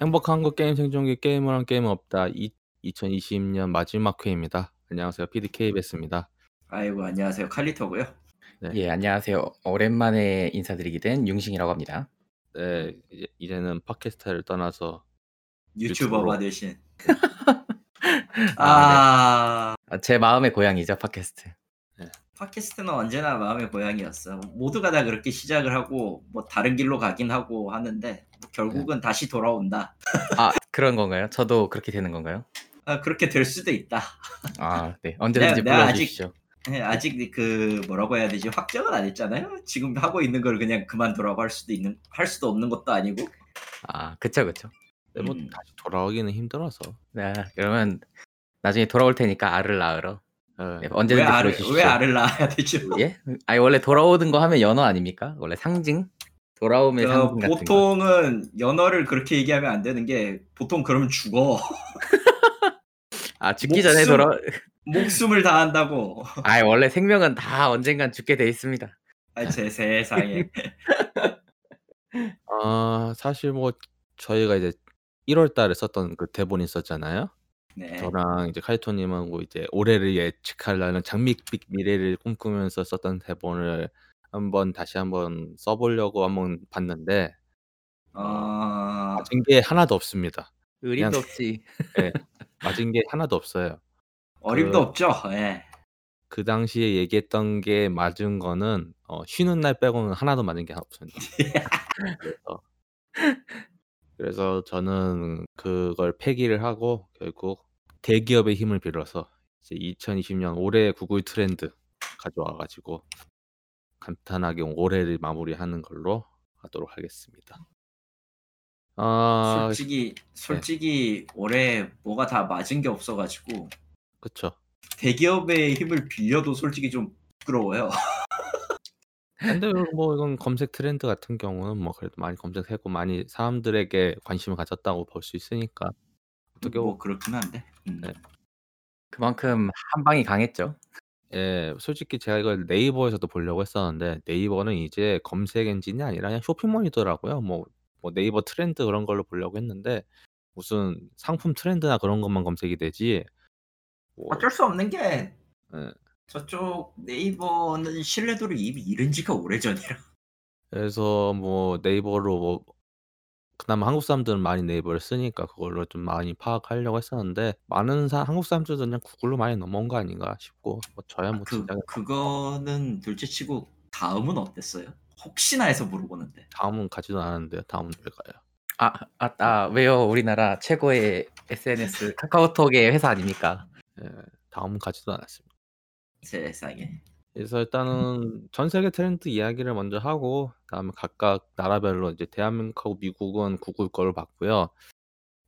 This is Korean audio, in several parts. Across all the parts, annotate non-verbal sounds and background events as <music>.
행복한 한국 게임 생존기 게임을 한 게임은 없다. 이, 2020년 마지막 회입니다. 안녕하세요. PDKBS입니다. 아이고 안녕하세요 칼리토고요. 네. 예, 안녕하세요. 오랜만에 인사드리게 된 융신이라고 합니다. 네, 이제, 이제는 팟캐스트를 떠나서 유튜버가 유튜브로. 되신. <laughs> 아, 아, 제 마음의 고향이죠, 팟캐스트. 팟캐스트는 언제나 마음의 고향이었어. 모두가 다 그렇게 시작을 하고 뭐 다른 길로 가긴 하고 하는데 뭐 결국은 다시 돌아온다. 아, 그런 건가요? 저도 그렇게 되는 건가요? 아, 그렇게 될 수도 있다. 아, 네. 언제든지 내가- 내가 불러주십시오. 예, 아직 그 뭐라고 해야 되지 확정은 안 했잖아요. 지금 하고 있는 걸 그냥 그만두라고 할 수도 있는 할 수도 없는 것도 아니고. 아, 그쵸, 그쵸. 네, 뭐 음. 다시 돌아오기는 힘들어서 네, 그러면 나중에 돌아올 테니까 알을 낳으러. 네. 네, 왜 언제든지 알을. 왜 알을 낳아야 되죠? 예? 아니, 원래 돌아오는 거 하면 연어 아닙니까? 원래 상징? 돌아오면 그 상징 같은 거. 보통은 연어를 그렇게 얘기하면 안 되는 게 보통 그러면 죽어. <laughs> 아, 죽기 전에 목숨- 돌아... 목숨을 다한다고. <laughs> 아, 원래 생명은 다 언젠간 죽게 돼 있습니다. 아, 제 세상에. <laughs> 아 사실 뭐 저희가 이제 1월 달에 썼던 그 대본이 있었잖아요. 네. 저랑 이제 카이토님하고 이제 올해를 예측하려는 장밋빛 미래를 꿈꾸면서 썼던 대본을 한번 다시 한번 써보려고 한번 봤는데 어, 맞은 게 하나도 없습니다. 의림도 그냥- 없지. <laughs> 맞은 게 하나도 없어요. 어림도 그- 없죠. 예. 그 당시에 얘기했던 게 맞은 거는 어, 쉬는 날 빼고는 하나도 맞은 게 없습니다. <laughs> 그래서, 그래서 저는 그걸 폐기를 하고 결국 대기업의 힘을 빌어서 이제 2020년 올해 구글 트렌드 가져와가지고 간단하게 올해를 마무리하는 걸로 하도록 하겠습니다. 아, 솔직히 솔직히 올해 뭐가 다 맞은 게 없어가지고 그쵸. 대기업의 힘을 빌려도 솔직히 좀 부끄러워요. <laughs> 근데 뭐 이건 검색 트렌드 같은 경우는 뭐 그래도 많이 검색하고 많이 사람들에게 관심을 가졌다고 볼 수 있으니까 어떻게 뭐 그렇긴 한데. 음. 네. 그만큼 한 방이 강했죠. 예, 솔직히 제가 이걸 네이버에서도 보려고 했었는데 네이버는 이제 검색 엔진이 아니라 그냥 쇼핑몰이더라고요. 뭐, 뭐 네이버 트렌드 그런 걸로 보려고 했는데 무슨 상품 트렌드나 그런 것만 검색이 되지. 뭐, 어쩔 수 없는 게 예. 저쪽 네이버는 신뢰도를 이미 잃은 지가 오래전이라. 그래서 뭐 네이버로 뭐 그나마 한국 사람들은 많이 네이버를 쓰니까 그걸로 좀 많이 파악하려고 했었는데 많은 사, 한국 사람들은 그냥 구글로 많이 넘어온 거 아닌가 싶고 뭐 저야 뭐그 진짜 그거는 둘째치고 다음은 어땠어요? 혹시나 해서 물어보는데. 다음은 가지도 않았는데요. 다음은 왜 가요? 아, 아, 아, 왜요? 우리나라 최고의 SNS 카카오톡의 회사 아닙니까? 예, 다음은 가지도 않았습니다. 세상에. 그래서 일단은 전 세계 트렌드 이야기를 먼저 하고 그다음에 각각 나라별로 이제 대한민국하고 미국은 구글 거를 봤고요.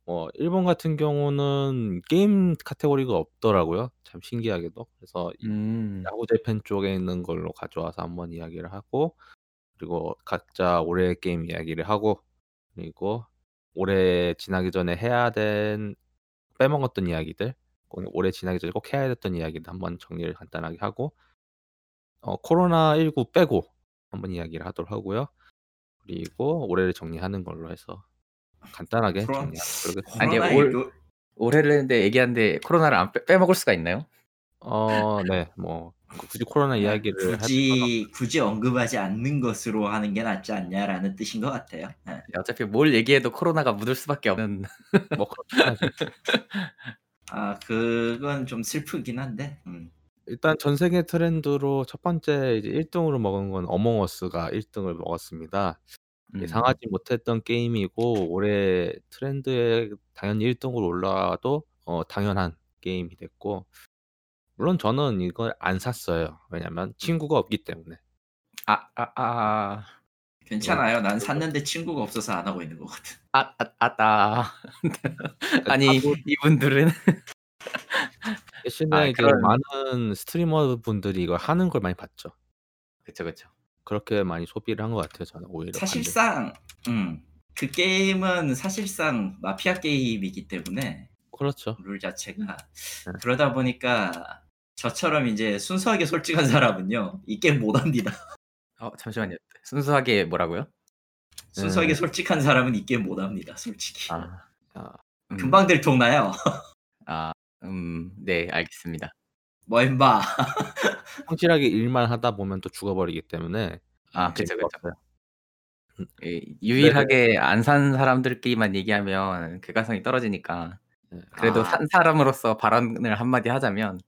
뭐 일본 같은 경우는 게임 카테고리가 없더라고요. 참 신기하게도. 그래서 이 음, 야구 재팬 쪽에 있는 걸로 가져와서 한번 이야기를 하고 그리고 각자 올해 게임 이야기를 하고 그리고 올해 지나기 전에 해야 된 빼먹었던 이야기들 꼭 올해 지나기 전에 꼭 해야 됐던 이야기들 한번 정리를 간단하게 하고 어, 코로나19 빼고 한번 이야기를 하도록 하고요. 그리고 올해를 정리하는 걸로 해서 간단하게 걸로 아니, 올- 올해를 했는데 얘기하는데 코로나를 안 빼, 빼먹을 수가 있나요? 어, 네, 뭐 굳이 코로나 이야기를 할 굳이 굳이 언급하지 않는 것으로 하는 게 낫지 않냐라는 뜻인 것 같아요. 예. 어차피 뭘 얘기해도 코로나가 묻을 수밖에 없는. 뭐 그렇긴 하죠. <laughs> 아 그건 좀 슬프긴 한데. 음. 일단 전 세계 트렌드로 첫 번째 이제 1 등으로 먹은 건 어몽 어스가 1 등을 먹었습니다. 음. 예상하지 못했던 게임이고 올해 트렌드에 당연히 1 등으로 올라와도 어, 당연한 게임이 됐고 물론 저는 이걸 안 샀어요. 왜냐면 친구가 없기 때문에. 아, 아, 아, 괜찮아요. 난 샀는데 친구가 없어서 안 하고 있는 거거든. 아, 아, 아, 아. <laughs> 아니 하고 이분들은 <laughs> 아, 이제 그런- 많은 스트리머 분들이 이걸 하는 걸 많이 봤죠. 그쵸 그쵸. 그렇게 많이 소비를 한 것 같아요. 저는 오히려 반대로. 사실상 음, 그 게임은 사실상 마피아 게임이기 때문에 그렇죠. 룰 자체가 네. 그러다 보니까 저처럼 이제 순수하게 솔직한 사람은요 이 게임 못 합니다. 어 잠시만요. 순수하게 뭐라고요? 순수하게 네. 솔직한 사람은 이 게임 못합니다. 솔직히. 아. 아. 음. 금방 들통나요. 아. 음. 네 알겠습니다. 뭐 임마. <laughs> 성실하게 일만 하다 보면 또 죽어버리기 때문에 아 그쵸, 재미가 그쵸. 없어요. 음. 예 네네. 유일하게 안 산 사람들끼리만 얘기하면 객관성이 떨어지니까 네. 그래도 아. 산 사람으로서 발언을 한마디 하자면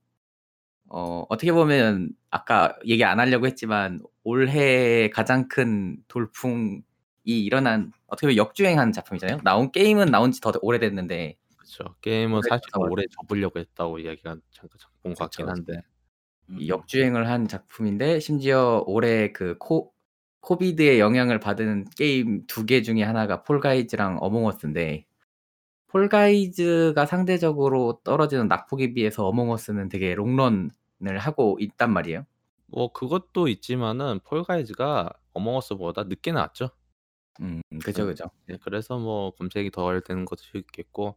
어 어떻게 보면 아까 얘기 안 하려고 했지만 올해 가장 큰 돌풍이 일어난 어떻게 보면 역주행한 작품이잖아요. 나온 게임은 나온 지 더 오래됐는데 그쵸. 게임은 사실 더 오래 접으려고 했다고 이야기가 잠깐 본것 그쵸, 같긴. 한데. 이 역주행을 한 작품인데 심지어 올해 그 코 COVID의 영향을 받은 게임 2개 중에 하나가 폴가이즈랑 어몽 어스인데 폴가이즈가 상대적으로 떨어지는 낙폭에 비해서 어몽 어스는 되게 롱런을 하고 있단 말이에요. 뭐 그것도 있지만은 폴가이즈가 어몽 어스보다 늦게 나왔죠. 음 그죠, 그죠. 네 그래서 뭐 검색이 덜 되는 것도 있겠고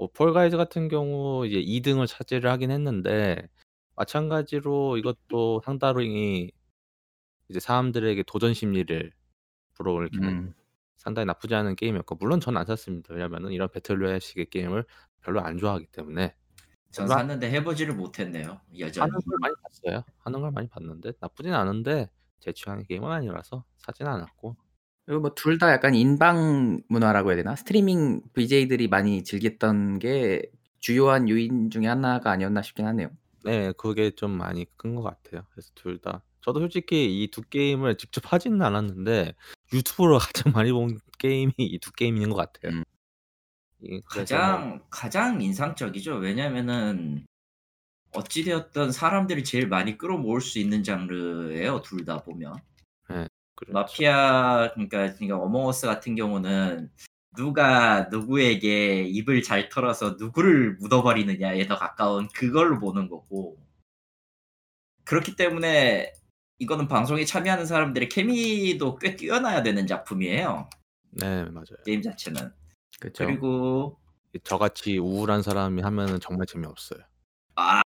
뭐 폴가이즈 같은 경우 이제 2 등을 차지를 하긴 했는데 마찬가지로 이것도 상당히 이제 사람들에게 도전 심리를 불어일으키는 음. 상당히 나쁘지 않은 게임이었고 물론 저는 안 샀습니다. 왜냐면은 이런 배틀로얄식의 게임을 별로 안 좋아하기 때문에. 전 샀는데 해 보지를 못했네요. 여전히. 하는 걸 많이 봤어요. 하는 걸 많이 봤는데 나쁘진 않은데 제 취향의 게임은 아니라서 사진 않았고. 그리고 뭐 둘 다 약간 인방 문화라고 해야 되나? 스트리밍 VJ들이 많이 즐겼던 게 주요한 요인 중에 하나가 아니었나 싶긴 하네요. 네. 그게 좀 많이 큰 것 같아요. 그래서 둘 다. 저도 솔직히 이2 게임을 직접 하지는 않았는데 유튜브로 <laughs> 가장 많이 본 게임이 이2 게임인 것 같아요. 음. 이 그래서 뭐 가장 가장 인상적이죠. 왜냐면은 어찌 되었든 사람들이 제일 많이 끌어모을 수 있는 장르예요. 둘 다 보면. 네. 그렇죠. 마피아 그러니까 그러니까 어몽 어스 같은 경우는 누가 누구에게 입을 잘 털어서 누구를 묻어버리느냐에 더 가까운 그걸로 보는 거고. 그렇기 때문에 이거는 방송에 참여하는 사람들의 케미도 꽤 뛰어나야 되는 작품이에요. 네. 맞아요. 게임 자체는. 그쵸. 그리고 이 저같이 우울한 사람이 하면은 정말 재미없어요. 아.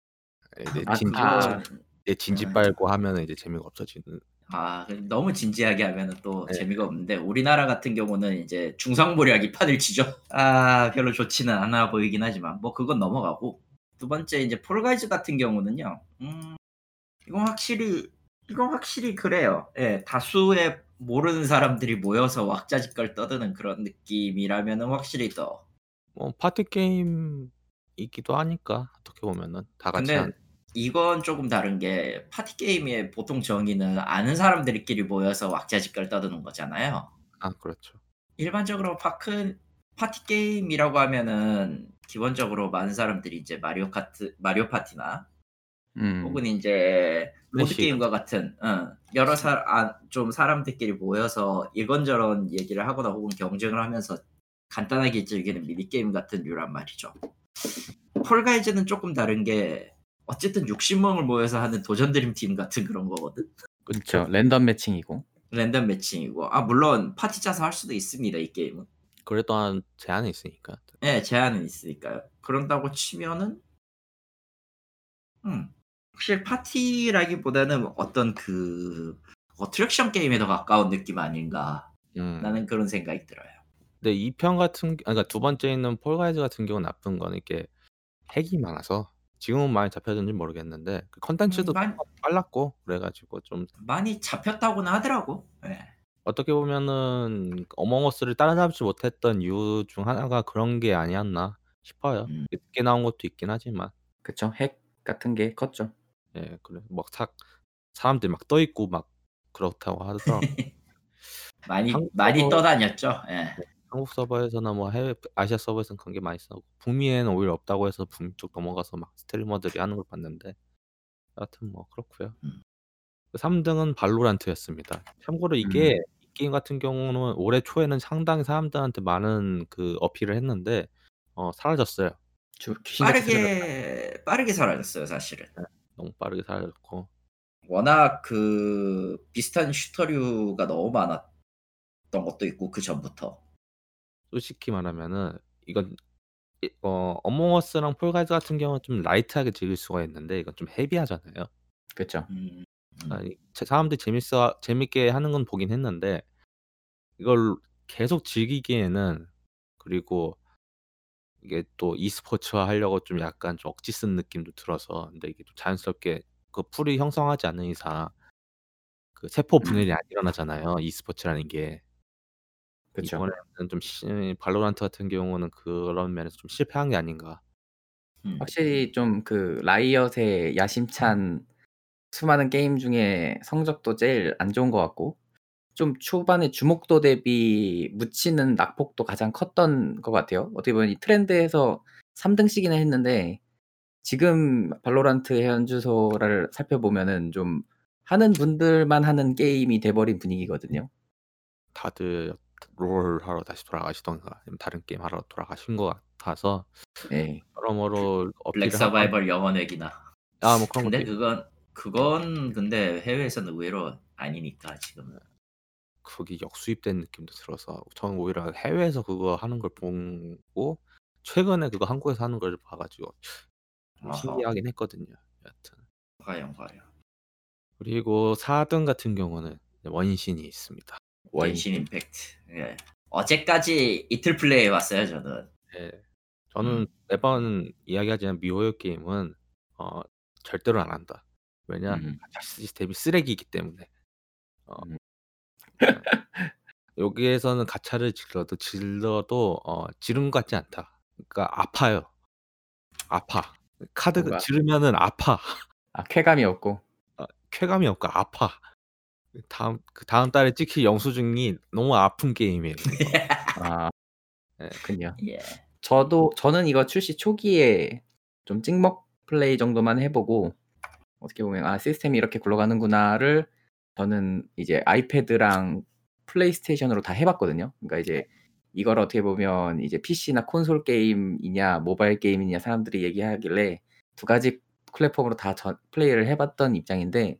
이제 아진 아. 그건 이제 진지 음. 빨고 하면은 이제 재미가 없어지는. 아그 너무 진지하게 하면은 또 네. 재미가 없는데 우리나라 같은 경우는 이제 중상모략 이 판을 치죠. <laughs> 아 별로 좋지는 않아 보이긴 하지만 뭐 그건 넘어가고. 두 번째 이제 폴가이즈 같은 경우는요. 음 이건 확실히 이건 확실히 그래요. 예. 다수의 모르는 사람들이 모여서 왁자지껄 떠드는 그런 느낌이라면은 확실히 더 뭐 파티 게임 이기도 하니까 어떻게 보면은 다 같이 근데. 이건 조금 다른 게 파티 게임의 보통 정의는 아는 사람들끼리 모여서 왁자지껄 떠드는 거잖아요. 아 그렇죠. 일반적으로 파크 파티 게임이라고 하면은 기본적으로 많은 사람들이 이제 마리오 카트 마리오 파티나 음. 혹은 보드 플래시 게임과 같은 어 여러 사아좀 사람들끼리 모여서 이런저런 얘기를 하거나 혹은 경쟁을 하면서 간단하게 즐기는 미니 게임 같은 류란 말이죠. 폴가이즈는 쪼끔 다른 게 어쨌든 60 명을 모여서 하는 도전 드림 팀 같은 그런 거거든. 그쵸. random matching이고. random matching이고. 아 물론 파티 짜서 할 수도 있습니다, 이 게임은. 그래도 한 제한이 있으니까. 예. 제한은 있으니까요. 그런다고 치면은 음 확실히 파티라기보다는 어떤 그 attraction 게임에 더 가까운 느낌 아닌가. 음. 라는 그런 생각이 들어요. 근데 2편 같은 아 그러니까 두 번째 있는 폴가이즈 같은 경우는 나쁜 거는 이게 핵이 많아서 지금은 많이 잡혀졌는지 모르겠는데 그음 콘텐츠도 많 빨랐고 그래 가지고 좀 많이 잡혔다고는 하더라고. 예. 어떻게 보면은 어몽 어스를 따라잡지 못했던 이유 중 하나가 그런 게 아니었나 싶어요. 음. 늦게 나온 것도 있긴 하지만. 그쵸. 핵 같은 게 컸죠. 예. 그래 막사 사람들이 막 떠 있고 막 그렇다고 하더라고요. <laughs> 많이 한국 많이 서버 떠다녔죠. 예. 네. 한국 서버에서나 뭐 해외 아시아 서버에서는 그런 게 많이 있었고 북미에는 오히려 없다고 해서 북미 쪽 넘어가서 막 스트리머들이 하는 걸 봤는데 여하튼 뭐 그렇고요. 음. 3 등은 발로란트였습니다. 참고로 이게 음. 이 게임 같은 경우는 올해 초에는 상당히 사람들한테 많은 그 어필을 했는데 어 사라졌어요. 빠르게 빠르게 사라졌어요, 사실은. 네. 너무 빠르게 사라졌고. 워낙 그 비슷한 슈터류가 너무 많았던 것도 있고 그 전부터. 솔직히 말하면은 이건 이 어 어몽 어스랑 폴가이즈 같은 경우는 좀 라이트하게 즐길 수가 있는데 이건 좀 헤비하잖아요. 그쵸. 음. 아 음. 이 제 사람들이 재밌어 재밌게 하는 건 보긴 했는데 이걸 계속 즐기기에는 그리고 이게 또 e스포츠화 하려고 좀 약간 좀 억지 쓴 느낌도 들어서 근데 이게 또 자연스럽게 그 풀이 형성하지 않는 이상 그 세포 분열이 안 일어나잖아요, e스포츠라는 게. 그쵸. 이번에는 좀 시 발로란트 같은 경우는 그런 면에서 좀 실패한 게 아닌가. 음. 확실히 좀 그 라이엇의 야심찬 수많은 게임 중에 성적도 제일 안 좋은 것 같고 좀 초반에 주목도 대비 묻히는 낙폭도 가장 컸던 것 같아요. 어떻게 보면 이 트렌드에서 3등씩이나 했는데 지금 발로란트 현주소를 살펴보면은 좀 하는 분들만 하는 게임이 돼 버린 분위기거든요. 다들 롤 하러 다시 돌아가시던가 아니면 다른 게임 하러 돌아가신 것 같아서 예. 여러모로 블랙 어필을 하건 서바이벌 영원회귀나. 아 뭐 그런 근데 그건 그건 근데 해외에서는 의외로 아니니까 지금은. 그게 역수입된 느낌도 들어서 저는 오히려 해외에서 그거 하는 걸 보고 최근에 그거 한국에서 하는 걸 봐 가지고 좀 어허. 신기하긴 했거든요, 여하튼. 과연 과연. 그리고 4등 같은 경우는 원신이 있습니다. 원신 임팩트. 예. 어제까지 이틀 플레이 해 왔어요, 저는. 예. 저는 음. 매번 이야기하지만 미호요 게임은 어 절대로 안 한다. 왜냐? 음. 시스템이 쓰레기이기 때문에. 어. 음. 어. 여기에서는 가챠를 질러도 질러도 어 지른 것 같지 않다. 그러니까 아파요. 아파. 카드 뭐가? 지르면은 아파. 아 쾌감이 없고. 어 쾌감이 없고 아파. 그 다음 그 다음 달에 찍힐 영수증이 너무 아픈 게임이에요. <laughs> 아. 예. 그렇군요. 예. 저도 저는 이거 출시 초기에 좀 찍먹 플레이 정도만 해 보고 어떻게 보면 '아 시스템이 이렇게 굴러가는구나.'를 저는 이제 아이패드랑 플레이스테이션으로 다 해 봤거든요. 그러니까 이제 이걸 어떻게 보면 이제 PC나 콘솔 게임이냐 모바일 게임이냐 사람들이 얘기하길래 두 가지 플랫폼으로 다전 플레이를 해 봤던 입장인데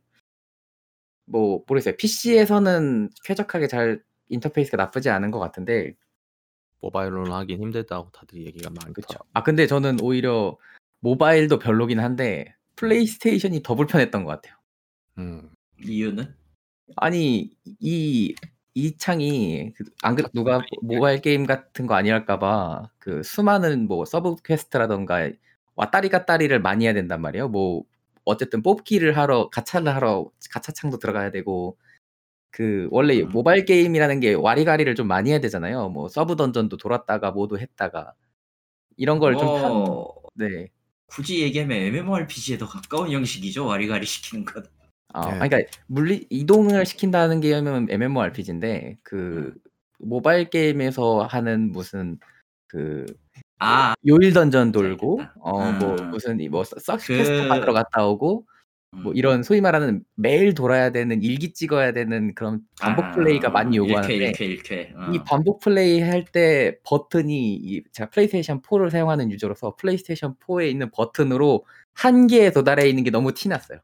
뭐 모르겠어요. PC에서는 쾌적하게 잘 인터페이스가 나쁘지 않은 것 같은데 모바일로는 하긴 힘들다고 다들 얘기가 그쵸. 많더라고요. 아 근데 저는 오히려 모바일도 별로긴 한데 플레이스테이션이 더 불편했던 것 같아요. 음. 이유는? 아니 이 이 창이 그안 그래 누가 플레이인데. 모바일 게임 같은 거 아니랄까 봐 그 수많은 뭐 서브 퀘스트라든가 왔다리 갔다리를 많이 해야 된단 말이에요. 뭐 어쨌든 뽑기를 하러 가챠를 하러 가챠 창도 들어가야 되고 그 원래 음. 모바일 게임이라는 게 와리가리를 좀 많이 해야 되잖아요. 뭐 서브 던전도 돌았다가 뭐도 했다가 이런 걸좀편뭐 네. 굳이 얘기하면 MMORPG에 더 가까운 형식이죠. 와리가리 시키는 건. 아 네. 그러니까 물리 이동을 시킨다는 게임은 MMORPG인데 그 음. 모바일 게임에서 하는 무슨 그 아. 요일 던전 돌고 알겠다. 어뭐 음. 무슨 이뭐서 서치 퀘스트 그 받으러 갔다 오고 뭐 음. 이런 소위 말하는 매일 돌아야 되는 일기 찍어야 되는 그런 반복 플레이가 많이 아. 1회, 요구하는데 1회, 1회. 이 어. 반복 플레이 할 때 버튼이 이 제가 플레이스테이션 4를 사용하는 유저로서 플레이스테이션 4에 있는 버튼으로 한계에 도달해 있는 게 너무 티 났어요.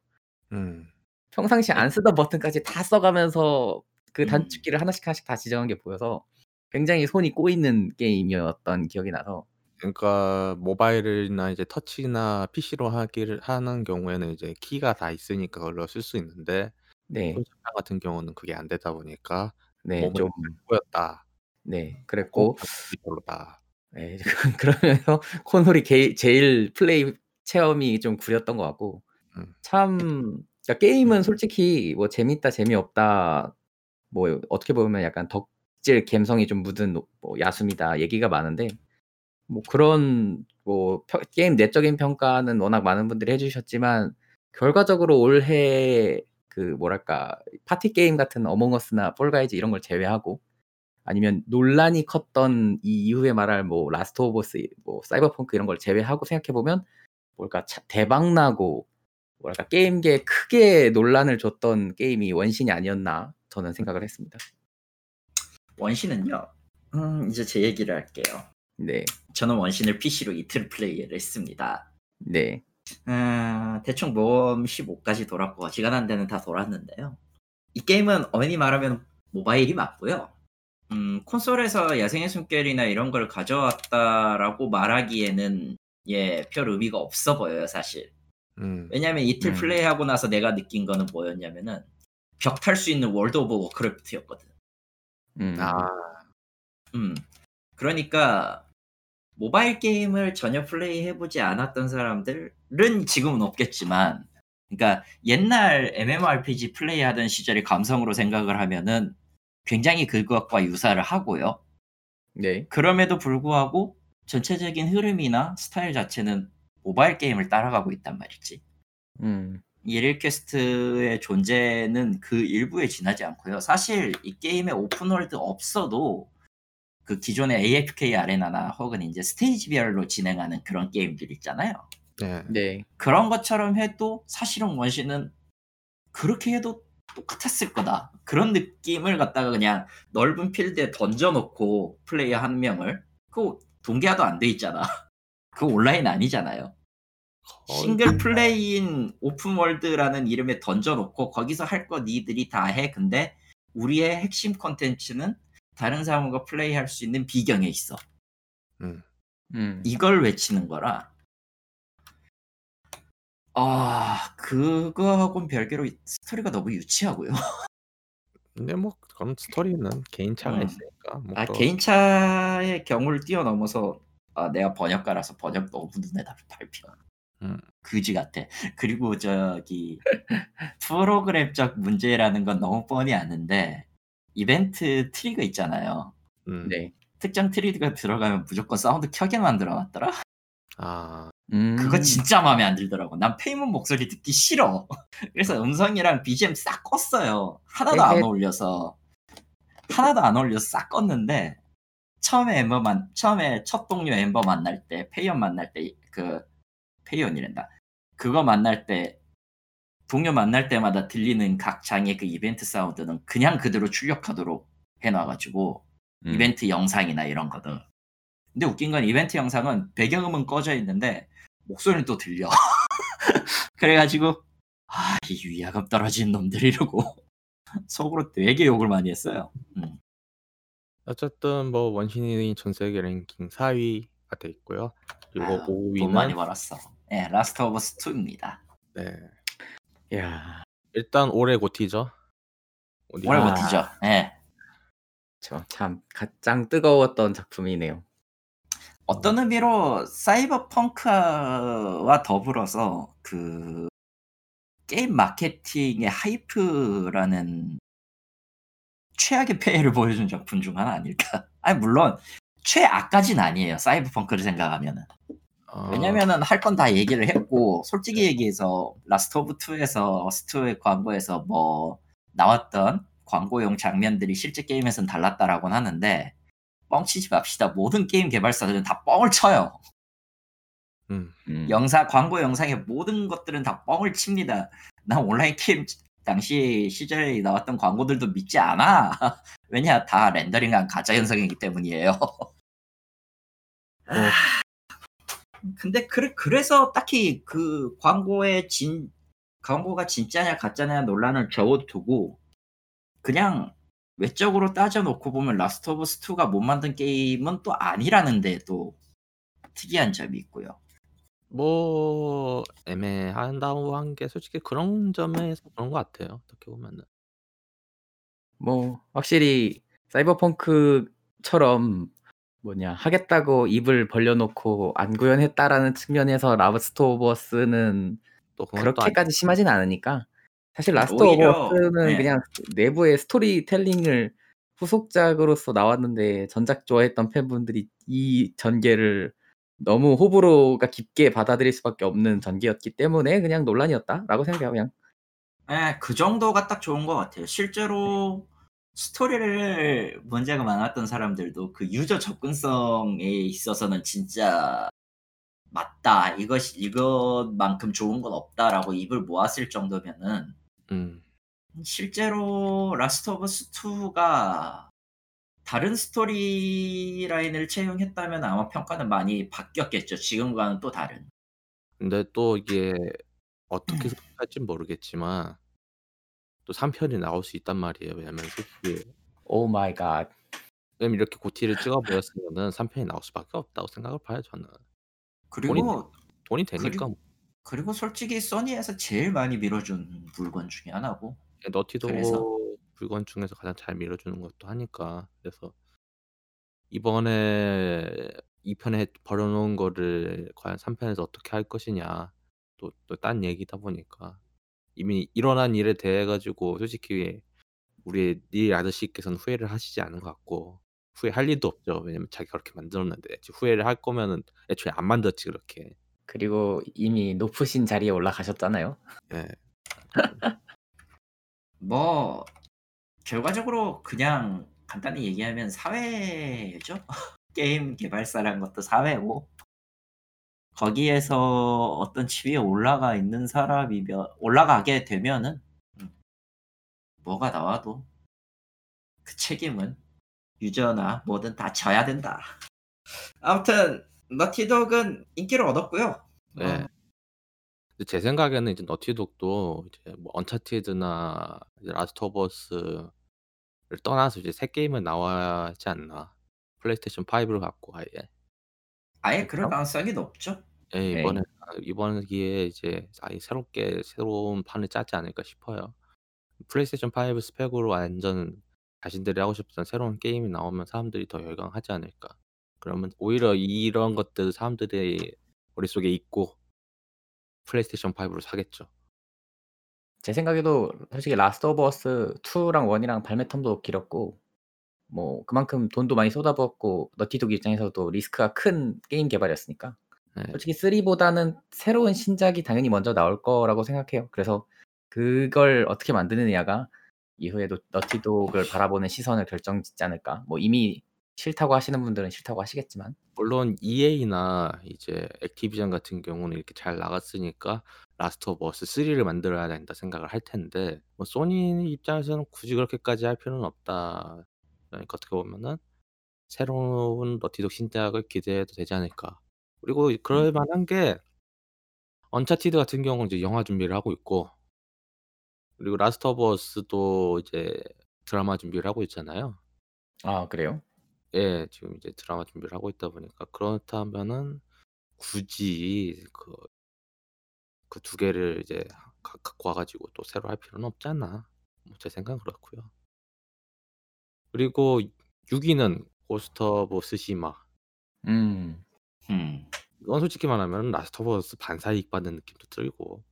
음. 평상시에 안 쓰던 버튼까지 다 써 가면서 그 음. 단축키를 하나씩 하나씩 다 지정한 게 보여서 굉장히 손이 꼬이는 게임이었던 기억이 나서 그러니까 모바일이나 이제 터치나 PC로 하기를 하는 경우에는 이제 키가 다 있으니까 그걸로 쓸 수 있는데 네. 콘솔판 같은 경우는 그게 안 되다 보니까 네. 몸은 좀안 꼬였다. 네. 그랬고 별로다. 예. 그러면서 콘솔이 게 제일 플레이 체험이 좀 구렸던 것 같고 음. 참 그러니까 게임은 솔직히 뭐 재밌다 재미없다 뭐 어떻게 보면 약간 덕질 감성이 좀 묻은 뭐 야숨이다 얘기가 많은데 뭐 그런 뭐평 게임 내적인 평가는 워낙 많은 분들이 해 주셨지만 결과적으로 올해 그 뭐랄까 파티 게임 같은 어몽어스나 폴가이즈 이런 걸 제외하고 아니면 논란이 컸던 이 이후에 말할 뭐 라스트 오브 어스 뭐 사이버펑크 이런 걸 제외하고 생각해 보면 뭘까 차 대박 나고 뭐랄까 게임계에 크게 논란을 줬던 게임이 원신이 아니었나 저는 생각을 했습니다. 원신은요. 음 이제 제 얘기를 할게요. 네. 저는 원신을 PC로 이틀 플레이를 했습니다. 네. 아 대충 모험 15까지 돌았고 어지간한 데는 다 돌았는데요. 이 게임은 엄연히 말하면 모바일이 맞고요. 음 콘솔에서 야생의 숨결이나 이런 걸 가져왔다라고 말하기에는 예 별 의미가 없어 보여요 사실. 음. 왜냐하면 이틀 음. 플레이하고 나서 내가 느낀 거는 뭐였냐면은 벽 탈 수 있는 월드 오브 워크래프트였거든. 음. 아. 음. 그러니까 모바일 게임을 전혀 플레이해 보지 않았던 사람들은 지금은 없겠지만 그러니까 옛날 MMORPG 플레이하던 시절의 감성으로 생각을 하면은 굉장히 그것과 유사를 하고요. 네. 그럼에도 불구하고 전체적인 흐름이나 스타일 자체는 모바일 게임을 따라가고 있단 말이지. 음. 일일 퀘스트의 존재는 그 일부에 지나지 않고요. 사실 이 게임에 오픈월드 없어도 그 기존의 AFK 아레나나 혹은 이제 스테이지별로 진행하는 그런 게임들 있잖아요. 네. 네. 그런 것처럼 해도 사실은 원신은 그렇게 해도 똑같았을 거다. 그런 느낌을 갖다가 그냥 넓은 필드에 던져놓고 플레이어 한 명을 그거 동기화도 안 돼 있잖아. <laughs> 그거 온라인 아니잖아요. 싱글 플레이인 오픈월드라는 이름에 던져놓고 거기서 할 거 니들이 다 해. 근데 우리의 핵심 컨텐츠는 다른 사람과 플레이할 수 있는 비경에 있어. 음. 음. 이걸 외치는 거라. 아 그거하고는 별개로 이 스토리가 너무 유치하고요. <laughs> 근데 뭐 그런 스토리는 개인차가 음. 있으니까 뭐아 그거- 개인차의 경우를 뛰어넘어서 아 내가 번역가라서 번역 너무 눈에다 밟혀. 음. 그지 같아. 그리고 저기 <laughs> 프로그램적 문제라는 건 너무 뻔히 아는데 이벤트 트리거 있잖아요. 음. 네. 특정 트리거 들어가면 무조건 사운드 켜게 만들어 놨더라. 아 음. 그거 진짜 마음에 안 들더라고. 난 페이몬 목소리 듣기 싫어. <laughs> 그래서 음성이랑 BGM 싹 껐어요. 하나도 안 에헤. 어울려서 하나도 안 어울려서 싹 껐는데 처음에 엠버 만 처음에 첫 동료 엠버 만날 때 페이몬 만날 때 그 페이온이란다. 그거 만날 때 동료 만날 때마다 들리는 각 장의 그 이벤트 사운드는 그냥 그대로 출력하도록 해놔가지고 음. 이벤트 영상이나 이런 거든. 근데 웃긴 건 이벤트 영상은 배경음은 꺼져 있는데 목소리는 또 들려. <laughs> 그래가지고 아 이 위화감 떨어진 놈들 이러고 <laughs> 속으로 되게 욕을 많이 했어요. 음. 어쨌든 뭐 원신이 전 세계 랭킹 4위가 돼 있고요. 그리고 아유, 돈 5위는 많이 벌었어. 예, 라스트 오브 어스 2입니다. 네. 야. 일단 올해 GOTY죠. 올해 아. GOTY죠. 예. 저참 가장 뜨거웠던 작품이네요. 어떤 의미로 사이버펑크와 더불어서 그 게임 마케팅의 hype라는 최악의 폐해를 보여준 작품 중 하나 아닐까? 아니 물론 최악까진 아니에요. 사이버펑크를 생각하면은. 어, 왜냐면은 할 건 다 얘기를 했고 솔직히 얘기해서 라스트 오브 어스 2에서 어스 2의 광고에서 뭐 나왔던 광고용 장면들이 실제 게임에서는 달랐다라고는 하는데 뻥치지 맙시다. 모든 게임 개발사들은 다 뻥을 쳐요. 음. 음. 영상 광고 영상의 모든 것들은 다 뻥을 칩니다. 난 온라인 게임 당시 시절에 나왔던 광고들도 믿지 않아. <laughs> 왜냐 다 렌더링한 가짜 영상이기 때문이에요. 아, <laughs> 근데 그래, 그래서 딱히 그 광고의 진 광고가 진짜냐 가짜냐 논란을 접어두고 그냥 외적으로 따져놓고 보면 라스트 오브 어스 2가 못 만든 게임은 또 아니라는데 또 특이한 점이 있고요. 뭐 애매한다고 한 게 솔직히 그런 점에서 그런 것 같아요. 어떻게 보면은. 뭐 확실히 사이버펑크처럼 뭐냐 하겠다고 입을 벌려놓고 안 구현했다라는 측면에서 라스트 오브 어스는 또 그렇게까지 심하진 않으니까 사실 라스트 오브 어스는 네. 그냥 내부의 스토리텔링을 후속작으로서 나왔는데 전작 좋아했던 팬분들이 이 전개를 너무 호불호가 깊게 받아들일 수밖에 없는 전개였기 때문에 그냥 논란이었다라고 생각해요 그냥 네, 그 정도가 딱 좋은 것 같아요. 실제로 스토리를 문제가 많았던 사람들도 그 유저 접근성에 있어서는 진짜 맞다. 이것이 이것만큼 좋은 건 없다라고 입을 모았을 정도면은 음. 실제로 라스트 오브 어스 2가 다른 story line을 채용했다면 아마 평가는 많이 바뀌었겠죠. 지금과는 또 다른. 근데 또 이게 어떻게 할지 모르겠지만 또 3편이 나올 수 있단 말이에요. 왜냐면 솔직히 oh my god 왜냐면 이렇게 GOTY를 찍어 보였으면은 3편이 나올 수밖에 없다고 생각을 봐요, 저는. 그리고 돈이 되니까 그리고- 그리고 솔직히 소니에서 제일 많이 밀어준 물건 중에 하나고 너티독 그래서? 물건 중에서 가장 잘 밀어주는 것도 하니까. 그래서 이번에 2 편에 버려 놓은 거를 과연 3 편에서 어떻게 할 것이냐. 또 또 딴 얘기다 보니까 이미 일어난 일에 대해 가지고 솔직히 우리 닐 아저씨께서는 후회를 하시지 않은 것 같고 후회할 일도 없죠. 왜냐면 자기가 그렇게 만들었는데. 후회를 할 거면은 애초에 안 만들었지 그렇게. 그리고 이미 높으신 자리에 올라가셨잖아요. 예. <laughs> 뭐 결과적으로 그냥 간단히 얘기하면 사회죠. <laughs> 게임 개발사라는 것도 사회고 거기에서 어떤 지위에 올라가 있는 사람이면 올라가게 되면은 음, 뭐가 나와도 그 책임은 유저나 뭐든 다 져야 된다. 아무튼 너티독은 인기를 얻었고요. 네. 어, 제 생각에는 이제 너티독도 이제 뭐 언차티드나 이제 라스트 오브 어스를 떠나서 이제 새 게임은 나와야지 않나. 플레이스테이션 5를 갖고 아예. 아예 그럴? 가능성이 높죠. 예, 네. 이번에 아 이번 기회에 이제 아예 새롭게 새로운 판을 짜지 않을까 싶어요. 플레이스테이션 5 스펙으로 완전 자신들이 하고 싶던 새로운 게임이 나오면 사람들이 더 열광하지 않을까. 그러면 오히려 이런 것들 사람들의 머릿속에 있고 플레이스테이션 5로 사겠죠. 제 생각에도 솔직히 라스트 오브 어스 2랑 1이랑 발매 term도 길었고 뭐 그만큼 돈도 많이 쏟아부었고 너티독 입장에서도 리스크가 큰 게임 개발이었으니까 네. 솔직히 3보다는 새로운 신작이 당연히 먼저 나올 거라고 생각해요. 그래서 그걸 어떻게 만드느냐가 이후에 도 너티독을 바라보는 시선을 결정짓지 않을까. 뭐 이미 싫다고 하시는 분들은 싫다고 하시겠지만 물론 EA나 이제 액티비전 같은 경우는 이렇게 잘 나갔으니까 라스트 오브 어스 3를 만들어야 된다 생각을 할 텐데 뭐 소니 입장에서는 굳이 그렇게까지 할 필요는 없다. 그러니까 어떻게 보면은 새로운 너티독 신작을 기대해도 되지 않을까. 그리고 그럴 음. 만한 게 언차티드 같은 경우는 이제 영화 준비를 하고 있고 그리고 라스트 오브 어스도 이제 드라마 준비를 하고 있잖아요. 아 그래요? 예. 지금 이제 드라마 준비를 하고 있다 보니까 그렇다면은 굳이 그 그 두 개를 이제 가 갖고 와 가지고 또 새로 할 필요는 않나. 뭐 제 생각은 그렇고요. 그리고 6 위는 고스트 오브 쓰시마. 음. 음. 이건 솔직히 말하면 라스트 오브 어스 반사이익 받는 느낌도 들고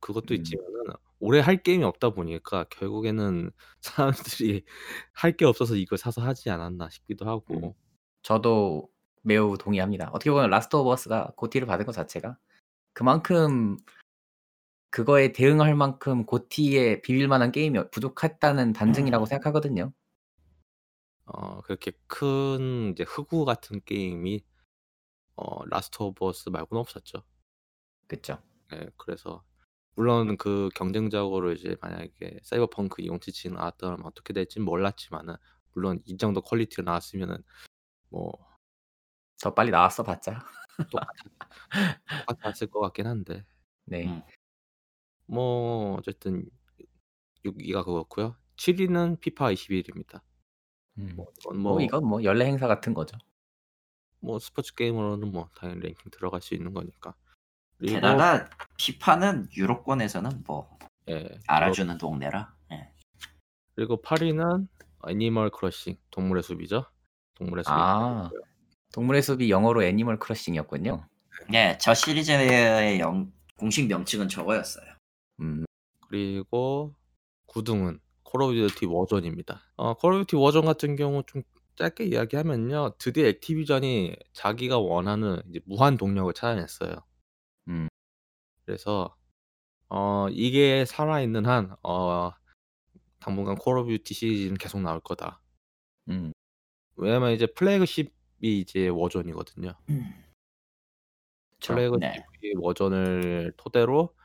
그것도 음. 있지만은 올해 할 게임이 없다 보니까 결국에는 <laughs> 사람들이 할 게 없어서 이걸 사서 하지 않았나 싶기도 음. 하고. 저도 매우 동의합니다. 어떻게 보면 라스트 오브 어스가 GOTY를 받은 것 자체가 그만큼 그거에 대응할 만큼 GOTY에 비빌 만한 게임이 부족했다는 반증이라고 생각하거든요. 어 그렇게 큰 이제 흑우 같은 게임이 어 라스트 오브 어스 말고는 없었죠. 그쵸. 예. 그래서 물론 그 경쟁적으로 이제 만약에 사이버펑크 2077이 나왔더라면 어떻게 될지는 몰랐지만은 물론 이 정도 퀄리티가 나왔으면은 뭐 더 빨리 나왔어 봤자. 똑같았 <laughs> 똑같았을 것 같긴 한데. 네. 음. 뭐 어쨌든 6 위가 그렇고요. 7 위는 피파 21입니다. 음. 뭐 이건 뭐 뭐 이건 뭐 연례 행사 같은 거죠. 뭐 스포츠 게임으로는 뭐 당연히 랭킹 들어갈 수 있는 거니까. 그리고 게다가 피파는 유럽권에서는 뭐 예. 유럽 알아주는 동네라. 예. 그리고 8 위는 애니멀 크로싱 동물의 숲이죠. 동물의 숲이 아. 동물의 숲이 영어로 애니멀 크로싱이었군요. 네. 저 시리즈의 영 공식 명칭은 저거였어요. 음. 그리고 9 등은 콜 오브 듀티 워존입니다. 어 콜 오브 듀티 워존 같은 경우 좀 짧게 이야기하면요. 드디어 액티비전이 자기가 원하는 이제 무한 동력을 찾아냈어요. 음. 그래서 어 이게 살아있는 한 어 당분간 콜 오브 듀티 시리즈는 계속 나올 거다. 음. 왜냐면 이제 플래그십이 이제 워존이거든요. 그쵸. 플래그십이 네. 워존을 토대로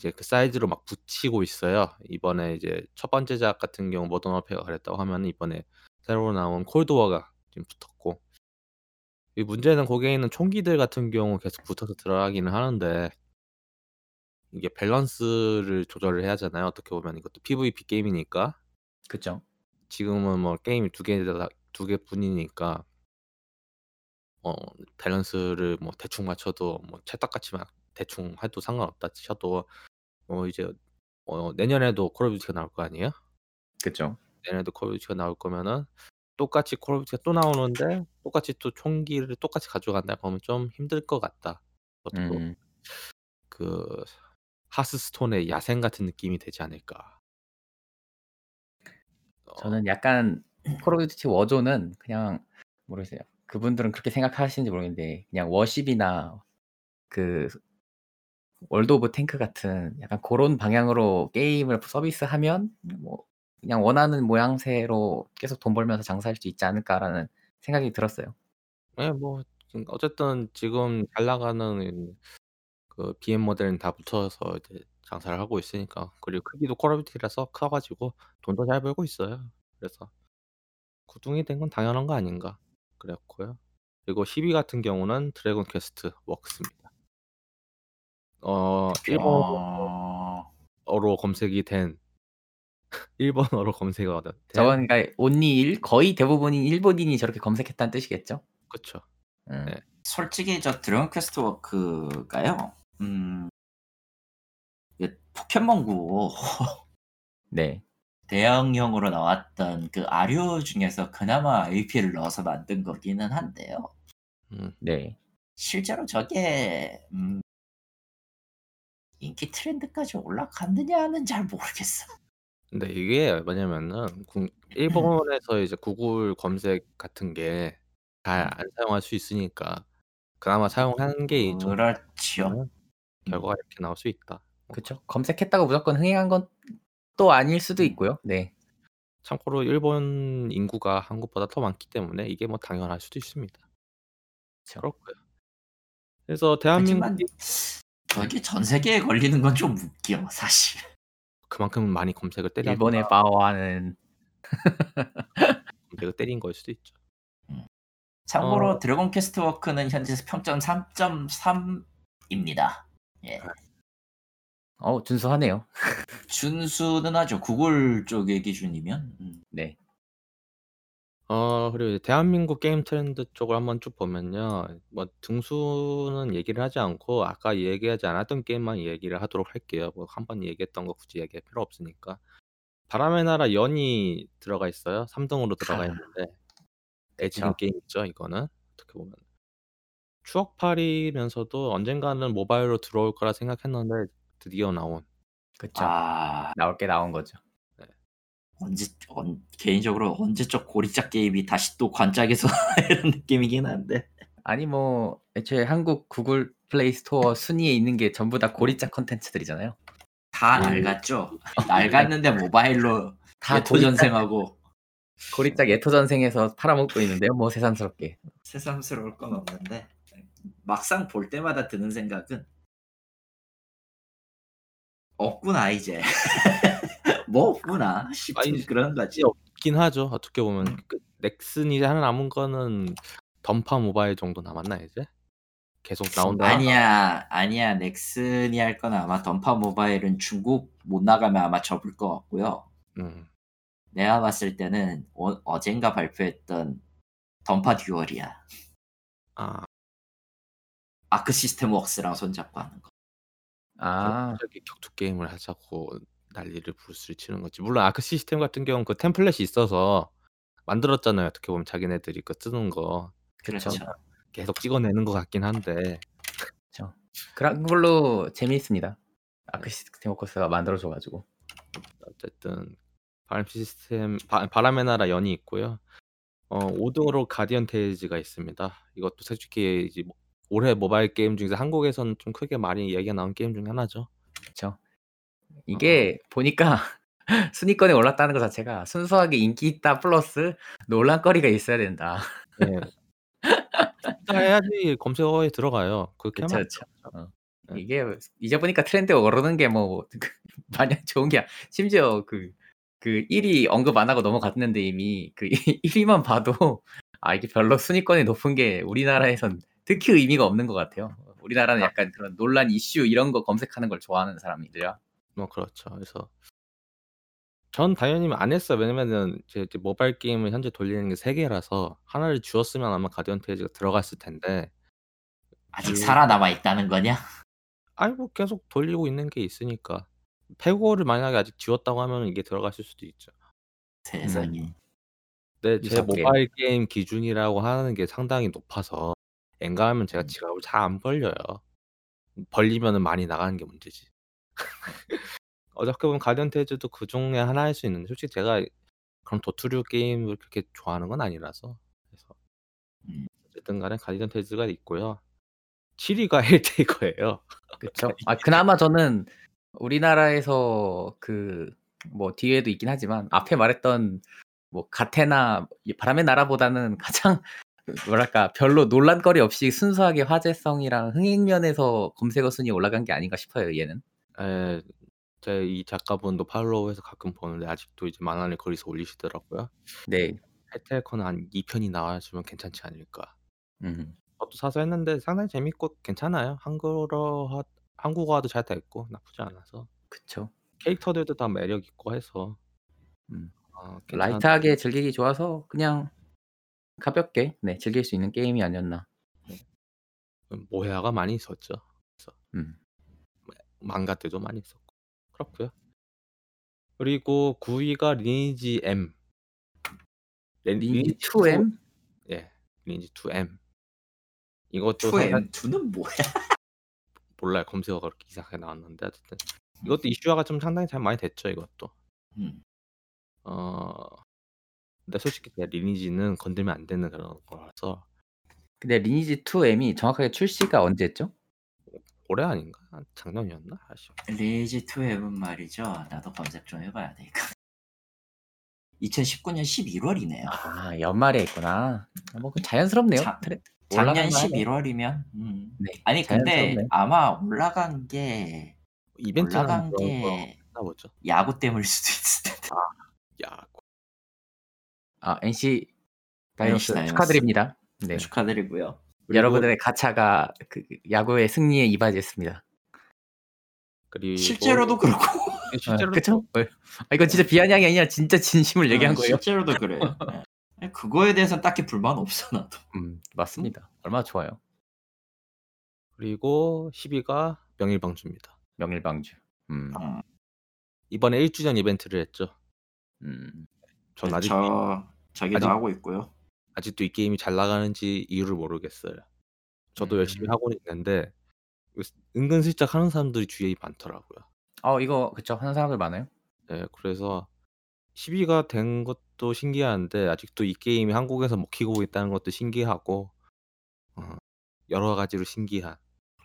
이제 그 사이즈로 막 붙이고 있어요. 이번에 이제 첫 번째 작 같은 경우 모던 워페어가 그랬다고 하면은 이번에 새로 나온 콜드 워가 지금 붙었고 이 문제는 거기에 있는 총기들 같은 경우 계속 붙어서 들어가기는 하는데 이게 밸런스를 조절을 해야 하잖아요. 어떻게 보면 이것도 PVP 게임이니까. 그쵸. 지금은 뭐 게임이 2 개다 2 개뿐이니까 어 밸런스를 뭐 대충 맞춰도 뭐 찰떡같이 막 대충 해도 상관없다 쳐도 어 이제 어 내년에도 콜 오브 듀티가 나올 거 아니에요? 그쵸. 내년에도 콜 오브 듀티가 나올 거면은 똑같이 콜 오브 듀티가 또 나오는데 똑같이 또 총기를 똑같이 가져간다 그러면 좀 힘들 것 같다. 그것도 음. 그 하스스톤의 야생 같은 느낌이 되지 않을까. 어. 저는 약간 콜 오브 듀티 워존은 그냥 모르겠어요. 그분들은 그렇게 생각하시는지 모르겠는데 그냥 워십이나 그 월드 오브 탱크 같은 약간 그런 방향으로 게임을 서비스하면 뭐 그냥 원하는 모양새로 계속 돈 벌면서 장사할 수 있지 않을까라는 생각이 들었어요. 예, 뭐음 어쨌든 지금 잘 나가는 그 BM 모델은 다 붙여서 이제 장사를 하고 있으니까 그리고 크기도 콜 오브 듀티라서 커 가지고 돈도 잘 벌고 있어요. 그래서 구등이 된 건 당연한 거 아닌가 그랬고요. 그리고 10위 같은 경우는 드래곤 퀘스트 워크입니다. 어 일본어로 어... 검색이 된 <laughs> 일본어로 검색어가 된 저건 그러니까 only 일 거의 대부분인 일본인이 저렇게 검색했다는 뜻이겠죠? 그쵸. 음. 네. 솔직히 저 드래곤 퀘스트 워크가요. 음. 그 포켓몬고 <laughs> 네. 대형형으로 나왔던 그 아류 중에서 그나마 IP를 넣어서 만든 거기는 한데요. 음. 네. 실제로 저게 음, 인기 트렌드까지 올라갔느냐는 잘 모르겠어. 근데 이게 뭐냐면은 구 일본에서 이제 구글 검색 같은 게잘 음. 안 사용할 수 있으니까 그나마 사용하는 게좀 그렇지요. 음 결과가 이렇게 나올 수 있다. 뭐 그쵸. 검색했다고 무조건 흥행한 건 또 아닐 수도 음. 있고요. 네. 참고로 일본 인구가 한국보다 더 많기 때문에 이게 뭐 당연할 수도 있습니다. 그쵸. 그렇고요. 그래서 하지만 대한민국이 저게 전 세계에 걸리는 건 좀 웃겨 사실. 그만큼 많이 검색을 때렸다. 일본의 파워하는 검색을 때린 거일 수도 있죠. 참고로 어. 드래곤 퀘스트 워크는 현재 평점 3.3입니다. 예. 어 준수하네요. 준수는 하죠. 구글 쪽의 기준이면. 음. 네. 어 그리고 이제 대한민국 게임 트렌드 쪽을 한번 쭉 보면요. 뭐 등수는 얘기를 하지 않고 아까 얘기하지 않았던 게임만 얘기를 하도록 할게요. 뭐한번 얘기했던 거 굳이 얘기할 필요 없으니까. 바람의 나라 연이 들어가 있어요. 3 등으로 들어가 아. 있는데 애지는 그쵸. 게임이죠 이거는 어떻게 보면. 추억팔이면서도 언젠가는 모바일로 들어올 거라 생각했는데 드디어 나온 그쵸. 아 나올 게 나온 거죠. 언제 언, 개인적으로 언제적 고리짝 게임이 다시 또 관짝에서 <laughs> 이런 느낌이긴 한데. 아니 뭐 애초에 한국 구글 플레이 스토어 순위에 있는 게 전부 다 고리짝 컨텐츠들이잖아요. 다 음. 낡았죠. <laughs> 낡았는데 모바일로 <laughs> 다 예토 전생하고 고리짝 예토 전생에서 팔아먹고 있는데요. 뭐 새삼스럽게. 새삼스러울 건 없는데 막상 볼 때마다 드는 생각은 없구나 이제 뭐 없구나 싶은 아니, 그런 거지. 없긴 하죠. 어떻게 보면 음. 그 넥슨이 하나 남은 거는 던파 모바일 정도 남았나 이제? 계속 나온다. 아니야 아니야 넥슨이 할 건 아마 던파 모바일은 중국 못 나가면 아마 접을 것 같고요. 음. 내가 봤을 때는 어, 어젠가 발표했던 던파 듀얼이야. 아, 아크 시스템 웍스랑 손잡고 하는 거. 아 갑자기 격투 게임을 하자고 난리를 부르스를 치는 거지. 물론 아크 시스템 같은 경우는 그 템플릿이 있어서 만들었잖아요. 어떻게 보면 자기네들이 그 쓰는 거 그렇죠. 계속 찍어내는 것 같긴 한데 그런 걸로 재미있습니다. 아크 시스템 워커스가 만들어줘가지고. 어쨌든 바람 시스템 바, 바람의 나라 연이 있고요. 어 5등으로 가디언 테이즈가 있습니다. 이것도 솔직히 이제 뭐- 올해 모바일 게임 중에서 한국에서는 좀 크게 많이 얘기가 나온 게임 중에 하나죠. 그렇죠. 이게 보니까 <laughs> 순위권에 올랐다는 것 자체가 순수하게 인기 있다 플러스 논란거리가 있어야 된다. 네. 해야지 검색어에 들어가요. 그렇게 그렇죠, 하면. 어. 네. 이게 이제 보니까 트렌드 오르는 게 뭐 <laughs> 마냥 좋은 게 심지어 그그 1위 언급 안 하고 넘어갔는데 이미 그 <laughs> 1위만 봐도 아 이게 별로 순위권이 높은 게 우리나라에선 특히 의미가 없는 것 같아요. 우리나라는 약간 그런 논란 이슈 이런 거 검색하는 걸 좋아하는 사람이들이야. 뭐 그렇죠. 그래서 전 당연히 안 했어요. 왜냐면은 제 이제 모바일 게임을 현재 돌리는 게 3 개라서 하나를 지웠으면 아마 가디언 테이즈가 들어갔을 텐데 아직 그- 살아남아 있다는 거냐? 아니 뭐 계속 돌리고 있는 게 있으니까. 패고를 만약에 아직 지웠다고 하면 이게 들어갔을 수도 있죠. 세상에. 음. 네, 제. 모바일 게임 기준이라고 하는 게 상당히 높아서 엔간하면 제가 음. 지갑을 잘 안 벌려요. 벌리면은 많이 나가는 게 문제지. 어떻게 보면 가디언 테이즈도 그 중에 하나일 수 있는데 솔직히 제가 그런 도투류 게임을 그렇게 좋아하는 건 아니라서 그래서 음. 어쨌든 간에 가디언 테이즈가 있고요. 7위가 헬테이커예요. <laughs> 그쵸. 아 그나마 저는 우리나라에서 그 뭐 뒤에도 있긴 하지만 앞에 말했던 뭐 가테나 이 바람의 나라보다는 가장 <laughs> 뭐랄까 별로 논란거리 없이 순수하게 화제성이랑 흥행 면에서 검색어 순위에 올라간 게 아닌가 싶어요 얘는. 예. 제 이 작가분도 팔로우해서 가끔 보는데 아직도 이제 만화를 거기서 올리시더라고요. 네. 헬테이커는 한 2편이 나와주면 괜찮지 않을까. 음. 저도 사서 했는데 상당히 재밌고 괜찮아요. 한글어 한국어화도 잘돼 있고 나쁘지 않아서. 그쵸. 캐릭터들도 다 매력 있고 해서 음. 어 라이트하게 즐기기 좋아서 그냥 가볍게 네 즐길 수 있는 게임이 아니었나. 음 모해화가 많이 있었죠. 그래서 음. 망가 때도 많이 있었고. 그렇고요. 그리고 9위가 리니지 M. 렌 리니지 리니지 2M? 예. 리니지 2M. 이것도 2M 상당히 2는 뭐야? <laughs> 몰라요. 검색어가 그렇게 이상하게 나왔는데 어쨌든 이것도 이슈화가 좀 상당히 잘 많이 됐죠 이것도. 음. 어 근데 솔직히 리니지는 건들면 안 되는 그런 거라서 근데 리니지 2M이 정확하게 출시가 언제였죠? 올해 아닌가? 작년이었나? 아쉬워. 리니지 2M은 말이죠. 나도 검색 좀 해봐야 돼 이거. 2019년 11월이네요. 아 연말에 있구나. 뭐그 자연스럽네요. 자- 트레- 작년 올라간 거 하네. 11월이면 음. 네. 아니 근데 자연스럽네. 아마 올라간 게 이벤트는 올라간 게 했나 보죠. 야구 때문일 수도 있을 텐데. 야, 아 NC 다이노스. 축하드립니다. 네. 축하드리고요. 그리고 여러분들의 가차가 그 야구의 승리에 이바지했습니다. 그리고 실제로도 그렇고. 네, 실제로 그쵸? 아, 이건 진짜 비아냥이 아니라 진짜 진심을 얘기한 어, 거예요. 실제로도 그래요. 네. 그거에 대해서는 딱히 불만 없어 나도. 음, 맞습니다. 얼마나 좋아요. 그리고 10위가 명일방주입니다. 명일방주. 음, 어, 이번에 1주년 이벤트를 했죠. 음. 전 아직 저 저기도 아직- 하고 있고요. 아직도 이 게임이 잘 나가는지 이유를 모르겠어요. 저도 열심히 음. 하고 있는데 은근슬쩍 하는 사람들이 주위에 많더라고요. 어, 이거 그쵸? 하는 사람들 많아요. 네, 그래서 10위가 된 것도 신기한데 아직도 이 게임이 한국에서 먹히고 있다는 것도 신기하고 어, 여러 가지로 신기한.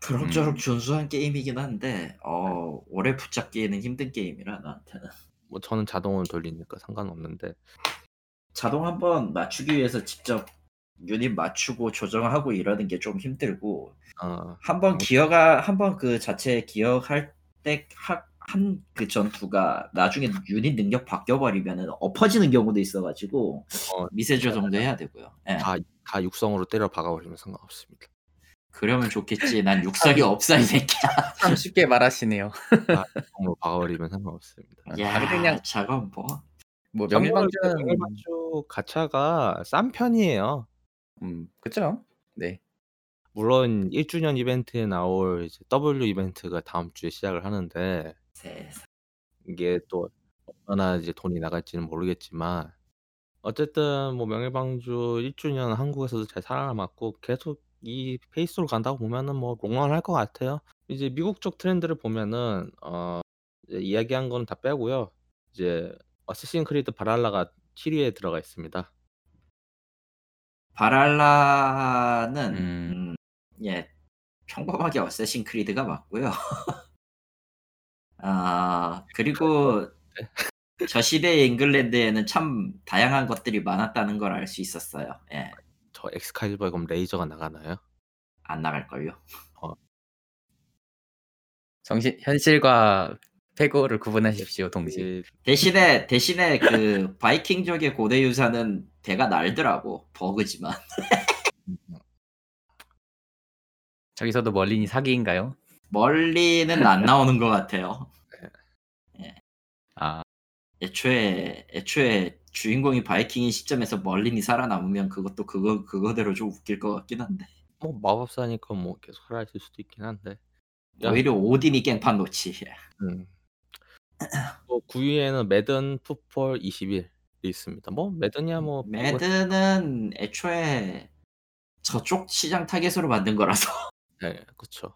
그럭저럭 음. 준수한 게임이긴 한데 어 오래 붙잡기에는 힘든 게임이라 나한테는. 뭐 저는 자동으로 돌리니까 상관없는데 자동 한번 맞추기 위해서 직접 유닛 맞추고 조정하고 이러는 게 좀 힘들고 어, 한번 기어가 한번 그 자체 기억할 때한 그 전투가 나중에 유닛 능력 바뀌어 버리면은 엎어지는 경우도 있어가지고 어, 미세 조정도 해야 되고요. 예. 다, 다 육성으로 때려 박아버리면 상관없습니다. 그러면 좋겠지. 난 육성이 없어 이 새끼야. <laughs> 참 쉽게 말하시네요. 육성으로 박아버리면 상관없습니다. 야, 아, 그냥- 저건 뭐. 뭐 명일방주는 명일방주 가차가 싼 편이에요. 음, 그쵸? 네. 물론 1주년 이벤트에 나올 W 이벤트가 다음 주에 시작을 하는데 세상. 이게 또 얼마나 이제 돈이 나갈지는 모르겠지만 어쨌든 뭐 명일방주 1주년 한국에서도 잘 살아남았고 계속 이 페이스로 간다고 보면은 뭐 롱런 할 것 같아요. 이제 미국 쪽 트렌드를 보면은 어 이야기한 건 다 빼고요. 이제 어쌔신 크리드 발할라가 7위에 들어가 있습니다. 바랄라는 음. 음, 예 평범하게 어쌔신 크리드가 맞고요. <laughs> 아 그리고 <laughs> 저 시대의 잉글랜드에는 참 다양한 것들이 많았다는 걸 알 수 있었어요. 예, 저 엑스칼리버 그럼 레이저가 나가나요? 안 나갈 걸요. 정신 현실과 패고를 구분하십시오, 동시에. 이제 대신에 대신에 그 바이킹족의 고대 유사는 대가 날더라고 버그지만 <laughs> 저기서도 멀린이 사기인가요? 멀리는 안 나오는 것 같아요. <laughs> 아, 애초에 애초에 주인공이 바이킹인 시점에서 멀린이 살아남으면 그것도 그거 그거대로 좀 웃길 것 같긴 한데 뭐 마법사니까 뭐 계속 살아있을 수도 있긴 한데 야. 오히려 오딘이 깽판 놓지. 음. <clears throat> 또 9위에는 매든 풋볼 21 있습니다. 뭐 매드냐 뭐 매드는 애초에 저쪽 시장 타겟으로 만든 거라서. <laughs> 네, 그렇죠.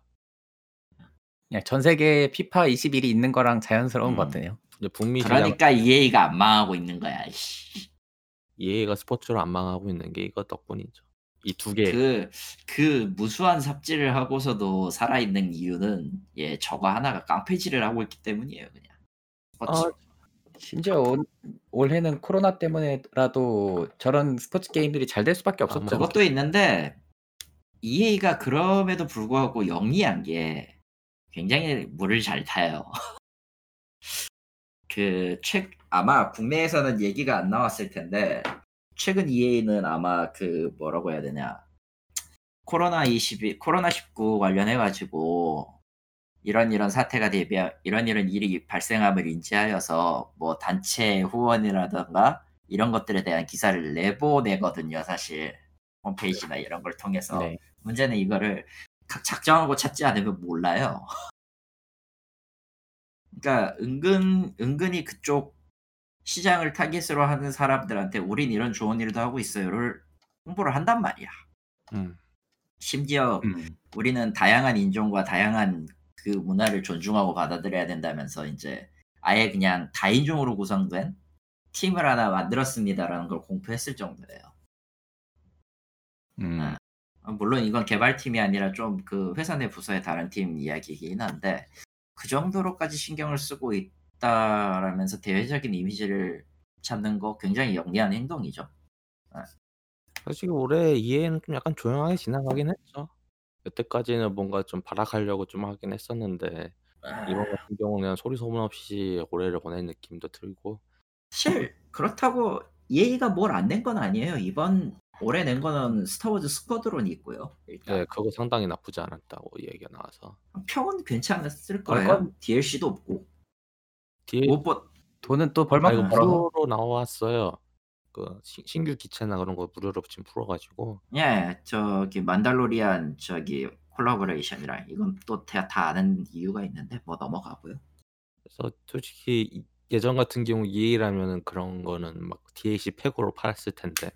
그냥 전 세계에 피파 21이 있는 거랑 자연스러운 음. 것 같네요. 북미 시장 그러니까 EA가 안 망하고 있는 거야. 씨. EA가 스포츠로 안 망하고 있는 게 이거 덕분이죠. 이 두 개. 그, 그 무수한 삽질을 하고서도 살아있는 이유는 예 저거 하나가 깡패질을 하고 있기 때문이에요 그냥 아, 심지어 올, 올해는 코로나 때문에라도 저런 스포츠 게임들이 잘 될 수밖에 아, 없었죠. 뭐 그것도 있는데 EA가 그럼에도 불구하고 영리한 게 굉장히 물을 잘 타요. <laughs> 그최 아마 국내에서는 얘기가 안 나왔을 텐데 최근 EA는 아마 그 뭐라고 해야 되냐 코로나 22 코로나 19 관련해 가지고 이런 이런 사태가 대비 이런 이런 일이 발생함을 인지하여서 뭐 단체 후원이라던가 이런 것들에 대한 기사를 내보내거든요 사실 홈페이지나 이런 걸 통해서 네. 문제는 이거를 각 작정하고 찾지 않으면 몰라요. 그러니까 은근 은근히 그쪽 시장을 타깃으로 하는 사람들한테 우린 이런 좋은 일도 하고 있어요를 홍보를 한단 말이야. 음. 심지어 음. 우리는 다양한 인종과 다양한 그 문화를 존중하고 받아들여야 된다면서 이제 아예 그냥 다인종으로 구성된 팀을 하나 만들었습니다라는 걸 공표했을 정도예요. 음. 아. 어, 물론 이건 개발팀이 아니라 좀 그 회사 내 부서의 다른 팀 이야기이긴 한데 그 정도로까지 신경을 쓰고 있다라면서 대외적인 이미지를 찾는 거 굉장히 영리한 행동이죠. 사실 올해 EA는 좀 약간 조용하게 지나가긴 했죠. 여태까지는 뭔가 좀 발악하려고 좀 하긴 했었는데 이번 같은 경우는 소리 소문 없이 올해를 보낸 느낌도 들고 사실 그렇다고 EA가 뭘 안 낸 건 아니에요. 이번 올해 낸 거는 스타워즈 스쿼드론이 있고요. 일단 네, 그거 상당히 나쁘지 않았다고 얘기가 나와서 평은 괜찮았을 그럴 거예요. 건- DLC도 없고 뒤에 못 보, 돈은 또아 벌만 이거 벌어. 무료로 나왔어요. 그 시- 신규 기체나 그런 거 무료로 지금 풀어가지고 예, 저기 만달로리안 저기 콜라보레이션이랑 이건 또다 아는 이유가 있는데 뭐 넘어가고요. 그래서 솔직히 이- 예전 같은 경우 EA라면은 그런 거는 막 DLC 팩으로 팔았을 텐데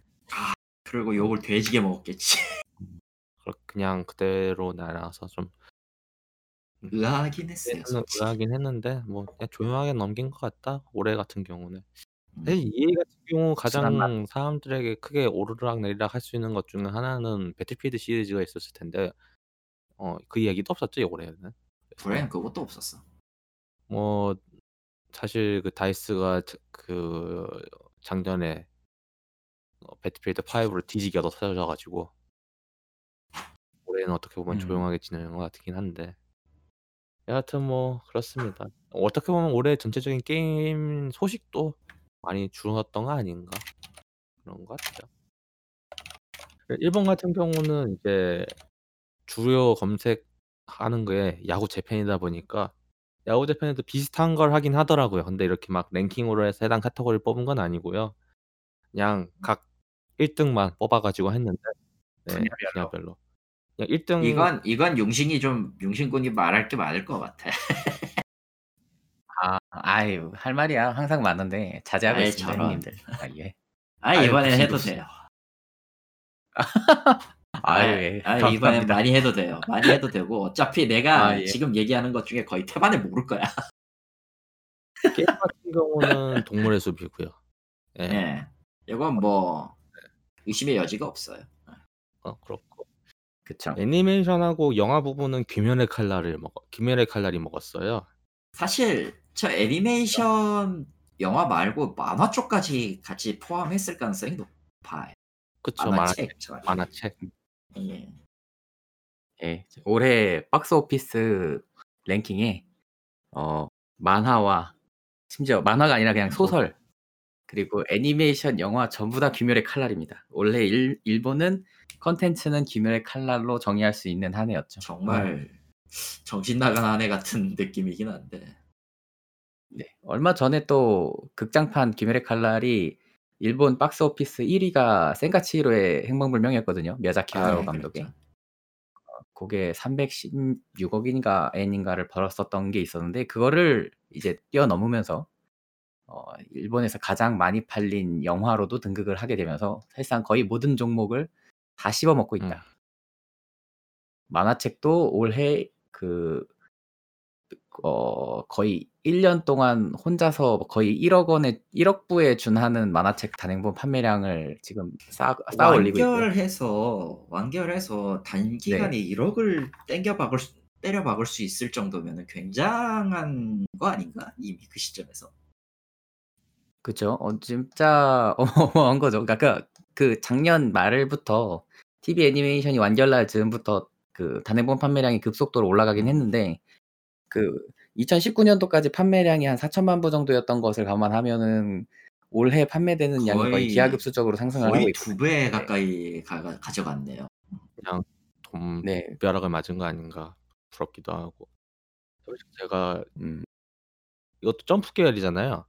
그리고 욕을 돼지게 먹었겠지. <laughs> 그렇- 그냥 그대로 나와서 좀 의아하긴 했어요. 솔직히. 의아하긴 했는데 뭐 그냥 조용하게 넘긴 것 같다 올해 같은 경우는 음. 사실 EA 같은 경우 순한 맛. 가장 사람들에게 크게 오르락 내리락 할 수 있는 것 중에 하나는 배틀필드 시리즈가 있었을 텐데 어그 얘기도 없었죠 올해는 불엔 그것도 없었어. 뭐 사실 그 다이스가 자- 그 작년에 어, 배틀필드 5를 뒤지게 얻어 터져가지고 올해는 어떻게 보면 음. 조용하게 지내는 것 같긴 한데 여하튼 뭐 그렇습니다. 어떻게 보면 올해 전체적인 게임 소식도 많이 줄었던 거 아닌가 그런 것 같아요. 일본 같은 경우는 이제 주요 검색하는 게 야구 재팬이다 보니까 야구 재팬에도 비슷한 걸 하긴 하더라고요. 근데 이렇게 막 랭킹으로 해서 해당 카테고리를 뽑은 건 아니고요. 그냥 각 1등만 뽑아가지고 했는데 네, 분야별로. 분야별로. 그냥 1등 이건 이건 용신이 좀 용신군이 말할 게 많을 것 같아. <laughs> 아, 아유, 할 말이야. 항상 많은데 자제하고 아이, 있습니다, 저런. 형님들. 아, 예. 아 아유, 이번엔 무슨 해도 무슨. 돼요. <laughs> 아유, 예. 아 이번엔 감사합니다. 많이 해도 돼요. 많이 해도 되고 어차피 내가 아, 예. 지금 얘기하는 것 중에 거의 태반을 모를 거야. <laughs> 게임 같은 경우는 동물의 숲이고요. 예. 예. 이건 뭐 의심의 여지가 없어요. 어, 그렇고 그쵸. 애니메이션하고 영화 부분은 귀멸의 칼날을 먹어 귀멸의 칼날이 먹었어요. 사실 저 애니메이션 영화 말고 만화 쪽까지 같이 포함했을 가능성이 높아요. 그쵸 만화책 만화책 예. 예. 올해 박스 오피스 랭킹에 어, 만화와 심지어 만화가 아니라 그냥 소설 그리고 애니메이션, 영화 전부 다 귀멸의 칼날입니다. 원래 일, 일본은 컨텐츠는 귀멸의 칼날로 정의할 수 있는 한 해였죠. 정말 정신 나간 한 해 같은 느낌이긴 한데. 네. 얼마 전에 또 극장판 귀멸의 칼날이 일본 박스 오피스 1위가 센가치히로의 행방불명이었거든요. 미야자키 아, 하야오 예, 감독의. 그렇죠. 그게 316억인가 엔인가를 벌었었던 게 있었는데 그거를 이제 뛰어넘으면서 어 일본에서 가장 많이 팔린 영화로도 등극을 하게 되면서 사실상 거의 모든 종목을 다 씹어먹고 음. 있다. 만화책도 올해 그 어 거의 1년 동안 혼자서 거의 1억 원에 1억 부에 준하는 만화책 단행본 판매량을 지금 쌓아 쌓아 올리고 있고요. 완결해서 완결해서 단기간에 네. 1억을 땡겨 박을 수 때려 박을 수 있을 정도면은 굉장한 거 아닌가? 이미 그 시점에서. 그죠. 어 진짜 <laughs> 어마어마한 거죠. 그러니까 그 작년 말부터 TV 애니메이션이 완결 날 즈음부터 그 단행본 판매량이 급속도로 올라가긴 했는데 그 2019 년도까지 판매량이 한 4,000만 부 정도였던 것을 감안하면은 올해 판매되는 양이 거의 거의 기하급수적으로 상승을 하고 거의 있고 두배 네. 가까이 가 가져갔네요. 그냥 돈 네. 벼락을 맞은 거 아닌가 부럽기도 하고. 솔직히 제가 음. 이것도 점프 계열이잖아요.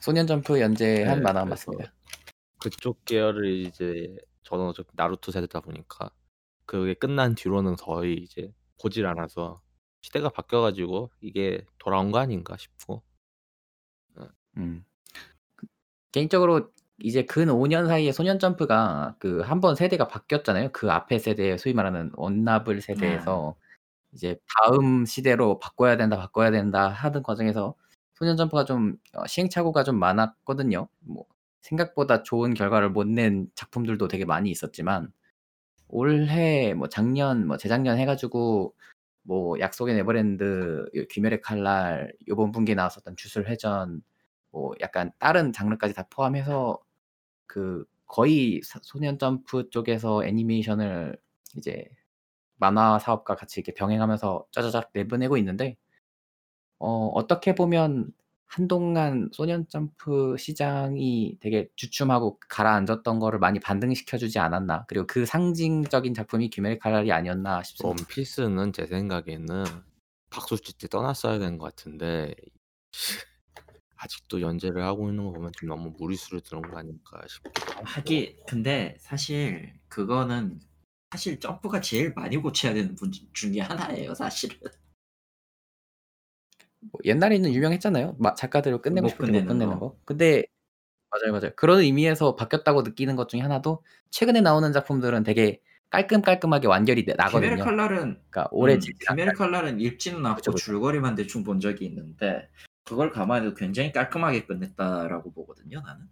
소년 점프 연재한 네, 만화 맞습니다. 그쪽 계열을 이제 저는 어차피 나루토 세대다 보니까 그게 끝난 뒤로는 거의 이제 보질 않아서 시대가 바뀌어 가지고 이게 돌아온 거 아닌가 싶고. 어. 음. 그 개인적으로 이제 근 5년 사이에 소년 점프가 그 한 번 세대가 바뀌었잖아요. 그 앞에 세대 소위 말하는 원나블 네. 세대에서 이제 다음 시대로 바꿔야 된다, 바꿔야 된다 하는 과정에서 소년 점프가 좀어 시행착오가 좀 많았거든요. 뭐 생각보다 좋은 결과를 못 낸 작품들도 되게 많이 있었지만 올해 뭐 작년 뭐 재작년 해 가지고 뭐 약속의 네버랜드, 요 귀멸의 칼날, 요번 분기에 나왔었던 주술회전 뭐 약간 다른 장르까지 다 포함해서 그 거의 사 소년 점프 쪽에서 애니메이션을 이제 만화 사업과 같이 이렇게 병행하면서 짜자작 내보내고 있는데 어 어떻게 보면 한동안 소년 점프 시장이 되게 주춤하고 가라앉았던 거를 많이 반등시켜 주지 않았나. 그리고 그 상징적인 작품이 귀멸의 칼날이 아니었나 싶습니다. 원피스는 제 생각에는 박수 칠때 떠났어야 되는 것 같은데 <laughs> 아직도 연재를 하고 있는 거 보면 좀 너무 무리수를 두는 거 아닐까 싶기도 하고. 하긴 근데 사실 그거는 사실 점프가 제일 많이 고쳐야 되는 분 중에 하나예요, 사실은. 뭐 옛날에는 유명했잖아요. 막 작가대로 끝내고 못 싶을 때못 끝내는 거. 거. 근데 맞아요, 맞아요. 그런 의미에서 바뀌었다고 느끼는 것 중에 하나도 최근에 나오는 작품들은 되게 깔끔깔끔하게 완결이 나거든요. 칼날은 그러니까 오래 음, 않고 칼날은 읽지는 않고 그쵸, 그쵸. 줄거리만 대충 본 적이 있는데 그걸 감안해도 굉장히 깔끔하게 끝냈다라고 보거든요, 나는.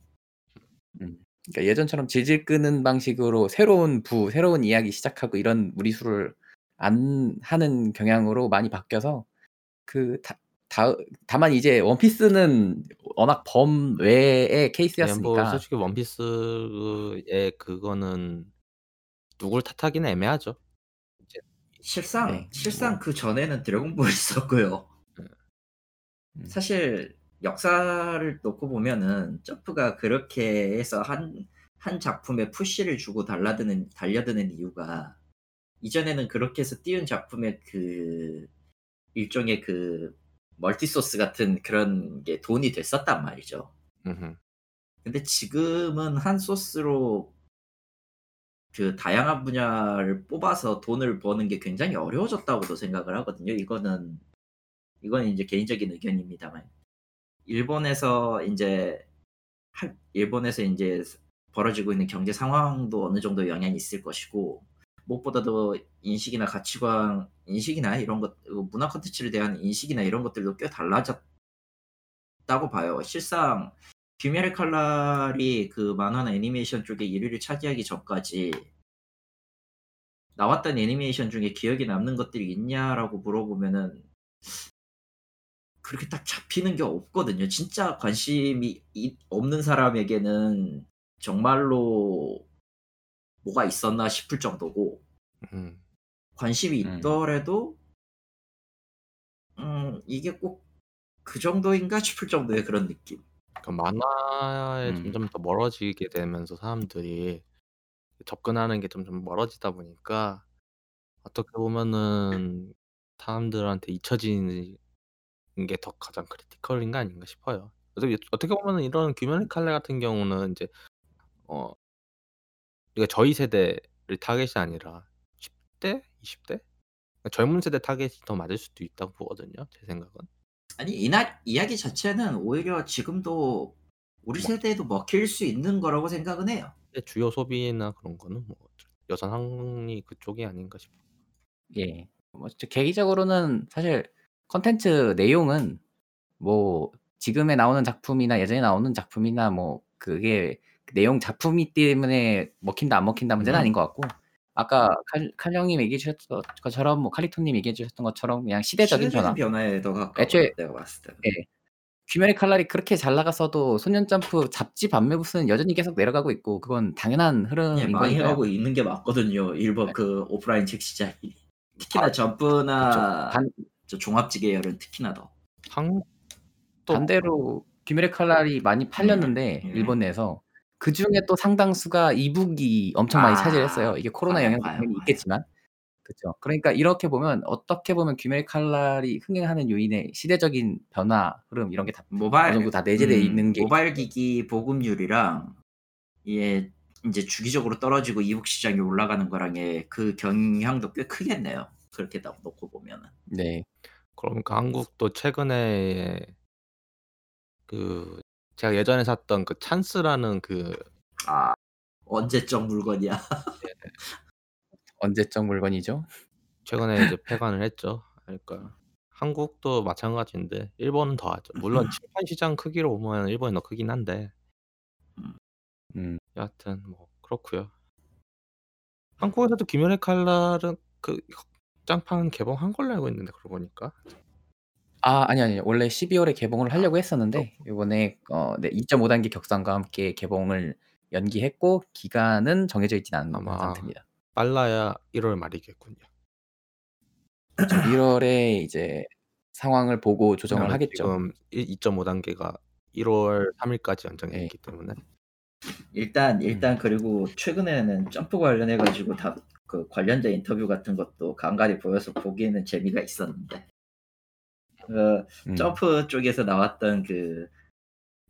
음. 그러니까 예전처럼 질질 끄는 방식으로 새로운 부, 새로운 이야기 시작하고 이런 무리수를 안 하는 경향으로 많이 바뀌어서 그 다, 다 다만 이제 원피스는 워낙 범외의 네, 뭐 케이스였으니까 솔직히 원피스의 그거는 누굴 탓하기는 애매하죠. 이제 실상 네, 실상 뭐. 그 전에는 드래곤볼 있었고요. 음. 사실 역사를 놓고 보면은 점프가 그렇게 해서 한, 한 작품에 푸시를 주고 달라드는, 달려드는 이유가 이전에는 그렇게 해서 띄운 작품에 그 일종의 그 멀티소스 같은 그런 게 돈이 됐었단 말이죠. 음흠. 근데 지금은 한 소스로 그 다양한 분야를 뽑아서 돈을 버는 게 굉장히 어려워졌다고도 생각을 하거든요. 이거는 이건 이제 개인적인 의견입니다만 일본에서 이제 한- 일본에서 이제 벌어지고 있는 경제 상황도 어느 정도 영향이 있을 것이고 무엇보다도 인식이나 가치관 인식이나 이런 것 문화 콘텐츠에 대한 인식이나 이런 것들도 꽤 달라졌다고 봐요. 실상 귀멸의 칼날이 그 만화나 애니메이션 쪽에 1위를 차지하기 전까지 나왔던 애니메이션 중에 기억에 남는 것들이 있냐라고 물어보면은 그렇게 딱 잡히는 게 없거든요. 진짜 관심이 이- 없는 사람에게는 정말로 뭐가 있었나 싶을 정도고 음. 관심이 음. 있더라도 음 이게 꼭 그 정도인가 싶을 정도의 그런 느낌. 그러니까 만화에 음. 점점 더 멀어지게 되면서 사람들이 접근하는 게 점점 멀어지다 보니까 어떻게 보면은 사람들한테 잊혀지는 게 더 가장 critical인 거 아닌가 싶어요. 어떻게 보면은 이런 귀멸의 칼날 같은 경우는 이제 어 그러니까 저희 세대를 타겟이 아니라 10대, 20대 그러니까 젊은 세대 타겟이 더 맞을 수도 있다고 보거든요. 제 생각은. 아니 이날 이야기 자체는 오히려 지금도 우리 세대에도 먹힐 수 있는 거라고 생각은 해요. 근데 주요 소비나 그런 거는 뭐 여전히 그쪽이 아닌가 싶어요. 예. 뭐저 개인적으로는 사실 컨텐츠 내용은 뭐 지금에 나오는 작품이나 예전에 나오는 작품이나 뭐 그게 내용 작품이 때문에 먹힌다 안 먹힌다 문제는 음. 아닌 것 같고 아까 칼, 칼 형님 얘기해 주셨던 것처럼 뭐 칼리토님 얘기해 주셨던 것처럼 그냥 시대적인 변화 변화에 더 가까워. 애초에- 내가 봤을 때. 예. 귀멸의 칼날이 그렇게 잘 나갔어도 소년 점프 잡지 반매부수는 여전히 계속 내려가고 있고 그건 당연한 흐름인 예, 거니까요. 망해가고 있는 게 맞거든요. 일본 그 오프라인 책 시장이. 특히나 아, 점프나 반, 저 종합지 계 열은 특히나 더. 또 반대로 귀멸의 칼날이 많이 팔렸는데 음. 일본 내에서 그 중에 또 상당수가 이북이 엄청 많이 아, 차지했어요. 이게 코로나 영향도 당연히. 있겠지만, 그렇죠. 그러니까 이렇게 보면 어떻게 보면 귀멸의 칼날이 흥행하는 요인의 시대적인 변화, 흐름 이런 게 다 모바일 정도 다 내재돼 음, 있는 게 모바일 기기 보급률이랑 예 이제 주기적으로 떨어지고 이북 시장이 올라가는 거랑의 그 경향도 꽤 크겠네요. 그렇게 딱 놓고 보면은. 네, 그러니까 한국도 최근에 그 제가 예전에 샀던 그 찬스라는 그 아 언제적 물건이야. <laughs> 언제적 물건이죠? 최근에 이제 폐관을 했죠. 그러니까 한국도 마찬가지인데 일본은 더 하죠. 물론 <laughs> 칠판 시장 크기로 보면 일본이 더 크긴 한데 음, 여하튼 뭐 그렇고요. 한국에서도 귀멸의 칼날은 그 짱판 개봉한 걸로 알고 있는데 그러고 보니까 아 아니 아니 원래 12 월에 개봉을 하려고 했었는데 이번에 어, 네, 2.5 단계 격상과 함께 개봉을 연기했고 기간은 정해져 있진 않은 아마 상태입니다. 빨라야 1월 말이겠군요. 1월에 이제 상황을 보고 조정을 하겠죠. 지금 2.5 단계가 1월 3일까지 연장해 네. 있기 때문에 일단 음. 일단 그리고 최근에는 점프 관련해 가지고 다 그 관련된 인터뷰 같은 것도 간간히 보여서 보기에는 재미가 있었는데 그 음. 점프 쪽에서 나왔던 그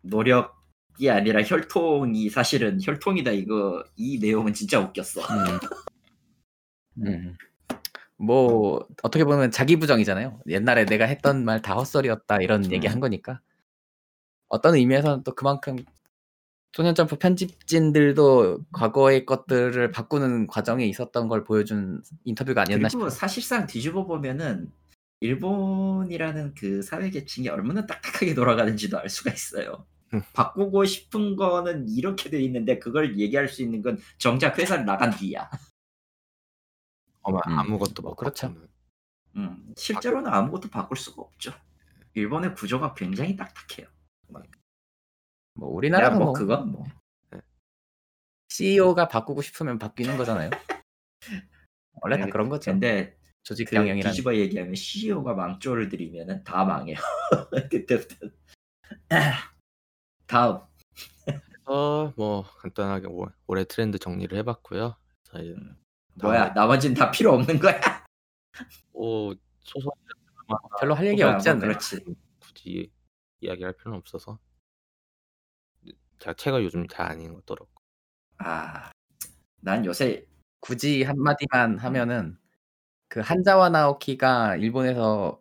노력이 아니라 혈통이 사실은 혈통이다 이거 이 내용은 진짜 웃겼어. 음. 음. 뭐 어떻게 보면 자기 부정이잖아요. 옛날에 내가 했던 말 다 헛소리였다 이런 얘기 음. 한 거니까 어떤 의미에서는 또 그만큼 소년 점프 편집진들도 과거의 것들을 바꾸는 과정에 있었던 걸 보여준 인터뷰가 아니었나 싶어요. 사실상 뒤집어 보면은 일본이라는 그 사회 계층이 얼마나 딱딱하게 돌아가는지도 알 수가 있어요. 음. 바꾸고 싶은 거는 이렇게 돼 있는데 그걸 얘기할 수 있는 건 정작 회사를 나간 뒤야. 아마 음. 아무것도 뭐못 그렇죠. 음, 실제로는 아무것도 바꿀 수가 없죠. 일본의 구조가 굉장히 딱딱해요. 뭐 야, 우리나라는 뭐뭐 그건 뭐 CEO가 바꾸고 싶으면 바뀌는 거잖아요. 원래 다 아니, 그런 거죠. 근데 조직 그 경영이라는. 뒤집어 얘기하면 CEO가 망조를 들이면은 다 망해요. <laughs> 그때부터 다음 그래서 뭐 간단하게 올- 올해 트렌드 정리를 해봤고요. 저희 뭐야 나머지는 다 필요 없는 거야? 오 소설 별로 할 얘기 없지 뭐 않나요? 그렇지. 굳이 이야기할 필요는 없어서 제가 책을 요즘 잘 안 읽었더라고. 아, 난 요새 굳이 한마디만 하면은 그 한자와 나오키가 일본에서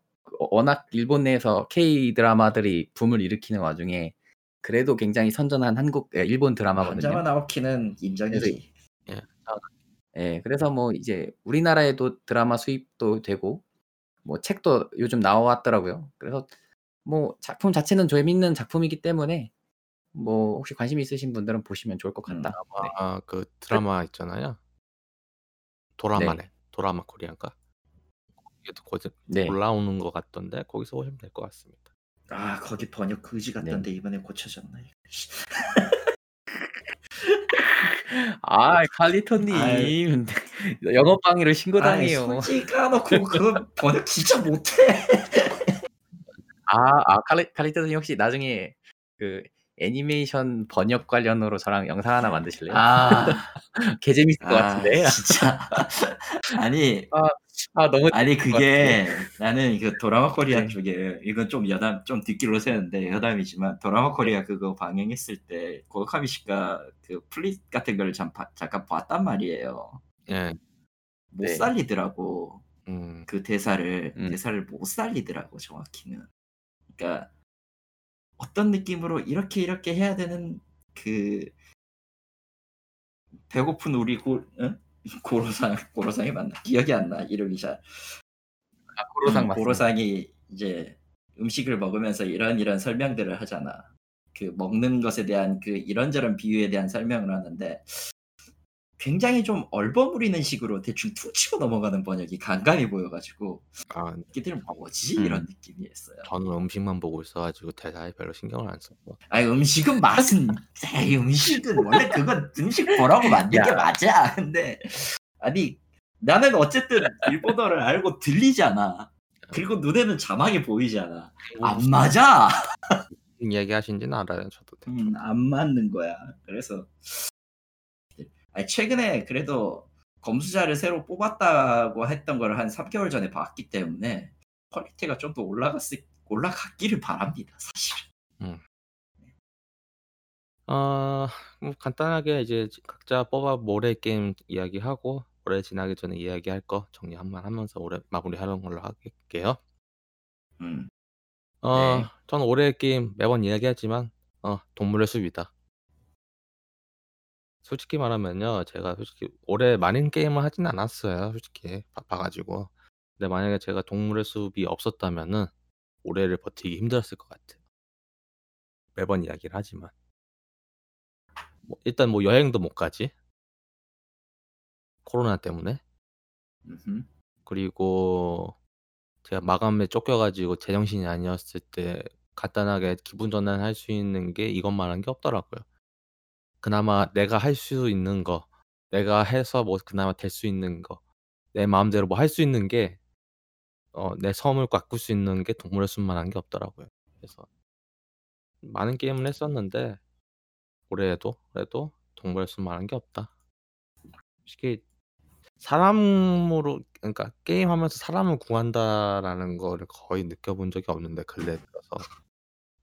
워낙 일본 내에서 K 드라마들이 붐을 일으키는 와중에 그래도 굉장히 선전한 한국 예, 일본 드라마거든요. 한자와 나오키는 인정이지. 예, 그래서 뭐 이제 우리나라에도 드라마 수입도 되고 뭐 책도 요즘 나왔더라고요. 그래서 뭐 작품 자체는 재밌는 작품이기 때문에 뭐 혹시 관심 있으신 분들은 보시면 좋을 것 같다. 네. 아그 드라마 있잖아요. 도라마네. 도라마 코리안가. 거기에도 곧 네. 올라오는 것 같던데 거기서 보시면 될 것 같습니다. 아 거기 번역 그지 같던데 이번에 고쳐졌나? 이거. 씨. 아, 칼리토님 영업 방해를 아이, 신고 당해요. 솔직히 까놓고 그거 번역 진짜 못해. 아, 아 칼리 칼리토님 혹시 나중에 그 애니메이션 번역 관련으로 저랑 영상 하나 만드실래요? 아, <laughs> 개 재밌을 것 아, 같은데. <laughs> 진짜. <laughs> 아니 아, 너무 아니 그게 나는 그 드라마 코리아 네. 쪽에 이건 좀 여담 좀 뒷길로 새는데 여담이지만 드라마 코리아 그거 방영했을 때 고카미 씨가 그 플릿 같은 걸 잠, 잠깐 봤단 말이에요. 예. 못 네. 살리더라고 음. 그 대사를 음. 대사를 못 살리더라고 정확히는. 그러니까 어떤 느낌으로 이렇게 이렇게 해야 되는 그 배고픈 우리 고 응? 고로상 <laughs> 고로상이 맞나 기억이 안 나 이름이 잘 아, 고로상 맞습니다. 고로상이 이제 음식을 먹으면서 이런 이런 설명들을 하잖아. 그 먹는 것에 대한 그 이런저런 비유에 대한 설명을 하는데 굉장히 좀 얼버무리는 식으로 대충 툭 치고 넘어가는 번역이 간간히 보여가지고 아 이들 뭐지 음. 이런 느낌이었어요. 저는 음식만 보고 있어가지고 대사에 별로 신경을 안 썼고 아니 음식은 맛은 에이, 음식은 원래 그건 음식 보라고 만든 게 야. 맞아. 근데 아니 나는 어쨌든 일본어를 알고 들리잖아. 그리고 눈에는 자막이 보이잖아. 안 맞아. 무슨 이야기 하신지는 알아요 저도 음, 안 맞는 거야. 그래서 아니, 최근에 그래도 검수자를 새로 뽑았다고 했던 걸 한 3개월 전에 봤기 때문에 퀄리티가 좀 더 올라갔을 올라갔기를 바랍니다. 사실. 어, 뭐 간단하게 이제 각자 뽑아 올해 게임 이야기하고 올해 지나기 전에 이야기할 거 정리 한 번 하면서 올해 마무리하는 걸로 할게요. 음. 어, 네. 저는 올해 게임 매번 이야기하지만 어, 동물의 숲이다. 솔직히 말하면요, 제가 솔직히 올해 많은 게임을 하진 않았어요. 솔직히 바빠 가지고. 근데 만약에 제가 동물의 숲이 없었다면은 올해를 버티기 힘들었을 것 같아요. 매번 이야기를 하지만. 뭐, 일단 뭐 여행도 못 가지. 코로나 때문에. 음흠. 그리고 제가 마감에 쫓겨 가지고 제정신이 아니었을 때 간단하게 기분 전환할 수 있는 게 이것만 한 게 없더라고요. 그나마 내가 할 수 있는 거, 내가 해서 뭐 그나마 될 수 있는 거, 내 마음대로 뭐 할 수 있는 게, 어, 내 섬을 가꿀 수 있는 게 동물의 숲만한 게 없더라고요. 그래서 많은 게임을 했었는데 올해에도 그래도 동물의 숲만한 게 없다. 솔직히 사람으로 그러니까 게임하면서 사람을 구한다라는 거를 거의 느껴본 적이 없는데 근래 들어서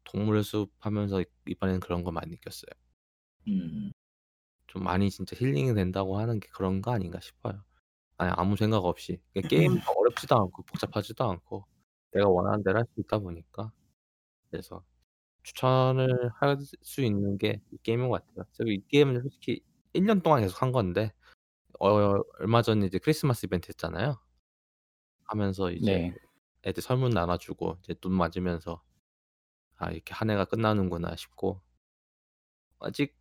동물의 숲 하면서 이번에는 그런 거 많이 느꼈어요. 음. 좀 많이 진짜 힐링이 된다고 하는 게 그런 거 아닌가 싶어요. 아니 아무 생각 없이 <laughs> 게임도 어렵지도 않고 복잡하지도 않고 내가 원하는 대로 할 수 있다 보니까 그래서 추천을 할 수 있는 게 이 게임인 것 같아요. 제가 이 게임을 솔직히 1년 동안 계속 한 건데 어, 얼마 전에 이제 크리스마스 이벤트 했잖아요. 하면서 이제 네. 애들 설문 나눠주고 이제 눈 맞으면서 아 이렇게 한 해가 끝나는구나 싶고 아직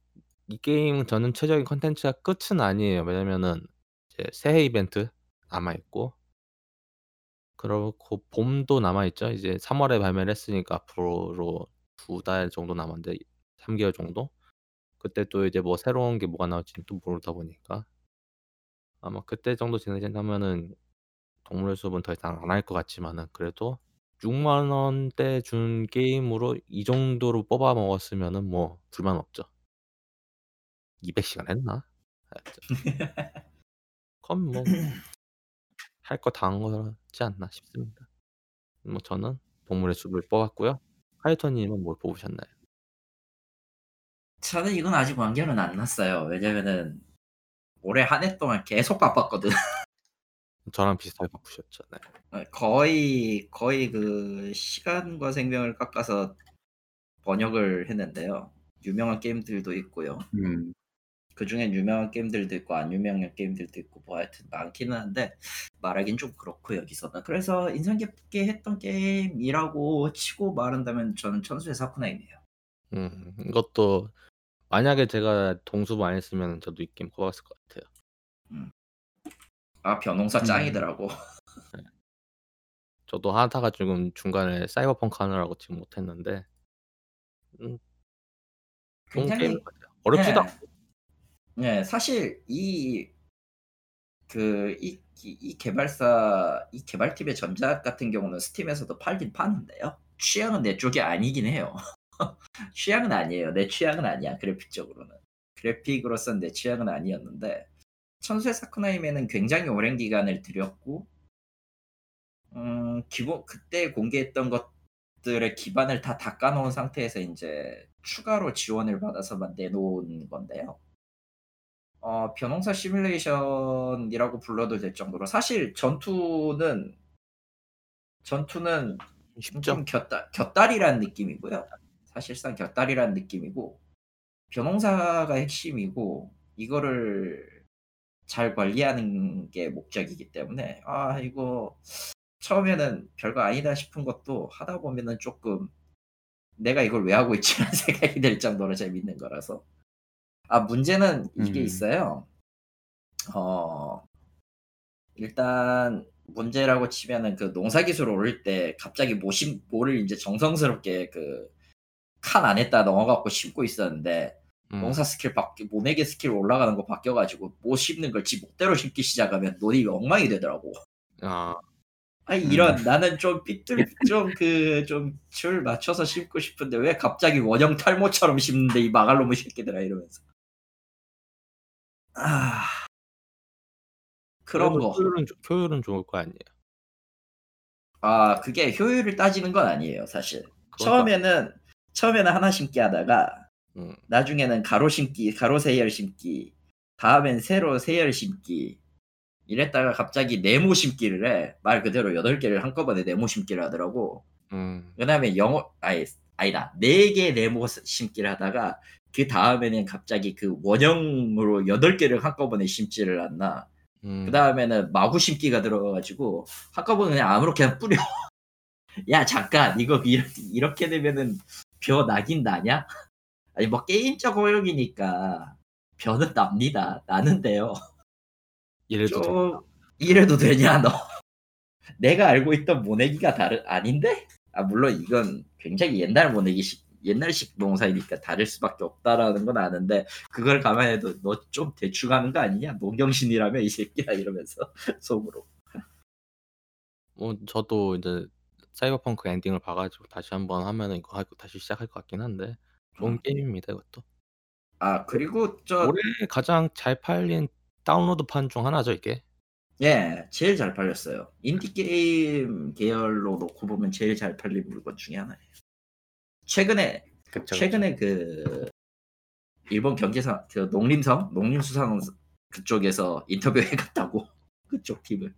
이 게임 전체적인 컨텐츠가 끝은 아니에요. 왜냐면은 이제 새해 이벤트 남아 있고 그렇고 봄도 남아 있죠. 이제 3월에 발매를 했으니까 앞으로 두 달 정도 남았는데 3개월 정도. 그때 또 이제 뭐 새로운 게 뭐가 나올지는 또 모르다 보니까 아마 그때 정도 진행된다면은 동물의 숲은 더 이상 안 할 것 같지만은 그래도 6만 원대 준 게임으로 이 정도로 뽑아 먹었으면은 뭐 불만 없죠. 200시간 했나? <laughs> 그럼 뭐 <clears throat> 할 거 다 한 거지 않나 싶습니다. 뭐 저는 동물의 숲을 뽑았고요. 하이터님은 뭘 뽑으셨나요? 저는 이건 아직 완결은 안 났어요. 왜냐면은 올해 한 해 동안 계속 바빴거든. <laughs> 저랑 비슷하게 바쁘셨죠. 네. 거의 거의 그 시간과 생명을 깎아서 번역을 했는데요. 유명한 게임들도 있고요. 음. 그 중엔 유명한 게임들도 있고 안 유명한 게임들도 있고 뭐 하여튼 많기는 한데 말하긴 좀 그렇고 여기서는 그래서 인상 깊게 했던 게임이라고 치고 말한다면 저는 천수의 사쿠나이네요. 음, 이것도 만약에 제가 동수부 안 했으면 저도 이 게임 뽑았을 것 같아요. 아 변홍사 음. 짱이더라고. <laughs> 저도 하다가 지금 중간에 사이버펑크 하느라고 지금 못했는데 음, 좋은 굉장히 게임인 것 같아요. 어렵지도 네. 않고 네, 사실 이 그이 이 개발사 이 개발팀의 전작 같은 경우는 스팀에서도 팔긴 파는데요. 취향은 내 쪽이 아니긴 해요. <laughs> 취향은 아니에요. 내 취향은 아니야. 그래픽적으로는. 그래픽으로선 내 취향은 아니었는데 천수의 사쿠나임에는 굉장히 오랜 기간을 들였고 음, 기본 그때 공개했던 것들의 기반을 다 닦아놓은 상태에서 이제 추가로 지원을 받아서만 내놓은 건데요. 어, 변홍사 시뮬레이션이라고 불러도 될 정도로 사실 전투는 전투는 쉽죠. 좀 곁다, 곁다리라는 느낌이고요. 사실상 곁다리라는 느낌이고 벼농사가 핵심이고 이거를 잘 관리하는 게 목적이기 때문에 아 이거 처음에는 별거 아니다 싶은 것도 하다 보면은 조금 내가 이걸 왜 하고 있지라는 <laughs> 생각이 들 정도로 재밌는 거라서 아 문제는 이게 음. 있어요 어 일단 문제라고 치면은 그 농사 기술 오를 때 갑자기 모심 모를 이제 정성스럽게 그 칸 안에다 넣어갖고 심고 있었는데 음. 농사 스킬 바뀌 모내기 스킬 올라가는 거 바뀌어가지고 못 심는 걸 지 멋대로 심기 시작하면 논이 엉망이 되더라고. 아, 아니 음. 이런 나는 좀 삐뚤 좀그 좀줄 맞춰서 심고 싶은데 왜 갑자기 원형 탈모처럼 심는데 이 망할 놈의 새끼들아 이러면서 아 그런 거. 효율은, 좋- 효율은 좋을 거 아니에요. 아 그게 효율을 따지는 건 아니에요 사실. 처음에는 처음에는 하나 심기 하다가 음. 나중에는 가로 심기, 가로 세열 심기, 다음엔 세로 세열 심기. 이랬다가 갑자기 네모 심기를 해. 말 그대로 8개를 한꺼번에 네모 심기를 하더라고. 음. 그 다음에 영어, 아니, 아니다. 4개 네모 심기를 하다가 그 다음에는 갑자기 그 원형으로 8개를 한꺼번에 심지를 않나. 음. 그 다음에는 마구 심기가 들어가가지고 한꺼번에 그냥 아무렇게나 뿌려. <laughs> 야 잠깐 이거 이렇게, 이렇게 되면은 벼 나긴 나냐? <laughs> 아니 뭐 게임적 허용이니까 벼는 납니다. 나는데요. 이래도 돼. 좀 이래도 되냐 너? <laughs> 내가 알고 있던 모내기가 다르 아닌데? 아 물론 이건 굉장히 옛날 모내기식 옛날식 농사이니까 다를 수밖에 없다라는 건 아는데 그걸 감안해도 너 좀 대충 하는 거 아니냐? 농경신이라며 이 새끼야 이러면서 <laughs> 속으로. 뭐 저도 이제 사이버펑크 엔딩을 봐가지고 다시 한번 하면은 이거 하고 다시 시작할 것 같긴 한데 좋은 음. 게임입니다 이것도. 아 그리고 저 올해 가장 잘 팔린 다운로드판 중 하나죠 이게. 예, 제일 잘 팔렸어요. 인디 게임 계열로 놓고 보면 제일 잘 팔린 물건 중에 하나예요. 최근에 그쵸, 최근에 그 일본 경제사 그 농림성 농림수산 그쪽에서 인터뷰 해 갔다고 <laughs> 그쪽 팀을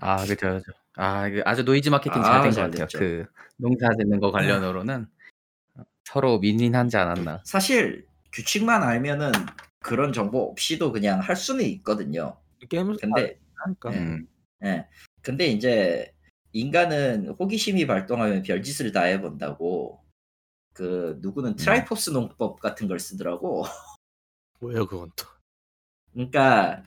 아 그죠 그죠. 아 이거 아주 노이즈 마케팅 아, 잘된것잘 같아요. 됐죠. 그 농사 짓는 거 관련으로는 서로 윈윈하지 않았나. 사실 규칙만 알면은 그런 정보 없이도 그냥 할 수는 있거든요. 게임을 근데 하니까. 네. 음. 예. 근데 이제 인간은 호기심이 발동하면 별짓을 다 해본다고. 그 누구는 트라이포스 농법 같은 걸 쓰더라고. <laughs> 뭐예요 그건 또. 그러니까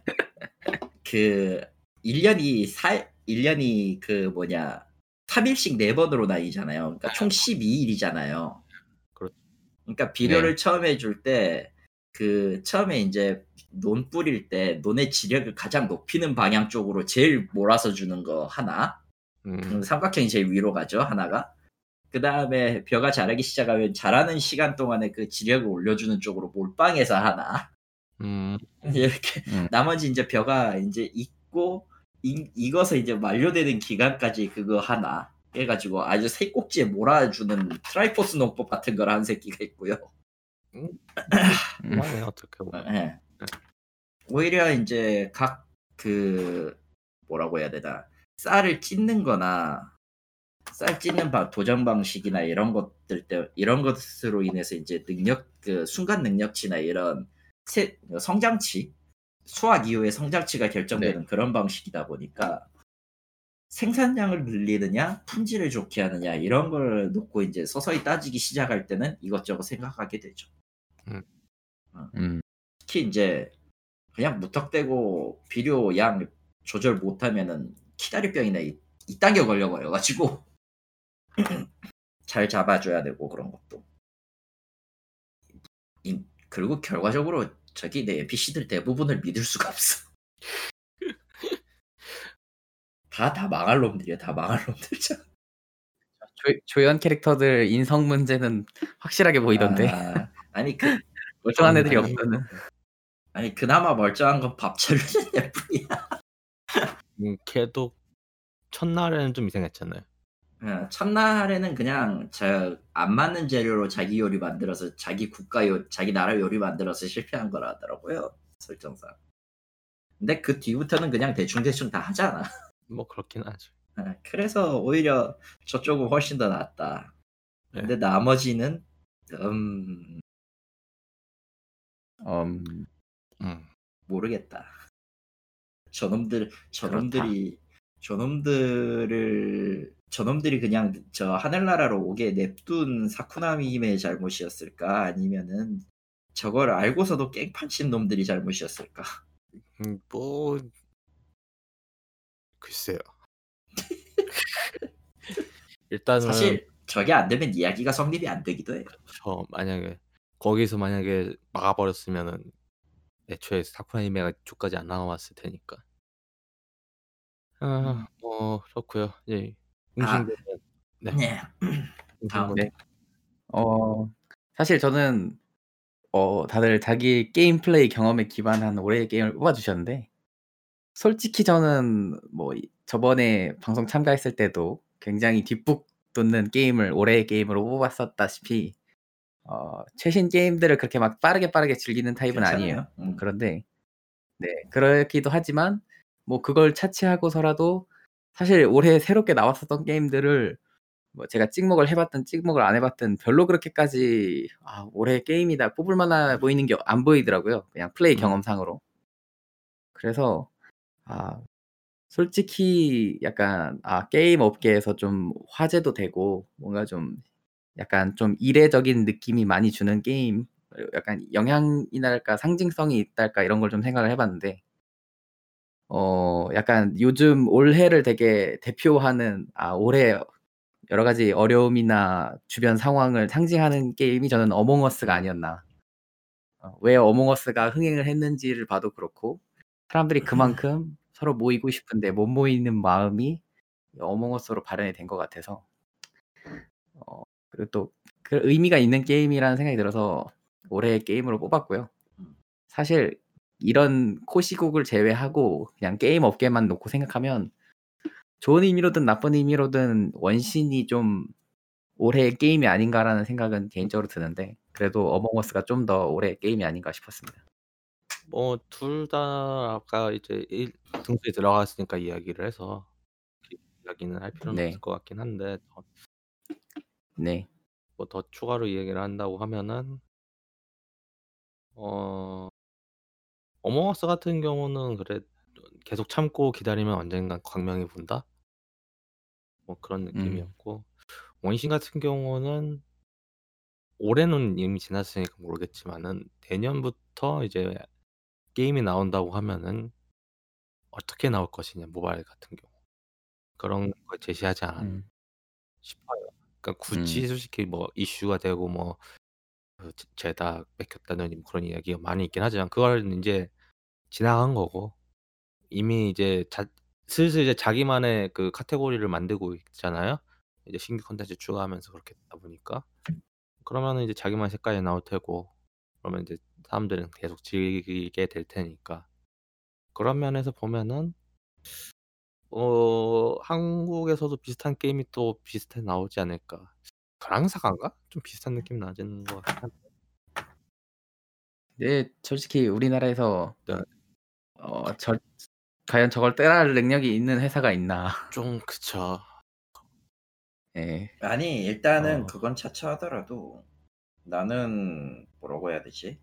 그 1년이 사 1년이 그 뭐냐 3일씩 4번으로 나뉘잖아요. 그러니까 총 12일이잖아요. 그렇- 그러니까 비료를 처음에 줄때 그 처음에 이제 논 뿌릴 때 논의 지력을 가장 높이는 방향 쪽으로 제일 몰아서 주는 거 하나. 음. 음, 삼각형이 제일 위로 가죠 하나가 그 다음에 벼가 자라기 시작하면 자라는 시간 동안에 그 지력을 올려주는 쪽으로 몰빵해서 하나 음. <laughs> 이렇게 음. 나머지 이제 벼가 이제 익고 이, 익어서 이제 만료되는 기간까지 그거 하나 해가지고 아주 세 꼭지에 몰아주는 트라이포스 농법 같은 걸 한 새끼가 있고요 음. 그만해 어떻게 보면. 예. 오히려 이제 각 그 뭐라고 해야 되나 쌀을 찢는 거나 쌀 찢는 방 도전 방식이나 이런 것들 때 이런 것으로 인해서 이제 능력 그 순간 능력치나 이런 세, 성장치 수확 이후의 성장치가 결정되는 그런 방식이다 보니까 생산량을 늘리느냐 품질을 좋게 하느냐 이런 걸 놓고 이제 서서히 따지기 시작할 때는 이것저것 생각하게 되죠. 음. 특히 이제 그냥 무턱대고 비료 양 조절 못하면은 키다리병이나 이, 이딴 게 걸려버려 가지고. 잘 잡아줘야 되고 그런 것도. 이- 그리고 결과적으로 저기 내 NPC들 대부분을 믿을 수가 없어. <laughs> 다 다 망할 놈들이야 다 망할 놈들이잖아 조, 조연 캐릭터들 인성 문제는 확실하게 보이던데. 아, 아니 그 <laughs> 멀쩡한 애들이 아니, 없거든. 아니 그나마 멀쩡한 건 밥 차려주는 <laughs> 애뿐이야 음, 걔도 첫날에는 좀 이상했잖아요. 예, 첫날에는 그냥 저 안 맞는 재료로 자기 요리 만들어서 자기 국가 요 자기 나라 요리 만들어서 실패한 거라 하더라고요 설정상. 근데 그 뒤부터는 그냥 대충 대충 다 하잖아. <laughs> 뭐 그렇긴 하죠. 아, 그래서 오히려 저쪽은 훨씬 더 낫다. 네. 근데 나머지는 음 음, 음. 모르겠다. 저놈들 저놈들이 저놈들을 저놈들이 그냥 저 하늘나라로 오게 냅둔 사쿠나미의 잘못이었을까 아니면은 저걸 알고서도 깽판 친 놈들이 잘못이었을까? 음, 뭐 글쎄요. <laughs> 일단은 사실 저게 안 되면 이야기가 성립이 안 되기도 해요. 저 만약에 거기서 만약에 막아버렸으면은 애초에 사쿠라히메가 이쪽까지 안 나왔을 테니까. 음. 아, 뭐 그렇고요. 예. 아. 웅신군은 네. 네. 다음. 웅신군 네. 어, 사실 저는 어, 다들 자기 게임 플레이 경험에 기반한 올해의 게임을 뽑아주셨는데 솔직히 저는 뭐 이- 저번에 방송 참가했을 때도 굉장히 뒷북 돋는 게임을 올해의 게임으로 뽑았었다시피 어, 최신 게임들을 그렇게 막 빠르게 빠르게 즐기는 타입은 아니에요. 괜찮아요. 음. 그런데 네 그렇기도 하지만 뭐 그걸 차치하고서라도 사실 올해 새롭게 나왔었던 게임들을 뭐 제가 찍먹을 해봤든 찍먹을 안 해봤든 별로 그렇게까지 아, 올해 게임이다 뽑을 만한 보이는 게 안 보이더라고요. 그냥 플레이 음. 경험상으로. 그래서 아 솔직히 약간 아 게임 업계에서 좀 화제도 되고 뭔가 좀 약간 좀 이례적인 느낌이 많이 주는 게임 약간 영향이랄까 상징성이 있달까 이런 걸 좀 생각을 해봤는데 어 약간 요즘 올해를 되게 대표하는 아 올해 여러 가지 어려움이나 주변 상황을 상징하는 게임이 저는 어몽어스가 아니었나. 어, 왜 어몽어스가 흥행을 했는지를 봐도 그렇고 사람들이 그만큼 서로 모이고 싶은데 못 모이는 마음이 어몽어스로 발현이 된 것 같아서 어, 그리고 또 그 의미가 있는 게임이라는 생각이 들어서 올해의 게임으로 뽑았고요. 사실 이런 코시국을 제외하고 그냥 게임 업계만 놓고 생각하면 좋은 의미로든 나쁜 의미로든 원신이 좀 올해의 게임이 아닌가라는 생각은 개인적으로 드는데 그래도 어몽어스가 좀 더 올해의 게임이 아닌가 싶었습니다. 뭐 둘 다 아까 이제 일 등수에 들어갔으니까 이야기를 해서 이야기는 할 필요는 네. 없을 것 같긴 한데 더 네. 뭐 더 추가로 이야기를 한다고 하면은 어 어몽어스 같은 경우는 그래 계속 참고 기다리면 언젠간 광명이 분다? 뭐 그런 음. 느낌이었고 원신 같은 경우는 올해는 이미 지났으니까 모르겠지만은 내년부터 이제 게임이 나온다고 하면은 어떻게 나올 것이냐 모바일 같은 경우 그런 걸 제시하지 않았나 음. 싶어요. 그러니까 굳이 음. 솔직히 뭐 이슈가 되고 뭐 그 제- 제다 뺏겼다는 뭐 그런 이야기가 많이 있긴 하지만 그걸 이제 지나간 거고 이미 이제 자, 슬슬 이제 자기만의 그 카테고리를 만들고 있잖아요. 이제 신규 콘텐츠 추가하면서 그렇게 되다 보니까 그러면은 이제 자기만의 색깔이 나올 테고 그러면 이제 사람들은 계속 즐기게 될 테니까 그런 면에서 보면은 어 한국에서도 비슷한 게임이 또 비슷하게 나오지 않을까. 그랑사가인가? 좀 비슷한 느낌 나는 것 한데. 네, 솔직히 우리나라에서 네. 어, 저, 과연 저걸 따라할 능력이 있는 회사가 있나? <laughs> 좀 그쵸. 예. 아니 일단은 어. 그건 차차하더라도 나는 뭐라고 해야 되지?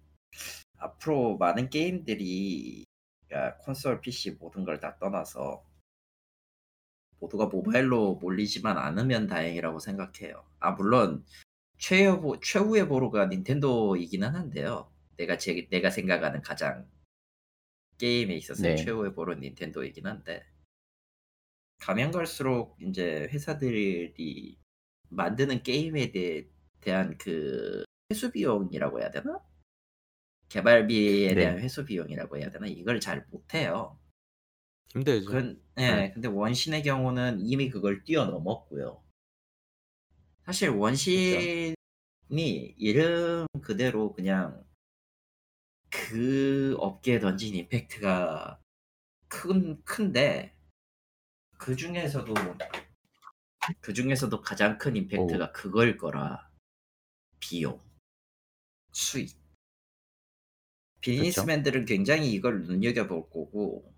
앞으로 많은 게임들이 야, 콘솔, PC 모든 걸 다 떠나서 모두가 모바일로 몰리지만 않으면 다행이라고 생각해요. 아 물론 최후 최후의 보루가 닌텐도이기는 한데요. 내가 제 내가 생각하는 가장 게임에 있어서의 네. 최후의 보루는 닌텐도이긴 한데 가면 갈수록 이제 회사들이 만드는 게임에 대해, 대한 그 회수 비용이라고 해야 되나? 개발비에 네. 대한 회수 비용이라고 해야 되나? 이걸 잘 못해요. 힘들죠. 그, 예, 네. 근데 원신의 경우는 이미 그걸 뛰어넘었고요. 사실 원신이 이름 그대로 그냥 그 업계에 던진 임팩트가 큰, 큰데 그 중에서도 그 중에서도 가장 큰 임팩트가 그걸 거라 비용 수익 비즈니스맨들은 굉장히 이걸 눈여겨볼 거고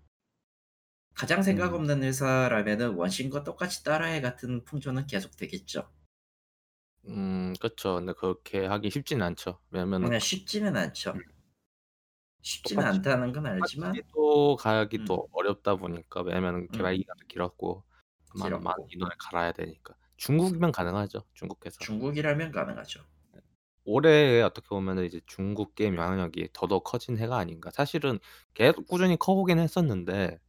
가장 생각 음. 없는 회사라면은 원신과 똑같이 따라해 같은 풍조는 계속 되겠죠. 음 그쵸. 근데 그렇게 하기 쉽지는 않죠. 왜냐면은 그냥 쉽지는 않죠. 음. 쉽지는 똑같이 않다는 건 알지만 또 음. 가기도 어렵다 보니까 왜냐면은 개발 음. 기간도 길었고 많은. 인원을 갈아야 되니까. 중국이면 가능하죠, 중국 회사. 중국이라면 가능하죠. 올해 어떻게 보면은 이제 중국 게임 영향력이 더더욱 커진 해가 아닌가. 사실은 계속 꾸준히 커 오긴 했었는데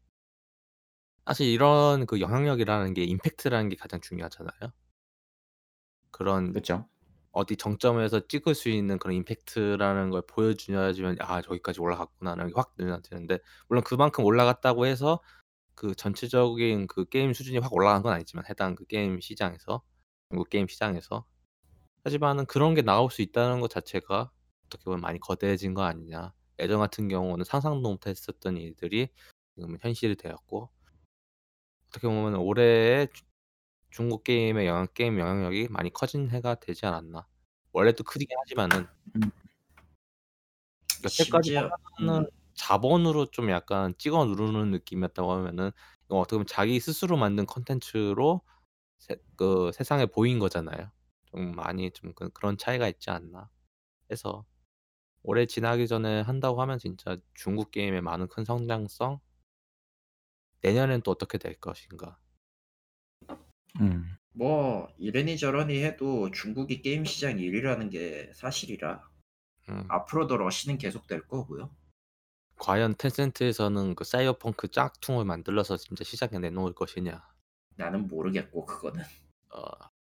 사실 이런 그 영향력이라는 게 임팩트라는 게 가장 중요하잖아요. 그런 그쵸. 어디 정점에서 찍을 수 있는 그런 임팩트라는 걸 보여줘야지만 '아 저기까지 올라갔구나.'라는 게확 눈여겨지는데 물론 그만큼 올라갔다고 해서 그 전체적인 그 게임 수준이 확 올라간 건 아니지만 해당 그 게임 시장에서 중국 게임 시장에서. 하지만은 그런 게 나올 수 있다는 것 자체가 어떻게 보면 많이 거대해진 거 아니냐. 예전 같은 경우는 상상도 못 했었던 일들이 지금은 현실이 되었고 어떻게 보면은 올해의 주 중국 게임의 영향 게임 영향력이 많이 커진 해가 되지 않았나. 원래도 크긴 하지만은 음. 여태까지 심지어 하는 음. 자본으로 좀 약간 찍어 누르는 느낌이었다고 하면은 이건 어떻게 보면 자기 스스로 만든 콘텐츠로 세 그 세상에 보인 거잖아요. 좀 많이 좀 그 그런 차이가 있지 않나 해서 올해 지나기 전에 한다고 하면 진짜 중국 게임의 많은 큰 성장성 내년엔 또 어떻게 될 것인가. 음. 뭐 이러니 저러니 해도 중국이 게임 시장 1 위라는 게 사실이라 음. 앞으로도 러시는 계속될 거고요. 과연 텐센트에서는 그 사이버펑크 짝퉁을 만들어서 진짜 시장에 내놓을 것이냐. 나는 모르겠고 그거는. 어.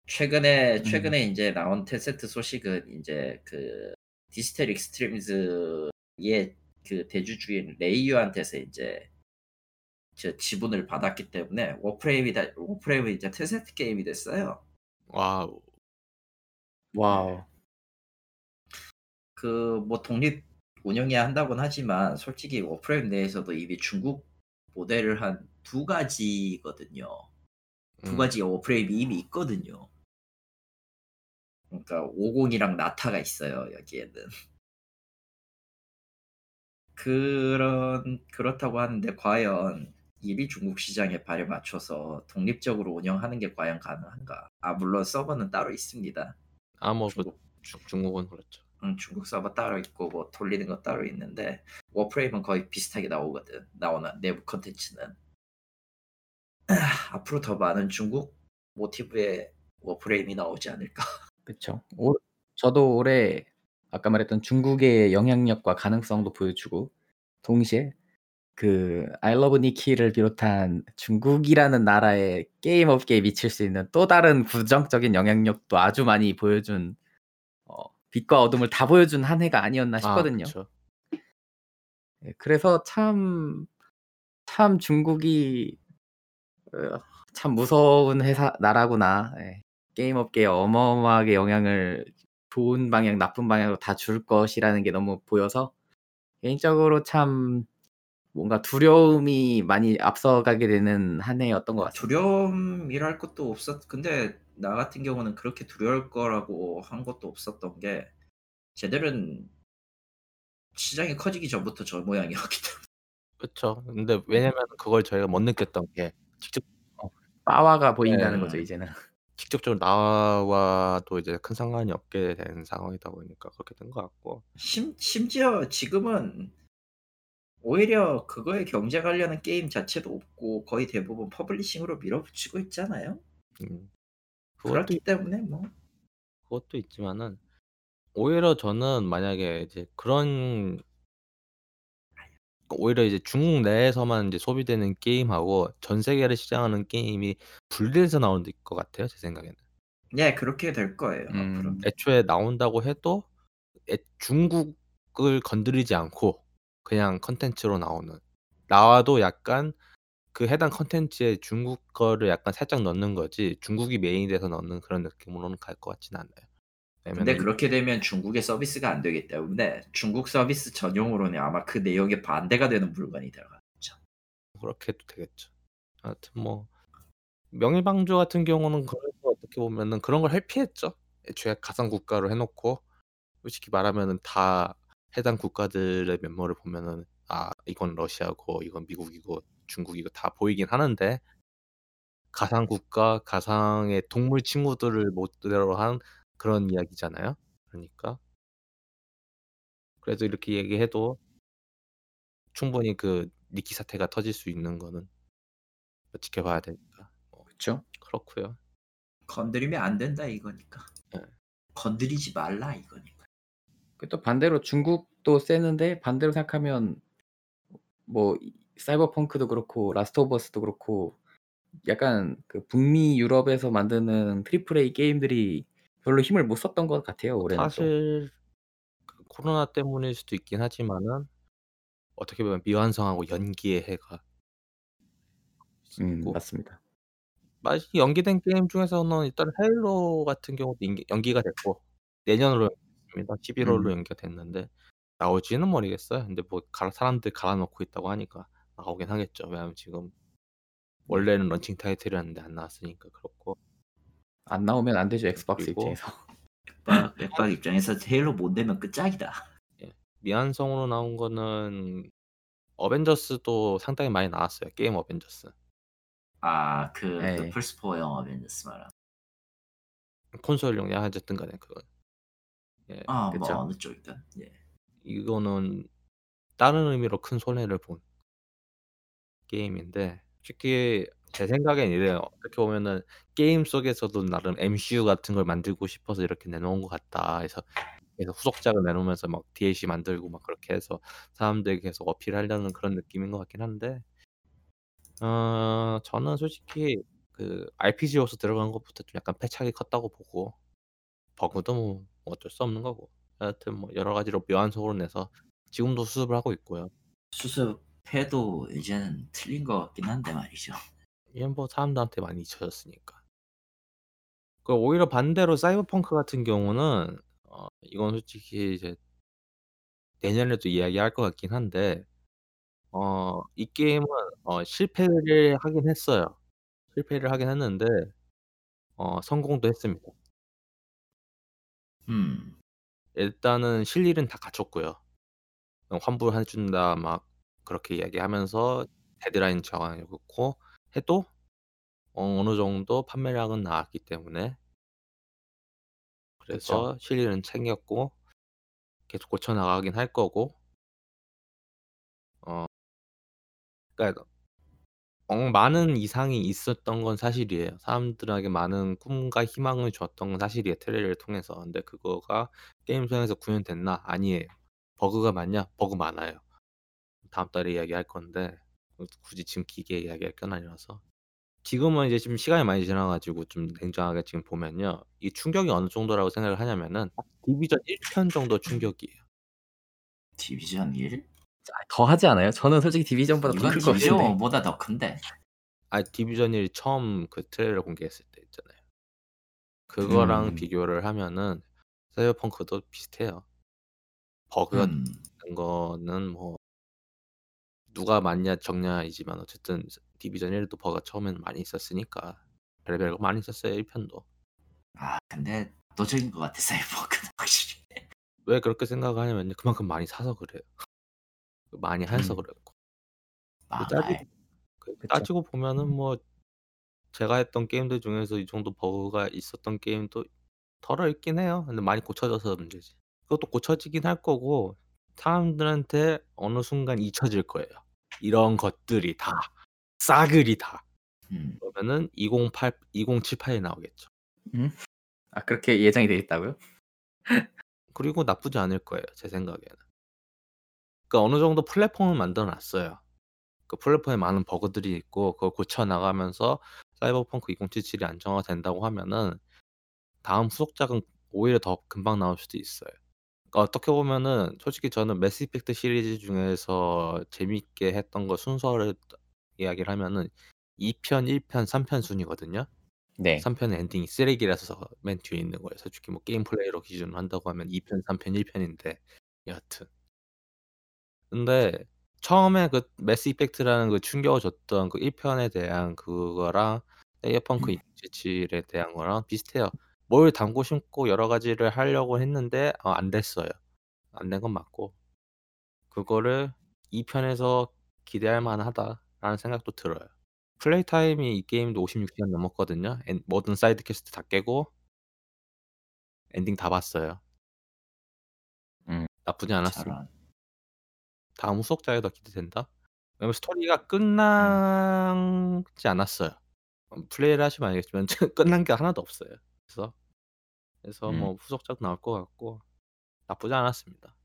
최근에 음. 최근에 인제 나온 텐센트 소식은 인제 그 디지털 익스트림즈의 그 대주주인 레이유한테서 저 지분을 받았기 때문에 워프레임이 다 워프레임은 이제 텐센트 게임이 됐어요. 와우. 와우. 그 뭐 독립 운영해야 한다고는 하지만 솔직히 워프레임 내에서도 이미 중국 모델을 한2 가지거든요. 2 음. 가지의 워프레임이 이미 있거든요. 그러니까 오공이랑 나타가 있어요, 여기에는. 그런 그렇다고 하는데 과연 이미 중국 시장에 발에 맞춰서 독립적으로 운영하는 게 과연 가능한가? 아 물론 서버는 따로 있습니다. 아뭐그 중국 중 중국은 그렇죠. 음 중국 서버 따로 있고 뭐 돌리는 거 따로 있는데 워프레임은 거의 비슷하게 나오거든. 나오는 내부 콘텐츠는. 앞으로 더 많은 중국 모티브의 워프레임이 나오지 않을까. <laughs> 그쵸. 올 저도 올해 아까 말했던 중국의 영향력과 가능성도 보여주고 동시에 그 I love Nikki를 비롯한 중국이라는 나라의 게임 업계에 미칠 수 있는 또 다른 부정적인 영향력도 아주 많이 보여준 어 빛과 어둠을 다 보여준 한 해가 아니었나 아 싶거든요. 그쵸. 예 그래서 참, 참 중국이 어 참 무서운 회사 나라구나. 예. 게임 업계에 어마어마하게 영향을 좋은 방향 나쁜 방향으로 다 줄 것이라는 게 너무 보여서 개인적으로 참 뭔가 두려움이 많이 앞서가게 되는 한 해였던 것 같습니다. 두려움이랄 것도 없었 근데 나 같은 경우는 그렇게 두려울 거라고 한 것도 없었던 게 쟤들은 시장이 커지기 전부터 저 모양이었기 때문에. 그쵸. 근데 왜냐면은 그걸 저희가 못 느꼈던 게 직접 어 빠와가 보인다는 네. 거죠 이제는. 직접적으로 나와도 이제 큰 상관이 없게 된 상황이다 보니까 그렇게 된 것 같고. 심 심지어 지금은 오히려 그거에 경쟁하려는 게임 자체도 없고 거의 대부분 퍼블리싱으로 밀어붙이고 있잖아요. 음. 그렇기 있 때문에 뭐 그것도 있지만은 오히려 저는 만약에 이제 그런 오히려 이제 중국 내에서만 이제 소비되는 게임하고 전 세계를 시장하는 게임이 분리돼서 나올 것 같아요, 제 생각에는. 네 그렇게 될 거예요 앞으로. 음. 애초에 나온다고 해도 애 중국을 건드리지 않고 그냥 콘텐츠로 나오는. 나와도 약간 그 해당 콘텐츠에 중국 거를 약간 살짝 넣는 거지 중국이 메인이 돼서 넣는 그런 느낌으로는 갈 것 같지는 않아요. 근데 그렇게 되면 중국의 서비스가 안 되기 때문에 중국 서비스 전용으로는 아마 그 내용에 반대가 되는 물건이 들어가겠죠. 그렇게 해도 되겠죠. 하여튼 뭐 명일방주 같은 경우는 그래서 어떻게 보면은 그런 걸 회피했죠. 애초에 가상 국가로 해 놓고 솔직히 말하면은 다 해당 국가들의 면모를 보면은 아 이건 러시아고 이건 미국이고 중국이고 다 보이긴 하는데 가상 국가, 가상의 동물 친구들을 모델로 한 그런 이야기잖아요. 그러니까 그래도 이렇게 얘기해도 충분히 그 니키 사태가 터질 수 있는 거는 뭐 지켜봐야 되니까. 뭐 그쵸. 그렇고요. 건드리면 안 된다 이거니까. 네. 건드리지 말라 이거니까. 그또 반대로 중국도 세는데 반대로 생각하면 뭐이 사이버펑크도 그렇고 라스트 오브 어스도 그렇고 약간 그 북미 유럽에서 만드는 트리플 A 게임들이 별로 힘을 못 썼던 것 같아요 올해는 또. 사실 그 코로나 때문일 수도 있긴 하지만은 어떻게 보면 미완성하고 연기의 해가 음 맞습니다. 연기된 게임 중에서는 일단 헤일로 같은 경우도 연기가 됐고 내년으로 연기됐습니다. 11 월로 음. 연기가 됐는데 나올지는 모르겠어요. 근데 뭐 갈아 사람들 갈아 넣고 있다고 하니까 나오긴 하겠죠. 왜냐하면 지금 원래는 런칭 타이틀이었는데 안 나왔으니까 그렇고. 안 나오면 안 되죠 엑스박스 입장에서. 엑박 <laughs> 엑박 입장에서 헤일로 못 내면 끝장이다. 예. 미완성으로 나온 거는 어벤져스도 상당히 많이 나왔어요. 게임 어벤져스. 아그그 예. 플스4용 어벤져스 말하는. 콘솔용이야 어쨌든 간에 그건. 예. 아 그쵸. 뭐 어느 쪽이든. 예. 이거는 다른 의미로 큰 손해를 본 게임인데 솔직히 제 생각엔 이래요. 어떻게 보면은 게임 속에서도 나름 MCU 같은 걸 만들고 싶어서 이렇게 내놓은 것 같다. 해서 계속 후속작을 내놓으면서 막 DLC 만들고 막 그렇게 해서 사람들에게 계속 어필하려는 그런 느낌인 것 같긴 한데 어 저는 솔직히 그 RPG 요소 들어간 것부터 좀 약간 패착이 컸다고 보고 버그도 뭐 어쩔 수 없는 거고 하여튼 뭐 여러 가지로 미완성으로 내서 지금도 수습을 하고 있고요. 수습해도 이제는 틀린 것 같긴 한데 말이죠. 이건 뭐 사람들한테 많이 잊혀졌으니까. 그 오히려 반대로 사이버펑크 같은 경우는 어 이건 솔직히 이제 내년에도 이야기할 것 같긴 한데 어 이 게임은 어 실패를 하긴 했어요. 실패를 하긴 했는데 어 성공도 했습니다. 음. 일단은 실리는 다 갖췄고요. 어 환불해 준다 막 그렇게 이야기하면서 데드라인 정해 놓고 해도 어 어느 정도 판매량은 나왔기 때문에 그쵸. 그래서 실리는 챙겼고 계속 고쳐 나가긴 할 거고 어 그러니까 어 많은 이상이 있었던 건 사실이에요. 사람들에게 많은 꿈과 희망을 줬던 건 사실이에요, 트레일러를 통해서. 근데 그거가 게임 속에서 구현됐나? 아니에요. 버그가 많냐? 버그 많아요. 다음 달에 이야기할 건데 어 굳이 지금 길게 이야기할 건 아니라서. 지금은 이제 좀 시간이 많이 지나 가지고 좀 냉정하게 지금 보면요. 이 충격이 어느 정도라고 생각을 하냐면은 디비전 1편 정도 충격이에요. 디비전 1? 아 더하지 않아요? 저는 솔직히 디비전보다 더 클 것 같은데. 디비전보다 더 큰데. 아 디비전 1 처음 그 트레일러 공개했을 때 있잖아요. 그거랑 음. 비교를 하면은 사이버펑크도 비슷해요. 버그가 음. 있는 거는 뭐 누가 많냐 적냐이지만 어쨌든 디비전 1도 버그가 처음에는 많이 있었으니까 별의별 거 많이 있었어요, 1 편도. 아 근데 압도적인 것 같아 사이버펑크는 확실히. 왜 그렇게 생각을 하냐면요. 그만큼 많이 사서 그래요. 많이 해서 음. 그렇고. 그아 따지고 아이. 그. 따지고 보면은 뭐 제가 했던 게임들 중에서 이 정도 버그가 있었던 게임도 덜어 있긴 해요. 근데 많이 고쳐져서 문제지. 그것도 고쳐지긴 할 거고 사람들한테 어느 순간 잊혀질 거예요. 이런 것들이 다. 싸그리 다. 음. 그러면은 208 2078이 나오겠죠. 음? 아 그렇게 예상이 돼 있다고요? 그리고 나쁘지 않을 거예요, 제 생각에는. 그러니까 어느 정도 플랫폼을 만들어 놨어요. 그 플랫폼에 많은 버그들이 있고 그걸 고쳐 나가면서 사이버펑크 2077이 안정화가 된다고 하면은 다음 후속작은 오히려 더 금방 나올 수도 있어요. 그러니까 어떻게 보면은 솔직히 저는 매스 이펙트 시리즈 중에서 재밌게 했던 거 순서를 이야기를 하면은 2 편, 1 편, 3편 순이거든요. 네. 3 편의 엔딩이 쓰레기라서 맨 뒤에 있는 거예요. 솔직히 뭐 게임 플레이로 기준으로 한다고 하면 2 편, 3 편, 1 편인데 여하튼. 근데 처음에 그 매스 이펙트라는 그 충격을 줬던 그 1 편에 대한 그거랑 사이버펑크 음. 2077에 대한 거랑 비슷해요. 뭘 담고 싶고 여러 가지를 하려고 했는데 어 안 됐어요. 안 된 건 맞고. 그거를 이 편에서 기대할 만하다라는 생각도 들어요. play time이 이 게임도 56시간 넘었거든요. 엔 모든 side quest 다 깨고 엔딩 다 봤어요. 음. 나쁘지 않았습니 다. 다음 후속작이 더 기대된다. 왜냐면 스토리가 음. 끝나지 않았어요. 음 플레이를 하시면 알겠지만 <laughs> 끝난 게 하나도 없어요. 그래서 그래서 음. 뭐 후속작 나올 것 같고 나쁘지 않았습니다.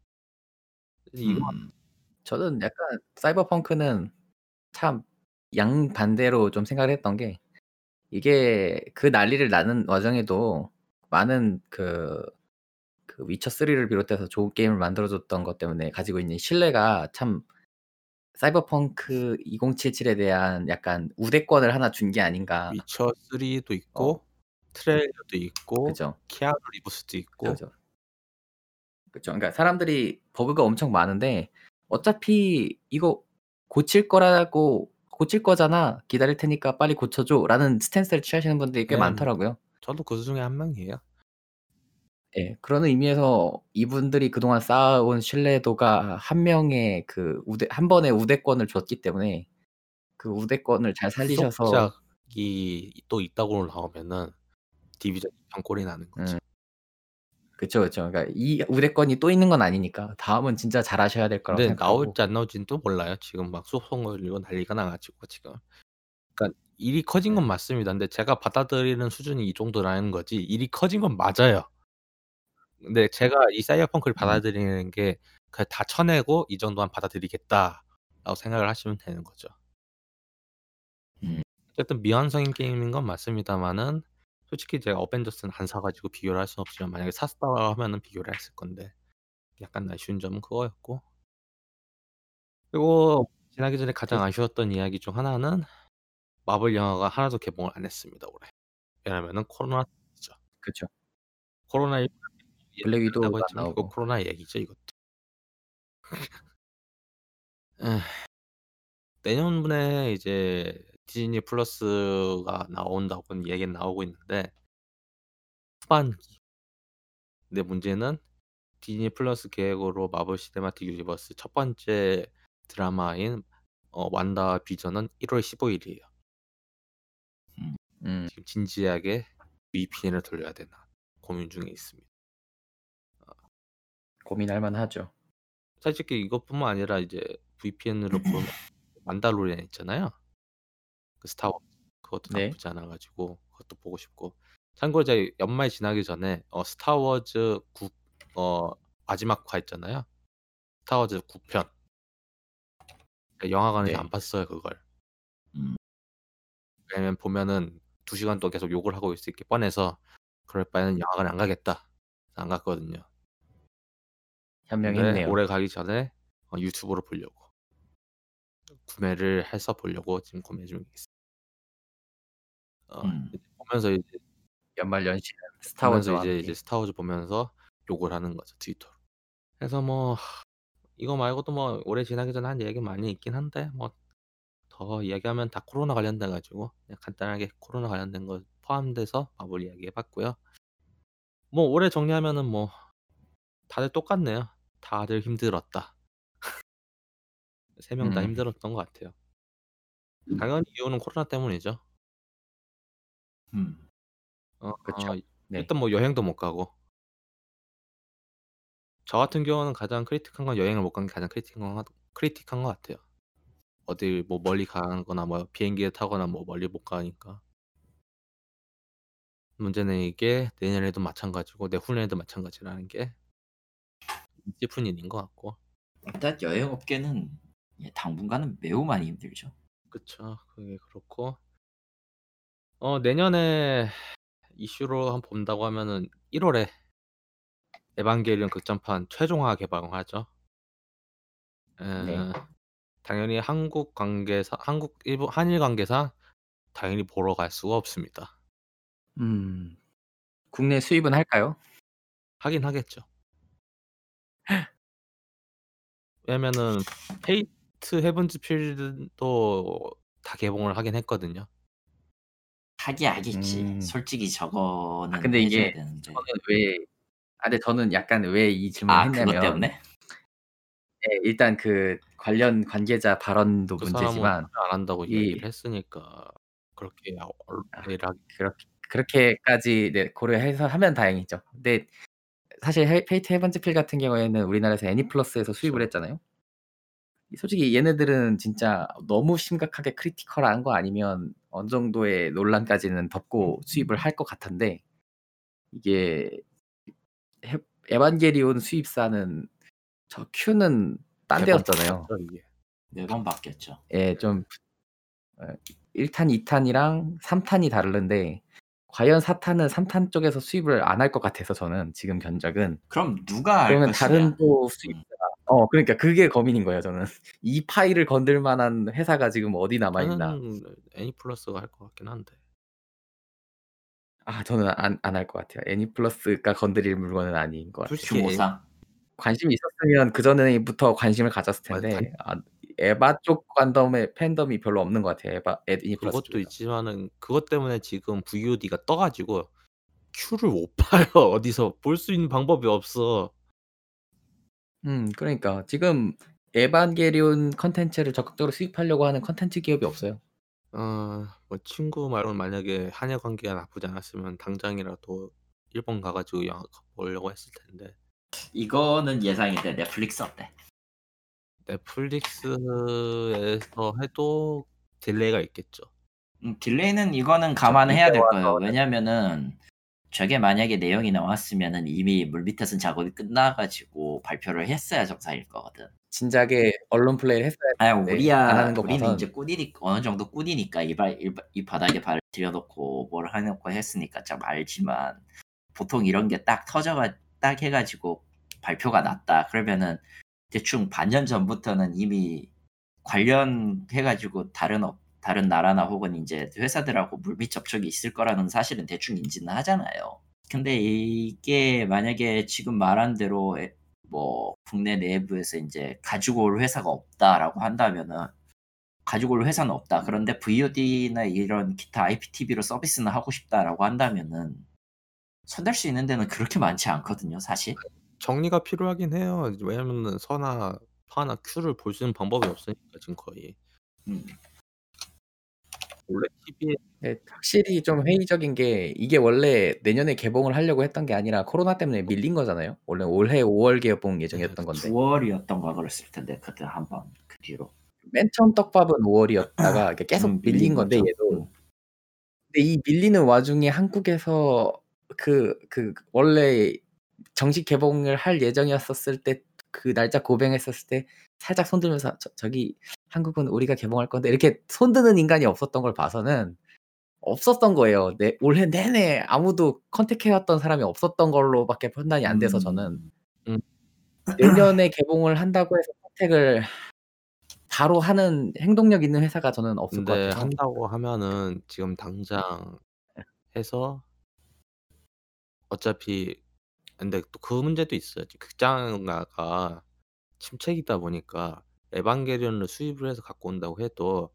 이거 음. 저는 약간 사이버펑크는 참 양반대로 좀 생각을 했던 게 이게 그 난리를 나는 와중에도 많은 그, 그 위쳐 3를 비롯해서 좋은 게임을 만들어 줬던 것 때문에 가지고 있는 신뢰가 참 사이버펑크 2077에 대한 약간 우대권을 하나 준 게 아닌가. 위쳐 3도 어. 있고 트레일러도 있고 그죠. 키아누 리브스도 있고 그죠. 그죠. 그러니까 사람들이 버그가 엄청 많은데 어차피 이거 고칠 거라고 고칠 거잖아. 기다릴 테니까 빨리 고쳐줘라는 stance를 취하시는 분들이 꽤 네. 많더라고요. 저도 그 중에 한 명이에요. 예. 그런 의미에서 이분들이 그동안 쌓아온 신뢰도가 한 명의 그 우대 한 번의 우대권을 줬기 때문에 그 우대권을 잘 살리셔서 후속작이 또 있다고 나오면은 디비전 2편 꼴이 나는 거죠. 음. 그쵸, 그쵸. 그러니까 이 우대권이 또 있는 건 아니니까 다음은 진짜 잘하셔야 될 거라고 근데 생각하고. 나올지 안 나올지는 또 몰라요. 지금 막 소송 걸리고 난리가 나 가지고 지금. 그러니까 일이 커진 건 네. 맞습니다. 근데 제가 받아들이는 수준이 이 정도라는 거지 일이 커진 건 맞아요. 근데 제가 이 사이버펑크를 음. 받아들이는 게 그냥 다 쳐내고 '이 정도만 받아들이겠다.'라고 생각을 하시면 되는 거죠. 음. 어쨌든 미완성인 게임인 건 맞습니다마는 솔직히 제가 어벤져스는 안 사 가지고 비교를 할 수는 없지만 만약에 샀다고 하면은 비교를 했을 건데 약간 아쉬운 점은 그거였고. 그리고 지나기 전에 가장 그 아쉬웠던 이야기 중 하나는 마블 영화가 하나도 개봉을 안 했습니다 올해. 왜냐면은 코로나. 그쵸. 코로나 19 블랙 얘기를 위도우가 나오고. 코로나 얘기죠 이것도. 에. 내년에 이제 디즈니 플러스가 나온다고는 얘기는 나오고 있는데 후반기. 근데 문제는 디즈니 플러스 계획으로 마블 시네마틱 유니버스 첫 번째 드라마인 어 완다 비전은 1월 15 일이에요. 음. 지금 진지하게 VPN을 돌려야 되나 고민 중에 있습니다. 어. 고민할 만하죠. 솔직히 이것뿐만 아니라 이제 VPN으로 보면 <clears throat> 만달로리안 있잖아요. 그 스타워즈. 그것도 네. 나쁘지 않아 가지고 그것도 보고 싶고. 참고로 제가 연말 지나기 전에 어 스타워즈 9 어 마지막 화 있잖아요. 스타워즈 9 편. 그 영화관에서 네. 안 봤어요 그걸. 음. 왜냐면 보면은 2 시간 동안 계속 욕을 하고 있을 게 뻔해서 '그럴 바에는 영화관에 안 가겠다.' 안 갔거든요. 현명했네요. 올해 가기 전에 어 유튜브로 보려고. 구매를 해서 보려고 지금 고민 중에 있습니다. 어 음. 보면서 이제 연말 연시는 보면서 스타워즈와 이제. 이제 스타워즈 보면서 욕을 하는 거죠 트위터로. 그래서 뭐 이거 말고도 뭐 올해 지나기 전에 한 얘기 많이 있긴 한데 뭐 더 이야기하면 다 코로나 관련돼 가지고 간단하게 코로나 관련된 거 포함돼서 마블 이야기해 봤고요. 뭐 올해 정리하면은 뭐 다들 똑같네요. 다들 힘들었다. 3명다 음. 힘들었던 것 같아요. 당연히 이유는 코로나 때문이죠. 음. 어 그쵸. 네. 일단 뭐 여행도 못 가고. 저 같은 경우는 가장 크리틱한 건 여행을 못 간 게 가장 크리틱한 것 크리틱한 것 같아요. 어딜 뭐 멀리 가거나 뭐 비행기를 타거나 뭐 멀리 못 가니까. 문제는 이게 내년에도 마찬가지고 내후년에도 마찬가지라는 게 찝은 일인 것 같고. 일단 여행 업계는 예 당분간은 매우 많이 힘들죠. 그쵸. 그게 그렇고 어 내년에 이슈로 한번 본다고 하면은 1 월에 에반게리온 극장판 최종화 개방을 하죠. 네. 에 당연히 한국 관계사 한국 일본 한일 관계상 당연히 보러 갈 수가 없습니다. 음. 국내 수입은 할까요? 하긴 하겠죠. 왜냐면은 페이트 헤븐즈 필드도 다 개봉을 하긴 했거든요. 하기 하겠지. 음. 솔직히 아 저거는 근데 해 줘야 이게 되는데. 저는 왜 아 근데 저는 약간 왜 이 질문을 아 그것 했냐면 때문에? 예, 일단 그 관련 관계자 발언도 그 문제지만 안 한다고 이 얘기를 했으니까 그렇게 아, 그렇게 그렇게까지 네, 고려해서 하면 다행이죠. 근데 사실 헤, 페이트 헤븐즈필 같은 경우에는 우리나라에서 애니플러스에서 수입을 그렇죠. 했잖아요. 솔직히 얘네들은 진짜 너무 심각하게 critical한 거 아니면 어느 정도의 논란까지는 덮고 수입을 할 것 같은데 이게 헤, 에반게리온 수입사는 저 큐는 딴 데였잖아요. 매번 바뀌었죠. 예, 좀 어, 1탄, 2탄이랑 3탄이 다른데 과연 4탄은 3탄 쪽에서 수입을 안 할 것 같아서 저는 지금 견적은 그럼 누가 할 그러면 것이냐? 다른 또 수입사가 어 그러니까 그게 고민인 거예요 저는 <laughs> 이 파일을 건들 만한 회사가 지금 어디 남아 있나 애니플러스가 할 것 같긴 한데. 아 저는 안 안 할 것 같아요 애니플러스가 건드릴 물건은 아닌 것 같아요 규모상. 관심이 있었으면 그 전에부터 관심을 가졌을 맞아. 텐데 아, 에바 쪽 관덤에 팬덤이 별로 없는 것 같아요 에바 애니플러스 그것도 쪽에서. 있지만은 그것 때문에 지금 VOD가 떠 가지고 큐를 못 <laughs> 봐요. 어디서 볼 수 있는 방법이 없어. 음 그러니까 지금 에반게리온 컨텐츠를 적극적으로 수입하려고 하는 컨텐츠 기업이 없어요. 어, 뭐 친구 말로는 만약에 한일 관계가 나쁘지 않았으면 당장이라도 일본 가 가지고 영화 보려고 했을 텐데. 이거는 예상인데 넷플릭스 어때? 넷플릭스에서 해도 delay가 있겠죠. 음, delay는 이거는 감안해야 될 거예요. 왜냐면은 저게 만약에 내용이 나왔으면은 이미 물밑에서 작업이 끝나가지고 발표를 했어야 정상일 거거든. 진작에 언론 플레이를 했어야 아니 네, 우리야 우리는 봐선. 이제 꾼이니 어느 정도 꾼이니까 이, 발, 이, 이 바닥에 발을 들여놓고 뭘 해놓고 했으니까 좀 알지만 보통 이런 게 딱 터져가 딱 해가지고 발표가 났다 그러면은 대충 반년 전부터는 이미 관련해가지고 다른 업 다른 나라나 혹은 이제 회사들하고 물밑 접촉이 있을 거라는 사실은 대충 인지는 하잖아요. 근데 이게 만약에 지금 말한 대로 에- 뭐 국내 내부에서 이제 가지고 올 회사가 없다라고 한다면은 가지고 올 회사는 없다. 그런데 VOD나 이런 기타 IPTV로 서비스는 하고 싶다라고 한다면은 손댈 수 있는 데는 그렇게 많지 않거든요, 사실. 정리가 필요하긴 해요. 왜냐면은 서나 파나 큐를 볼 수 있는 방법이 없으니까 지금 거의. 음. 원래 TV에 네, 확실히 좀 회의적인 게 이게 원래 내년에 개봉을 하려고 했던 게 아니라 코로나 때문에 밀린 거잖아요. 원래 올해 5월 개봉 예정이었던 건데 9월이었던가 그랬을 텐데 그때 한 번 그 뒤로. 맨 처음 떡밥은 5월이었다가 <clears throat> 계속 음, 밀린 건데 거죠. 얘도 음. 근데 이 밀리는 와중에 한국에서 그, 그, 원래 정식 개봉을 할 예정이었었을 때, 그 날짜 고뱅했었을 때, 살짝 손들면서, 저, 저기, 한국은 우리가 개봉할 건데, 이렇게 손드는 인간이 없었던 걸 봐서는, 없었던 거예요. 내, 올해 내내 아무도 컨택해왔던 사람이 없었던 걸로밖에 판단이 안 돼서 저는, 음. 내년에 개봉을 한다고 해서 선택을 바로 하는 행동력 있는 회사가 저는 없을 것 같아요. 한다고 하면은 지금 당장 해서 어차피 근데 또 그 문제도 있어요. 지금 극장가가 침체기다 보니까 에반게리온을 수입을 해서 갖고 온다고 해도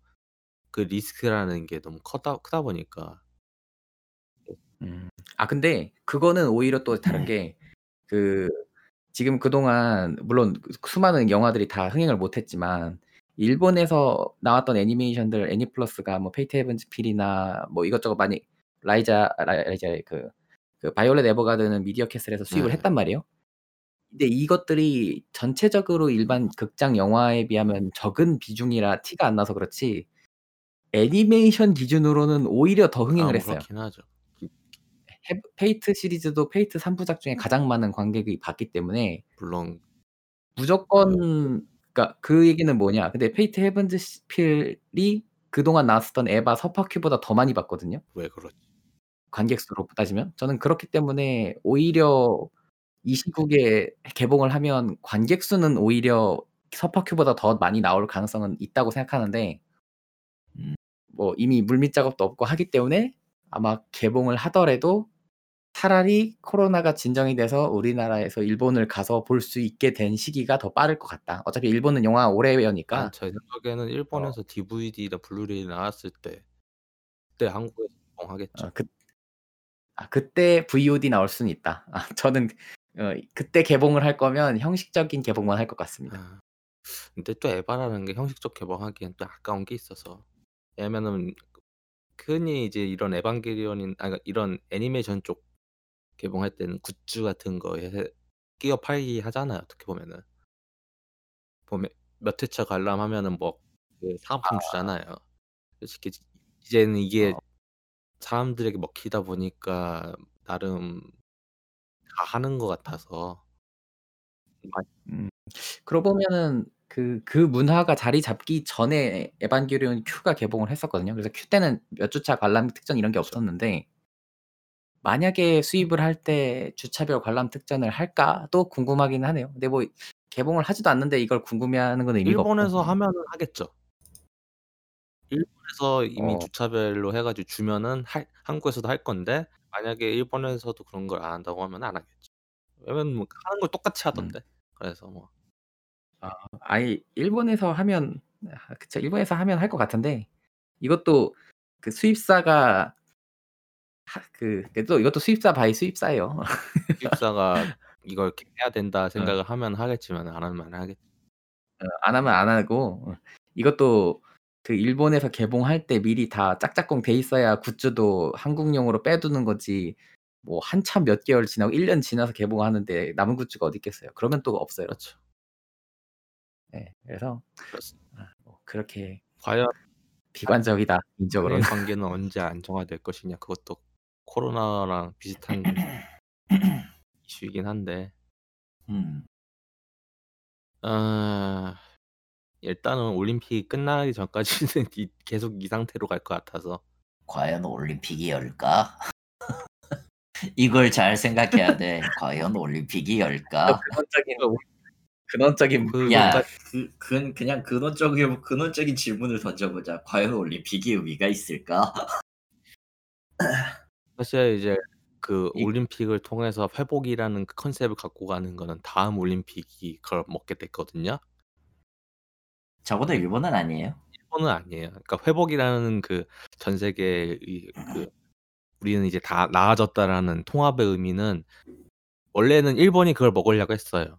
그 리스크라는 게 너무 커다 크다 보니까 음. 아 근데 그거는 오히려 또 다른 게 그 지금 그동안 물론 수많은 영화들이 다 흥행을 못 했지만 일본에서 나왔던 애니메이션들 애니플러스가 뭐 페이트 헤븐즈 필이나 뭐 이것저것 많이 라이자 라이자의 그, 그 바이올렛 에버가든은 미디어 캐슬에서 수입을 네. 했단 말이에요. 근데 이것들이 전체적으로 일반 극장 영화에 비하면 적은 비중이라 티가 안 나서 그렇지 애니메이션 기준으로는 오히려 더 흥행을 아, 했어요. 그렇긴 하죠. 헤- 페이트 시리즈도 페이트 3부작 중에 가장 많은 관객이 봤기 때문에 물론 무조건 그러니까 그 얘기는 뭐냐? 근데 페이트 헤븐즈 필이 그동안 나왔었던 에바 서파큐보다 더 많이 봤거든요. 왜 그렇지? 관객 수로 따지면 저는 그렇기 때문에 오히려 이 시국에 개봉을 하면 관객 수는 오히려 서파큐보다 더 많이 나올 가능성은 있다고 생각하는데 음. 뭐 이미 물밑 작업도 없고 하기 때문에 아마 개봉을 하더라도 차라리 코로나가 진정이 돼서 우리나라에서 일본을 가서 볼 수 있게 된 시기가 더 빠를 것 같다. 어차피 일본은 영화 올해여니까 아, 제 생각에는 일본에서 DVD나 블루레이 나왔을 때 그때 한국에서 개봉하겠죠. 어, 그, 아, 그때 VOD 나올 수는 있다. 아, <laughs> 저는 어, 그때 개봉을 할 거면 형식적인 개봉만 할 것 같습니다. 아, 근데 또 에바라는 게 형식적 개봉하기엔 또 아까운 게 있어서 왜냐면은 흔히 이제 이런 에반게리온인 아 그러니까 이런 애니메이션 쪽 개봉할 때는 굿즈 같은 거에 끼어 팔기 하잖아요 어떻게 보면은. 보면 몇 회차 관람하면은 뭐그 사은품 아. 주잖아요. 솔직히 이제는 이게 어. 사람들에게 먹히다 보니까 나름 다 하는 것 같아서. 많 음. 그러고 보면은 그 그 문화가 자리 잡기 전에 에반게리온 Q가 개봉을 했었거든요. 그래서 Q 때는 몇 주차 관람 특전 이런 게. 없었는데 만약에 수입을 할 때 주차별 관람 특전을 할까도 궁금하긴 하네요. 근데 뭐 개봉을 하지도 않는데 이걸 궁금해하는 건 의미가 없고. 일본에서 하면은 하겠죠. 일본에서 이미 어. 주차별로 해 가지고 주면은 할 한국에서도 할 건데 만약에 일본에서도 그런 걸 안 한다고 하면 안 하겠죠. 왜냐면 뭐 하는 걸 똑같이 음. 하던데. 그래서 뭐. 아 아예 일본에서 하면 아 그쵸. 일본에서 하면 할 것 같은데 이것도 그 수입사가 하 그 또 이것도 수입사 by 수입사예요. 수입사가 <laughs> 이걸 해야 된다 어. 생각을 하면 하겠지만 안 하면 안 하겠 어안 하면 안 하고 어 이것도 그 일본에서 개봉할 때 미리 다 짝짝꿍 돼 있어야 굿즈도 한국용으로 빼두는 거지 뭐 한참 몇 개월 지나고 1년 지나서 개봉하는데 남은 굿즈가 어디 있겠어요. 그러면 또 없어요. 그렇죠. 네. 그래서. 아 뭐 그렇게 과연 비관적이다 개인적으로는. 한일 관계는 언제 안정화될 것이냐 그것도 코로나랑 비슷한 <clears throat> 이슈이긴 한데. 음. 아 일단은 올림픽이 끝나기 전까지는 <laughs> 이 계속 이 상태로 갈 것 같아서. 과연 올림픽이 열까? <laughs> 이걸 잘 생각해야 돼. 과연 올림픽이 열까? 근원적인 근원적인 그 야, 그러니까 그, 그 그냥 근원적인 근원적인 질문을 던져보자. 과연 올림픽이 의미가 있을까? <laughs> 사실 이제 그 이 올림픽을 통해서 회복이라는 그 컨셉을 갖고 가는 거는 다음 올림픽이 그걸 먹게 됐거든요. 적어도 일본은 아니에요. 일본은 아니에요. 그러니까 회복이라는 그 전 세계의 이그 우리는 이제 다 나아졌다라는 통합의 의미는 원래는 일본이 그걸 먹으려고 했어요.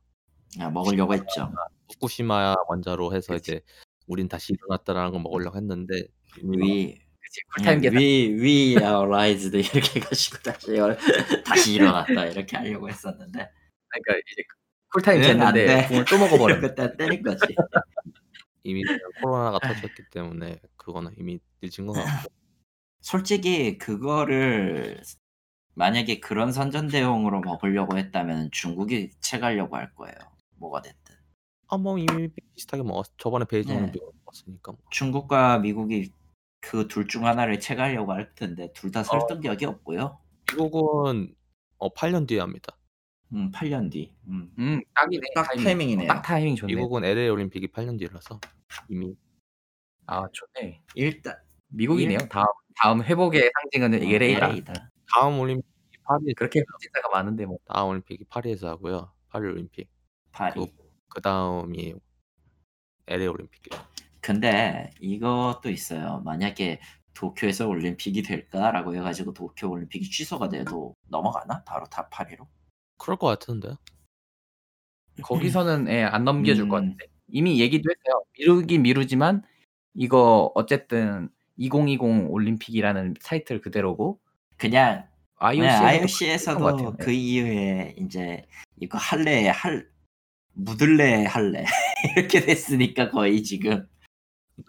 아 먹으려고 했죠. 후쿠시마 원자로 해서 그치. 이제 "우린 다시 일어났다."라는 걸 먹으려고 했는데 We 그치. 쿨타임 계산. we are rised 이렇게 해 가지고 다시 열 다시 일어났다 이렇게 하려고 했었는데 그러니까 이제 쿨타임 응, 안 됐는데 또 먹어버린 <laughs> 그때 때린 거지. 이미 코로나가 터졌기 때문에 그거는 이미 늦은 것 같고. 솔직히 그거를 만약에 그런 선전 대용으로 먹으려고 했다면 중국이 채가려고 할 거예요. 뭐가 됐든. 아 뭐 이미 비슷하게 먹었 저번에 베이징은 네. 먹었으니까 뭐. 중국과 미국이 그 둘 중 하나를 채가려고 할 텐데 둘다 어. 설득력이 없고요. 미국은 어 8년 뒤에 합니다. 음 8년 뒤. 음. 음 딱이네. 딱 타이밍. 타이밍 이네요. 딱 타이밍 좋네. 미국은 LA 올림픽이 8년 뒤라서 이미 아 좋네. 일단 미국이네요. 일 다음 다음 회복의 상징은 어, LA다. LA다. 다음 올림픽이 파리 그렇게 흑진사가 많은데 뭐. 다음 올림픽이 파리에서 하고요. 파리 올림픽. 파리. 그 그다음이 LA 올림픽이에요. 근데 이것도 있어요. 만약에 도쿄에서 올림픽이 될까라고 해 가지고 도쿄 올림픽이 취소가 돼도 넘어가나? 바로 파리로? 그럴 것 같은데요. 거기서는 예 안 넘겨줄 것 음. 같은데. 이미 얘기도 했어요. 미루긴 미루지만 이거 어쨌든 2020 올림픽이라는 타이틀 그대로고 그냥 네, IOC에서도 IOC에서도 것 같아요. 그 이후에 인제 이거 할래 할 묻을래 할래 <laughs> 이렇게 됐으니까 거의 지금. 네.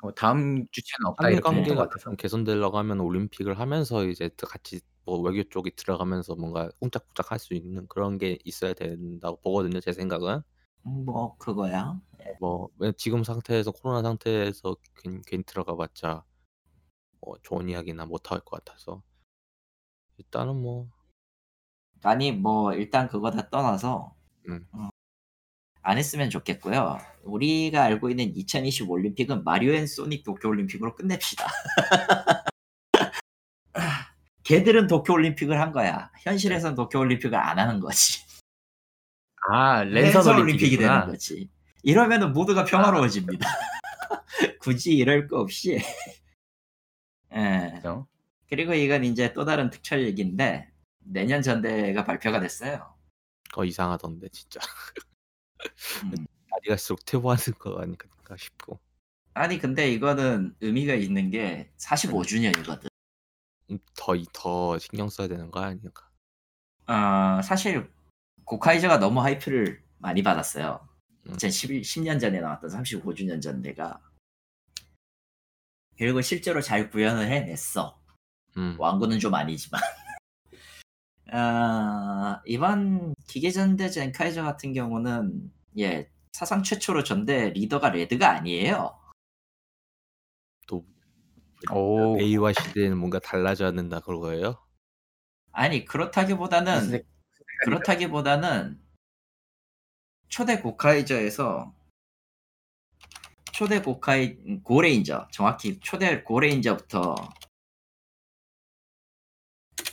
뭐 다음 주체는 없다 이렇게 관계가 것 개선되려고 하면 올림픽을 하면서 이제 또 같이 뭐 외교 쪽이 들어가면서 뭔가 쿵짝쿵짝 할 수 있는 그런 게 있어야 된다고 보거든요, 제 생각은. 음뭐 그거야. 예. 뭐왜 지금 상태에서 코로나 상태에서 괜 괜히 들어가 봤자 뭐 좋은 이야기나 못할 것 같아서. 일단은 뭐 아니 뭐 일단 그거 다 떠나서 음. 어 안 했으면 좋겠고요. 우리가 알고 있는 2020 올림픽은 마리오 앤 소닉 도쿄 올림픽으로 끝냅시다. <laughs> 걔들은 도쿄 올림픽을 한 거야. 현실에선 도쿄 올림픽을 안 하는 거지. 아 랜선 랜선 올림픽이. 되는 거지. 이러면은 모두가 평화로워집니다. <laughs> 굳이 이럴 거 없이. <laughs> 예. 그죠? 그리고 이건 인제 또 다른 특별 얘기인데 내년 전대가 발표가 됐어요. 그거 이상하던데 진짜. 음. <laughs> 날이 갈수록 퇴보하는 거 아닐까 싶고. 아니 근데 이거는 의미가 있는 게 네. 45주년이거든. 음 더 이 더 신경 써야 되는 거 아닌가. 아 사실 고카이저가 너무 하이프를 많이 받았어요. 음. 2011 10년 전에 나왔던 35주년 전대가. 그리고 실제로 잘 구현을 해냈어. 음. 왕구는 좀 아니지만. <laughs> 아, 이번 기계전대 젠카이저 같은 경우는 예 사상 최초로 전대 리더가 레드가 아니에요. 또 오. 베이와 시대는 뭔가 달라져야 된다 그거예요? 아니 그렇다기보다는 그렇다기보다는 초대 고카이저에서 초대 고카이 고레인저 정확히 초대 고레인저부터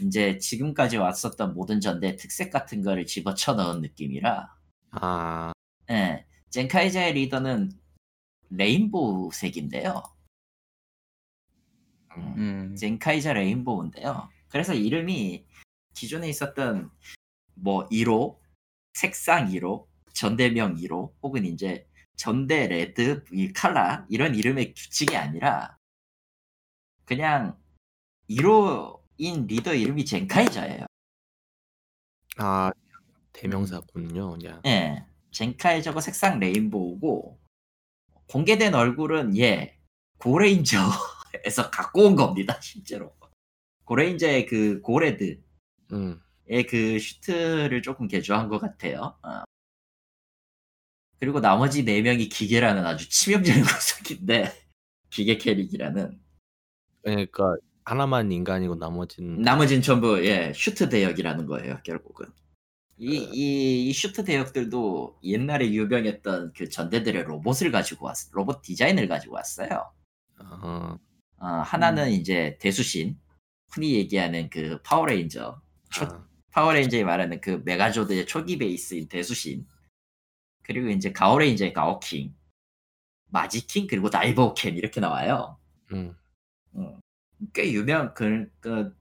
이제 지금까지 왔었던 모든 전대 특색 같은 거를 집어쳐 넣은 느낌이라 아. 예, 젠카이저의 리더는 레인보우색인데요. 음, 음. 젠카이저 레인보우인데요. 그래서 이름이 기존에 있었던 뭐 1호, 색상 1호, 전대명 1호, 혹은 이제 전대 레드, 이 칼라 이런 이름의 규칙이 아니라 그냥 1호인 리더 이름이 젠카이저예요. 아 대명사군요. 그냥. 예, 젠카이저고 색상 레인보우고 공개된 얼굴은 예 고레인저 <laughs> 에서 갖고 온 겁니다 <laughs> 실제로 고레인저의 그 고레드의 음. 그 슈트를 조금 개조한 것 같아요. 어. 그리고 나머지 네 명이 기계라는 아주 치명적인 <laughs> 구석인데 기계 캐릭이라는 그러니까 하나만 인간이고 나머지는 나머진 전부 예 슈트 대역이라는 거예요 결국은 이, 이, 이 슈트 대역들도 옛날에 유명했던 그 전대들의 로봇을 가지고 왔 로봇 디자인을 가지고 왔어요 어, 어, 하나는 음. 이제 대수신 흔히 얘기하는 그 파워레인저 초- 아, 파워레인저에 말하는 그 메가조드의 초기 베이스인 대수신 그리고 이제 가오레인저의 가오킹 마지킹 그리고 다이보우켄 이렇게 나와요 음. 음, 꽤 유명 그, 그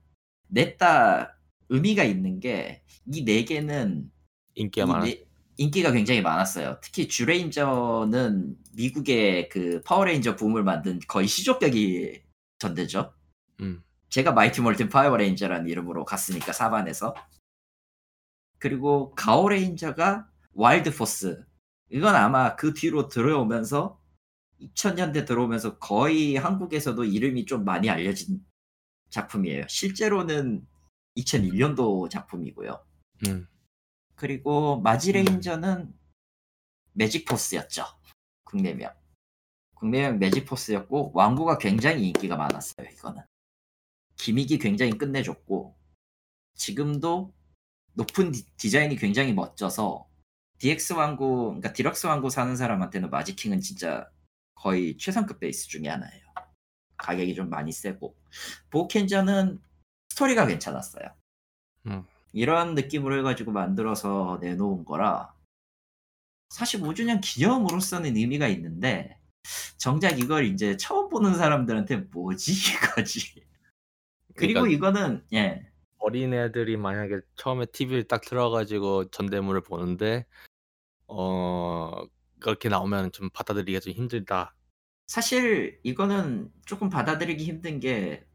냈다 의미가 있는 게 이 네 개는 인기가 이 많아. 네- 인기가 굉장히 많았어요. 특히 주레인저는 미국의 그 파워레인저 붐을 만든 거의 시조격이 전대죠. 음. 쟤가 마이티 모핀 파워레인저라는 이름으로 갔으니까 사반에서 그리고 가오 레인저가 와일드 포스 이건 아마 그 뒤로 들어오면서 2000년대 들어오면서 거의 한국에서도 이름이 좀 많이 알려진 작품이에요. 실제로는 2001년도 작품이고요. 음. 그리고 마지레인저는 매직포스였죠. 국내명. 국내명 매직포스였고 완구가 굉장히 인기가 많았어요. 이거는. gimmick이 굉장히 끝내줬고 지금도 높은 디, 디자인이 굉장히 멋져서 DX 완구, 그러니까 디럭스 완구 사는 사람한테는 마지킹은 진짜 거의 최상급 베이스 중에 하나예요. 가격이 좀 많이 세고 보켄저는 스토리가 괜찮았어요. 음. 이런 느낌으로 해가지고 만들어서 내놓은 거라 45주년 기념으로서는 의미가 있는데 정작 이걸 이제 처음 보는 사람들한테 뭐지 <laughs> 이거지. 그리고 그러니까 이거는 예 어린 애들이 만약에 처음에 TV를 딱 틀어가지고 전대물을 보는데 어 그렇게 나오면 좀 받아들이기가 좀 힘들다. 사실 이거는 조금 받아들이기 힘든 게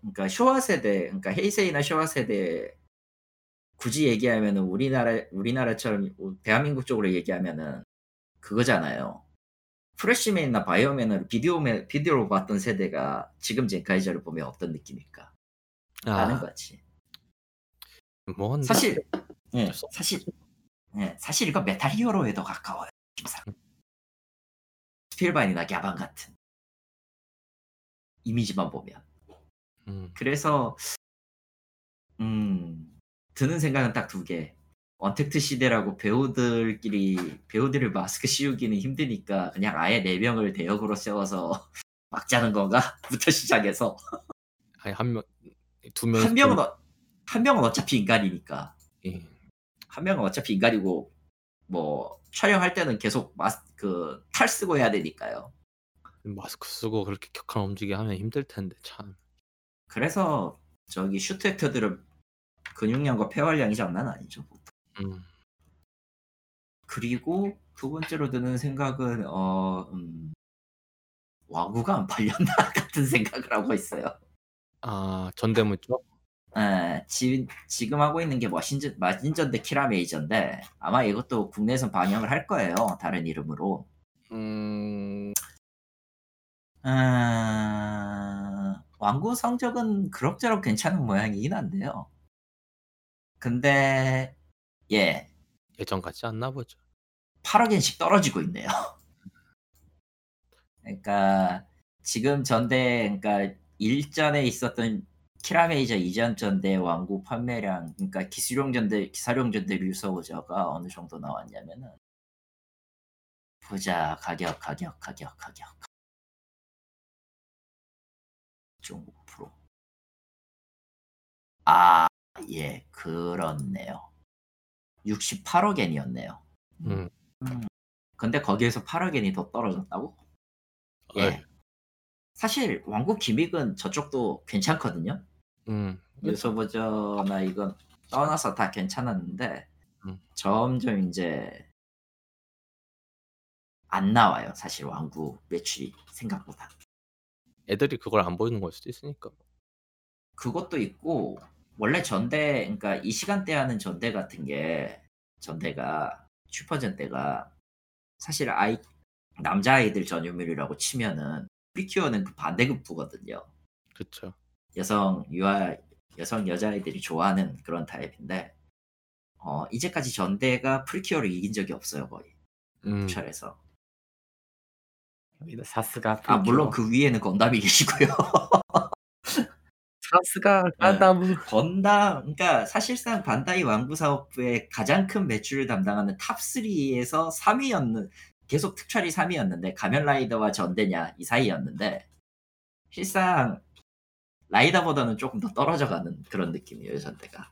그러니까 쇼와 세대 그러니까 헤이세이나 쇼와 세대 굳이 얘기하면은 우리나라 우리나라처럼 대한민국 쪽으로 얘기하면은 그거잖아요. 프레시맨이나 바이오맨을 비디오맨 비디오로 봤던 세대가 지금 젠카이저를 보면 어떤 느낌일까? 라는 아, 거지. 뭐 근데 사실 예, 없어. 사실 예, 사실 이거 메탈 히어로에도 가까워요. 지금 스필반이나 갸반 같은 이미지만 보면. 음. 그래서 음 드는 생각은 딱 두 개. 언택트 시대라고 배우들끼리 배우들을 마스크 씌우기는 힘드니까 그냥 아예 네 명을 대역으로 세워서 <laughs> 막자는 건가? <laughs> 부터 시작해서 아니 한명 두 명. 한 명은 어, 한 명은 어차피 인간이니까 예. 한 명은 어차피 인간이고 뭐 촬영할 때는 계속 마스 그탈 쓰고 해야 되니까요. 마스크 쓰고 그렇게 격한 움직이 하면 힘들 텐데 참. 그래서 저기 슈트 actor들은 근육량과 폐활량이 장난 아니죠. 음. 그리고 두 번째로 드는 생각은 어 음, 완구가 안 팔렸나 <laughs> 같은 생각을 하고 있어요. 아 전대물 쪽? 예, 지, 지금 하고 있는 게 머신전, 마진전대 키라메이저인데 아마 이것도 국내에선 방영을 할 거예요. 다른 이름으로. 음 아, 왕구 성적은 그럭저럭 괜찮은 모양이긴 한데요. 근데 예, 예전 같지 않나 보죠. 8억엔씩 떨어지고 있네요. <laughs> 그러니까 지금 전대 그러니까 일전에 있었던 키라메이저 이전 전대 왕구 판매량 그러니까 기술용 전대 기사용 전대 류서우저가 어느 정도 나왔냐면은 보자 가격 가격 가격 가격 5.5% 아, 예, 그렇네요. 68억 엔이었네요. 음. 근데 거기에서 8억 엔이 더 떨어졌다고? 예. 어이, 사실 왕국 기믹은 저쪽도 괜찮거든요. 음. 유소보저나 이건 떠나서 다 괜찮았는데 음. 점점 이제 안 나와요. 사실 왕국 매출이 생각보다. 애들이 그걸 안 보이는 걸 수도 있으니까. 그것도 있고 원래 전대 그러니까 이 시간대 하는 전대 같은 게 전대가 슈퍼 전대가 사실 아이 남자 아이들 전유물이라고 치면은 프리큐어는 그 반대급부거든요. 그쵸. 여성 유아 여성 여자아이들이 좋아하는 그런 타입인데 어 이제까지 전대가 프리큐어를 이긴 적이 없어요 거의 음. 철에서 여기다 さすが 아 물론 그 위에는 건담이 <laughs> 계시고요 さすが 네. ガンダム 건담 그러니까 사실상 반다이 완구 사업부의 가장 큰 매출을 담당하는 top 3에서 3위였는 계속 특촬이 3위였는데 가면 라이더와 전대냐 이 사이였는데 실상 라이더보다는 조금 더 떨어져가는 그런 느낌이에요 전대가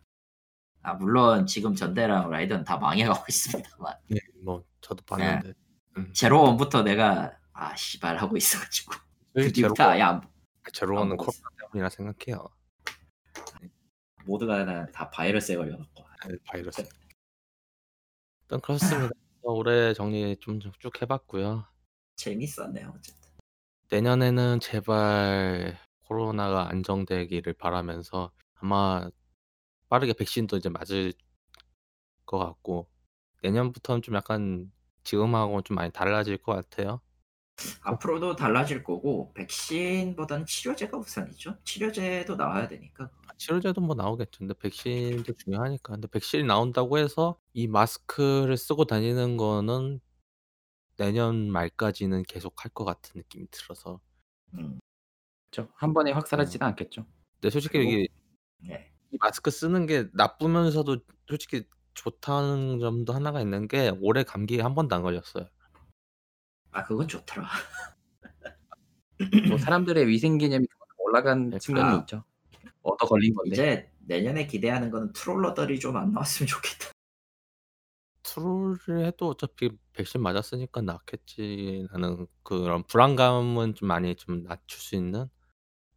아 물론 지금 전대랑 라이더는 다 망해가고 <laughs> 있습니다만 네, 뭐 저도 봤는데. 음. 제로 원부터 내가 아 씨발 하고 있어가지고 그 제로 보고 코로나 때문이라 생각해요. 모두가 다- 다 바이러스에 걸려갖고 네, 바이러스. 일단 그렇습니다. 올해 정리 좀 쭉 해봤고요. 재밌었네요 어쨌든 내년에는 제발 코로나가 안정되기를 바라면서 아마 빠르게 백신도 이제 맞을 것 같고 내년부터는 좀 약간 지금하고는 좀 많이 달라질 것 같아요. 앞으로도 달라질 거고 백신보다는 치료제가 우선이죠. 치료제도 나와야 되니까. 치료제도 뭐 나오겠죠. 근데 백신도 중요하니까. 근데 백신이 나온다고 해서 이 마스크를 쓰고 다니는 거는 내년 말까지는 계속 할 것 같은 느낌이 들어서. 음, 한 번에 확 사라지지는 않겠죠. 근데 솔직히 그리고- 이게 네. 이 마스크 쓰는 게 나쁘면서도 솔직히 좋다는 점도 하나가 있는 게 올해 감기에 한 번도 안 걸렸어요. 아 그건 좋더라. 뭐 사람들의 위생 개념이 올라간 네, 측면이 아. 있죠. 얻어 걸린 건데. 이제 내년에 기대하는 거는 트롤러들이 좀 안 나왔으면 좋겠다. 트롤을 해도 어차피 백신 맞았으니까 낫겠지 라는 그런 불안감은 좀 많이 좀 낮출 수 있는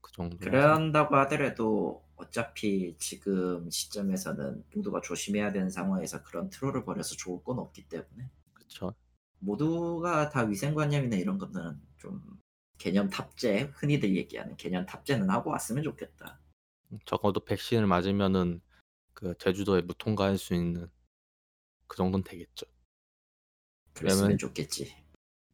그 정도. 그런다고 하더라도 어차피 지금 시점에서는 모두가 조심해야 되는 상황에서 그런 트롤을 벌여서 좋을 건 없기 때문에 그쵸. 모두가 다 위생관념이나 이런 것들은 좀 개념 탑재 흔히들 얘기하는 개념 탑재는 하고 왔으면 좋겠다. 적어도 백신을 맞으면은 그 제주도에 무통과할 수 있는 그 정도는 되겠죠. 그랬으면 왜냐면- 좋겠지.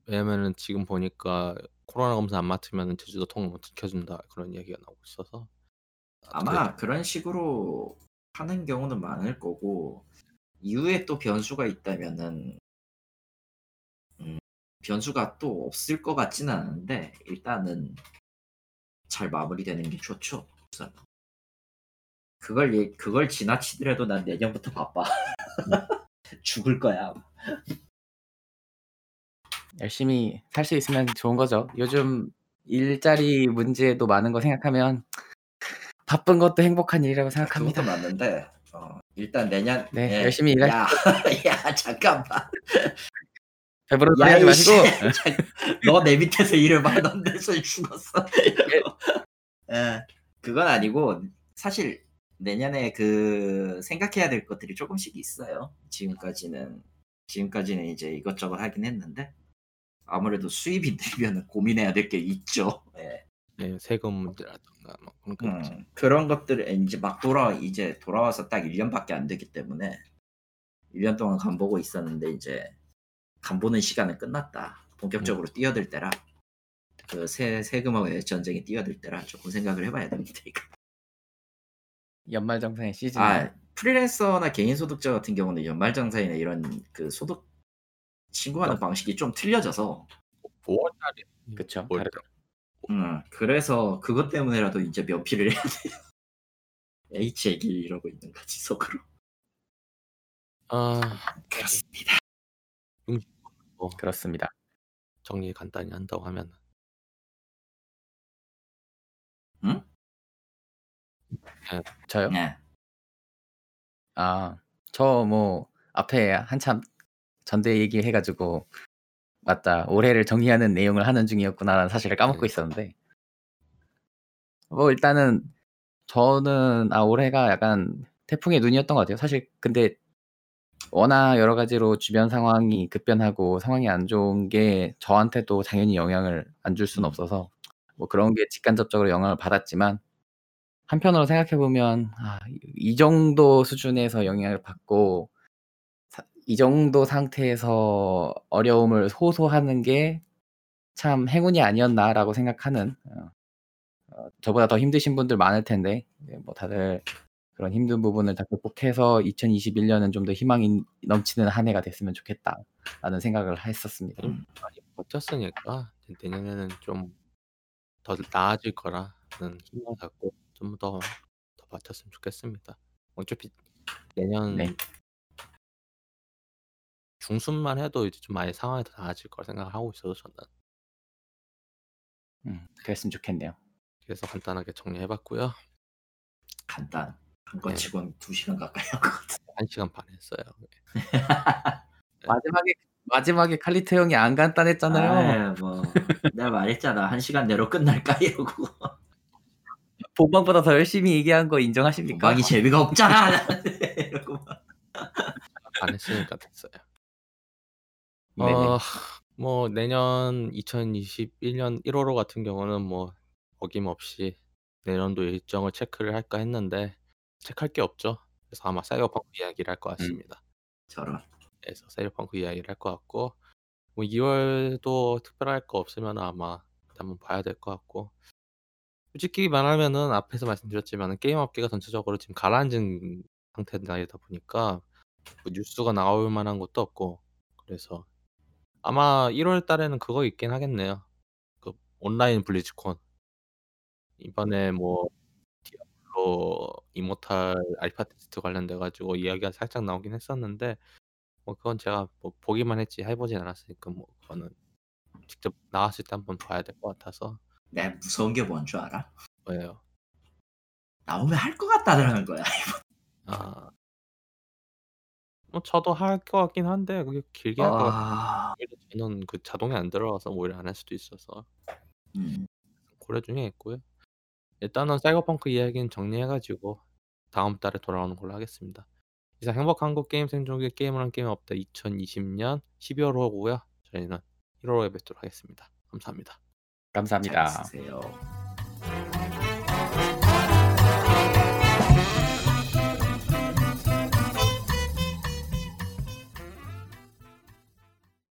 왜냐면은 지금 보니까 코로나 검사 안 맡으면 제주도 통을 못 지켜준다 그런 얘기가 나오고 있어서 아마 그런 식으로 하는 경우는 많을 거고 이후에 또 변수가 있다면은 음, 변수가 또 없을 것 같지는 않은데 일단은 잘 마무리되는 게 좋죠. 그걸 얘- 그걸 지나치더라도 난 내년부터 바빠. <laughs> 죽을 거야. 열심히 살 수 있으면 좋은 거죠. 요즘 일자리 문제도 많은 거 생각하면 바쁜 것도 행복한 일이라고 생각합니다. 그것도 맞는데 어, 일단 내년 네, 예. 열심히 일할 야, <laughs> 야 잠깐만. 배부른 소리 야, 하지 이 마시고 너 내 밑에서 일을 받던 데서 죽었어. <laughs> 예, 그건 아니고 사실 내년에 그 생각해야 될 것들이 조금씩 있어요. 지금까지는 지금까지는 이제 이것저것 하긴 했는데 아무래도 수입이 늘면 고민해야 될 게 있죠. 예. 네, 세금 문제라든가 뭐 그런. 음, 그런 것들을 이제 막 돌아 이제 돌아와서 딱 1년밖에 안 되기 때문에 1년 동안 간 보고 있었는데 이제 간 보는 시간은 끝났다. 본격적으로 뛰어들 때라 그 세, 세금의 전쟁이 뛰어들 때라 조금 생각을 해봐야 됩니다. 이거. 연말정산의 시즌. 아 프리랜서나 개인 소득자 같은 경우는 연말정산이나 이런 그 소득 신고하는 방식이 좀 틀려져서 5월달에 그쵸. 뭘 다르죠. 음, 그래서 그것 때문에라도 이제 면피를 해야 돼요. <laughs> H 얘기 이러고 있는 거지 속으로. 아 그렇습니다. 그렇습니다. 정리 간단히 한다고 하면 저요? 네. 아, 저 뭐 앞에 한참 전대 얘기해가지고 맞다 올해를 정리하는 내용을 하는 중이었구나라는 사실을 까먹고 네. 있었는데 뭐 일단은 저는 아 올해가 약간 태풍의 눈이었던 것 같아요. 사실 근데 워낙 여러 가지로 주변 상황이 급변하고 상황이 안 좋은 게 저한테도 당연히 영향을 안 줄 수는 없어서 뭐 그런 게 직간접적으로 영향을 받았지만 한편으로 생각해 보면 아, 이 정도 수준에서 영향을 받고 사- 이 정도 상태에서 어려움을 호소하는 게 참 행운이 아니었나라고 생각하는 어, 어, 저보다 더 힘드신 분들 많을 텐데 네, 뭐 다들 그런 힘든 부분을 다 극복해서 2021년은 좀 더 희망이 넘치는 한 해가 됐으면 좋겠다라는 생각을 했었습니다. 음. 많이 버텼으니까 내년에는 좀 더 나아질 거라는 희망을 갖고 좀더더 버텼으면 좋겠습니다. 어차피 내년 네. 중순만 해도 이제 좀 많이 상황이 더 나아질 거라 생각을 하고 있어서 저는 음, 그랬으면 좋겠네요. 그래서 간단하게 정리해봤고요. 간단. 한거 네. 치곤 2시간 가까이 한 것 같아. 한 시간 반 했어요. <laughs> 마지막에 마지막에 칼리트 형이 안 간단했잖아요. 아유, 뭐 내가 말했잖아. 1시간 내로 끝날까 <laughs> 이러고. 본방보다 더 열심히 얘기한 거 인정하십니까? 공방이 재미가 없잖아. <laughs> 이러고 막. 반 했으니까 됐어요. 네네. 어, 뭐 내년 2021년 1월호 같은 경우는 뭐 어김없이 내년도 일정을 체크를 할까 했는데 체크할 게 없죠. 그래서 아마 사이버펑크 이야기를 할 것 같습니다. 저런. 그래서 사이버펑크 이야기를 할 것 같고 뭐 2월도 특별할 거 없으면 아마 한번 봐야 될 것 같고 솔직히 말하면은 앞에서 말씀드렸지만 게임 업계가 전체적으로 지금 가라앉은 상태다 보니까 뭐 뉴스가 나올 만한 것도 없고 그래서 아마 1월 달에는 그거 있긴 하겠네요. 그 온라인 블리즈콘 이번에 뭐 디아블로 이모탈 알파 테스트 관련돼 가지고 이야기가 살짝 나오긴 했었는데 뭐 그건 제가 뭐 보기만 했지 해보진 않았으니까 뭐 그거는 직접 나왔을 때 한번 봐야 될 것 같아서 내가 무서운 게 뭔 줄 알아? 뭐예요. 나오면 할 것 같다는 거야. <laughs> 아, 뭐 저도 할 것 같긴 한데 그게 길게 할것 같아요. 아, 저는 그 자동이 안 들어가서 오히려 안 할 수도 있어서 음, 고려 중에 있고요. 일단은 사이버펑크 이야기는 정리해 가지고 다음 달에 돌아오는 걸로 하겠습니다. 이상 행복한 한국 게임 생존기 게임을 한 게임 없다 2020년 12월 호고요. 저희는 1월호에 뵙도록 하겠습니다. 감사합니다. 감사합니다.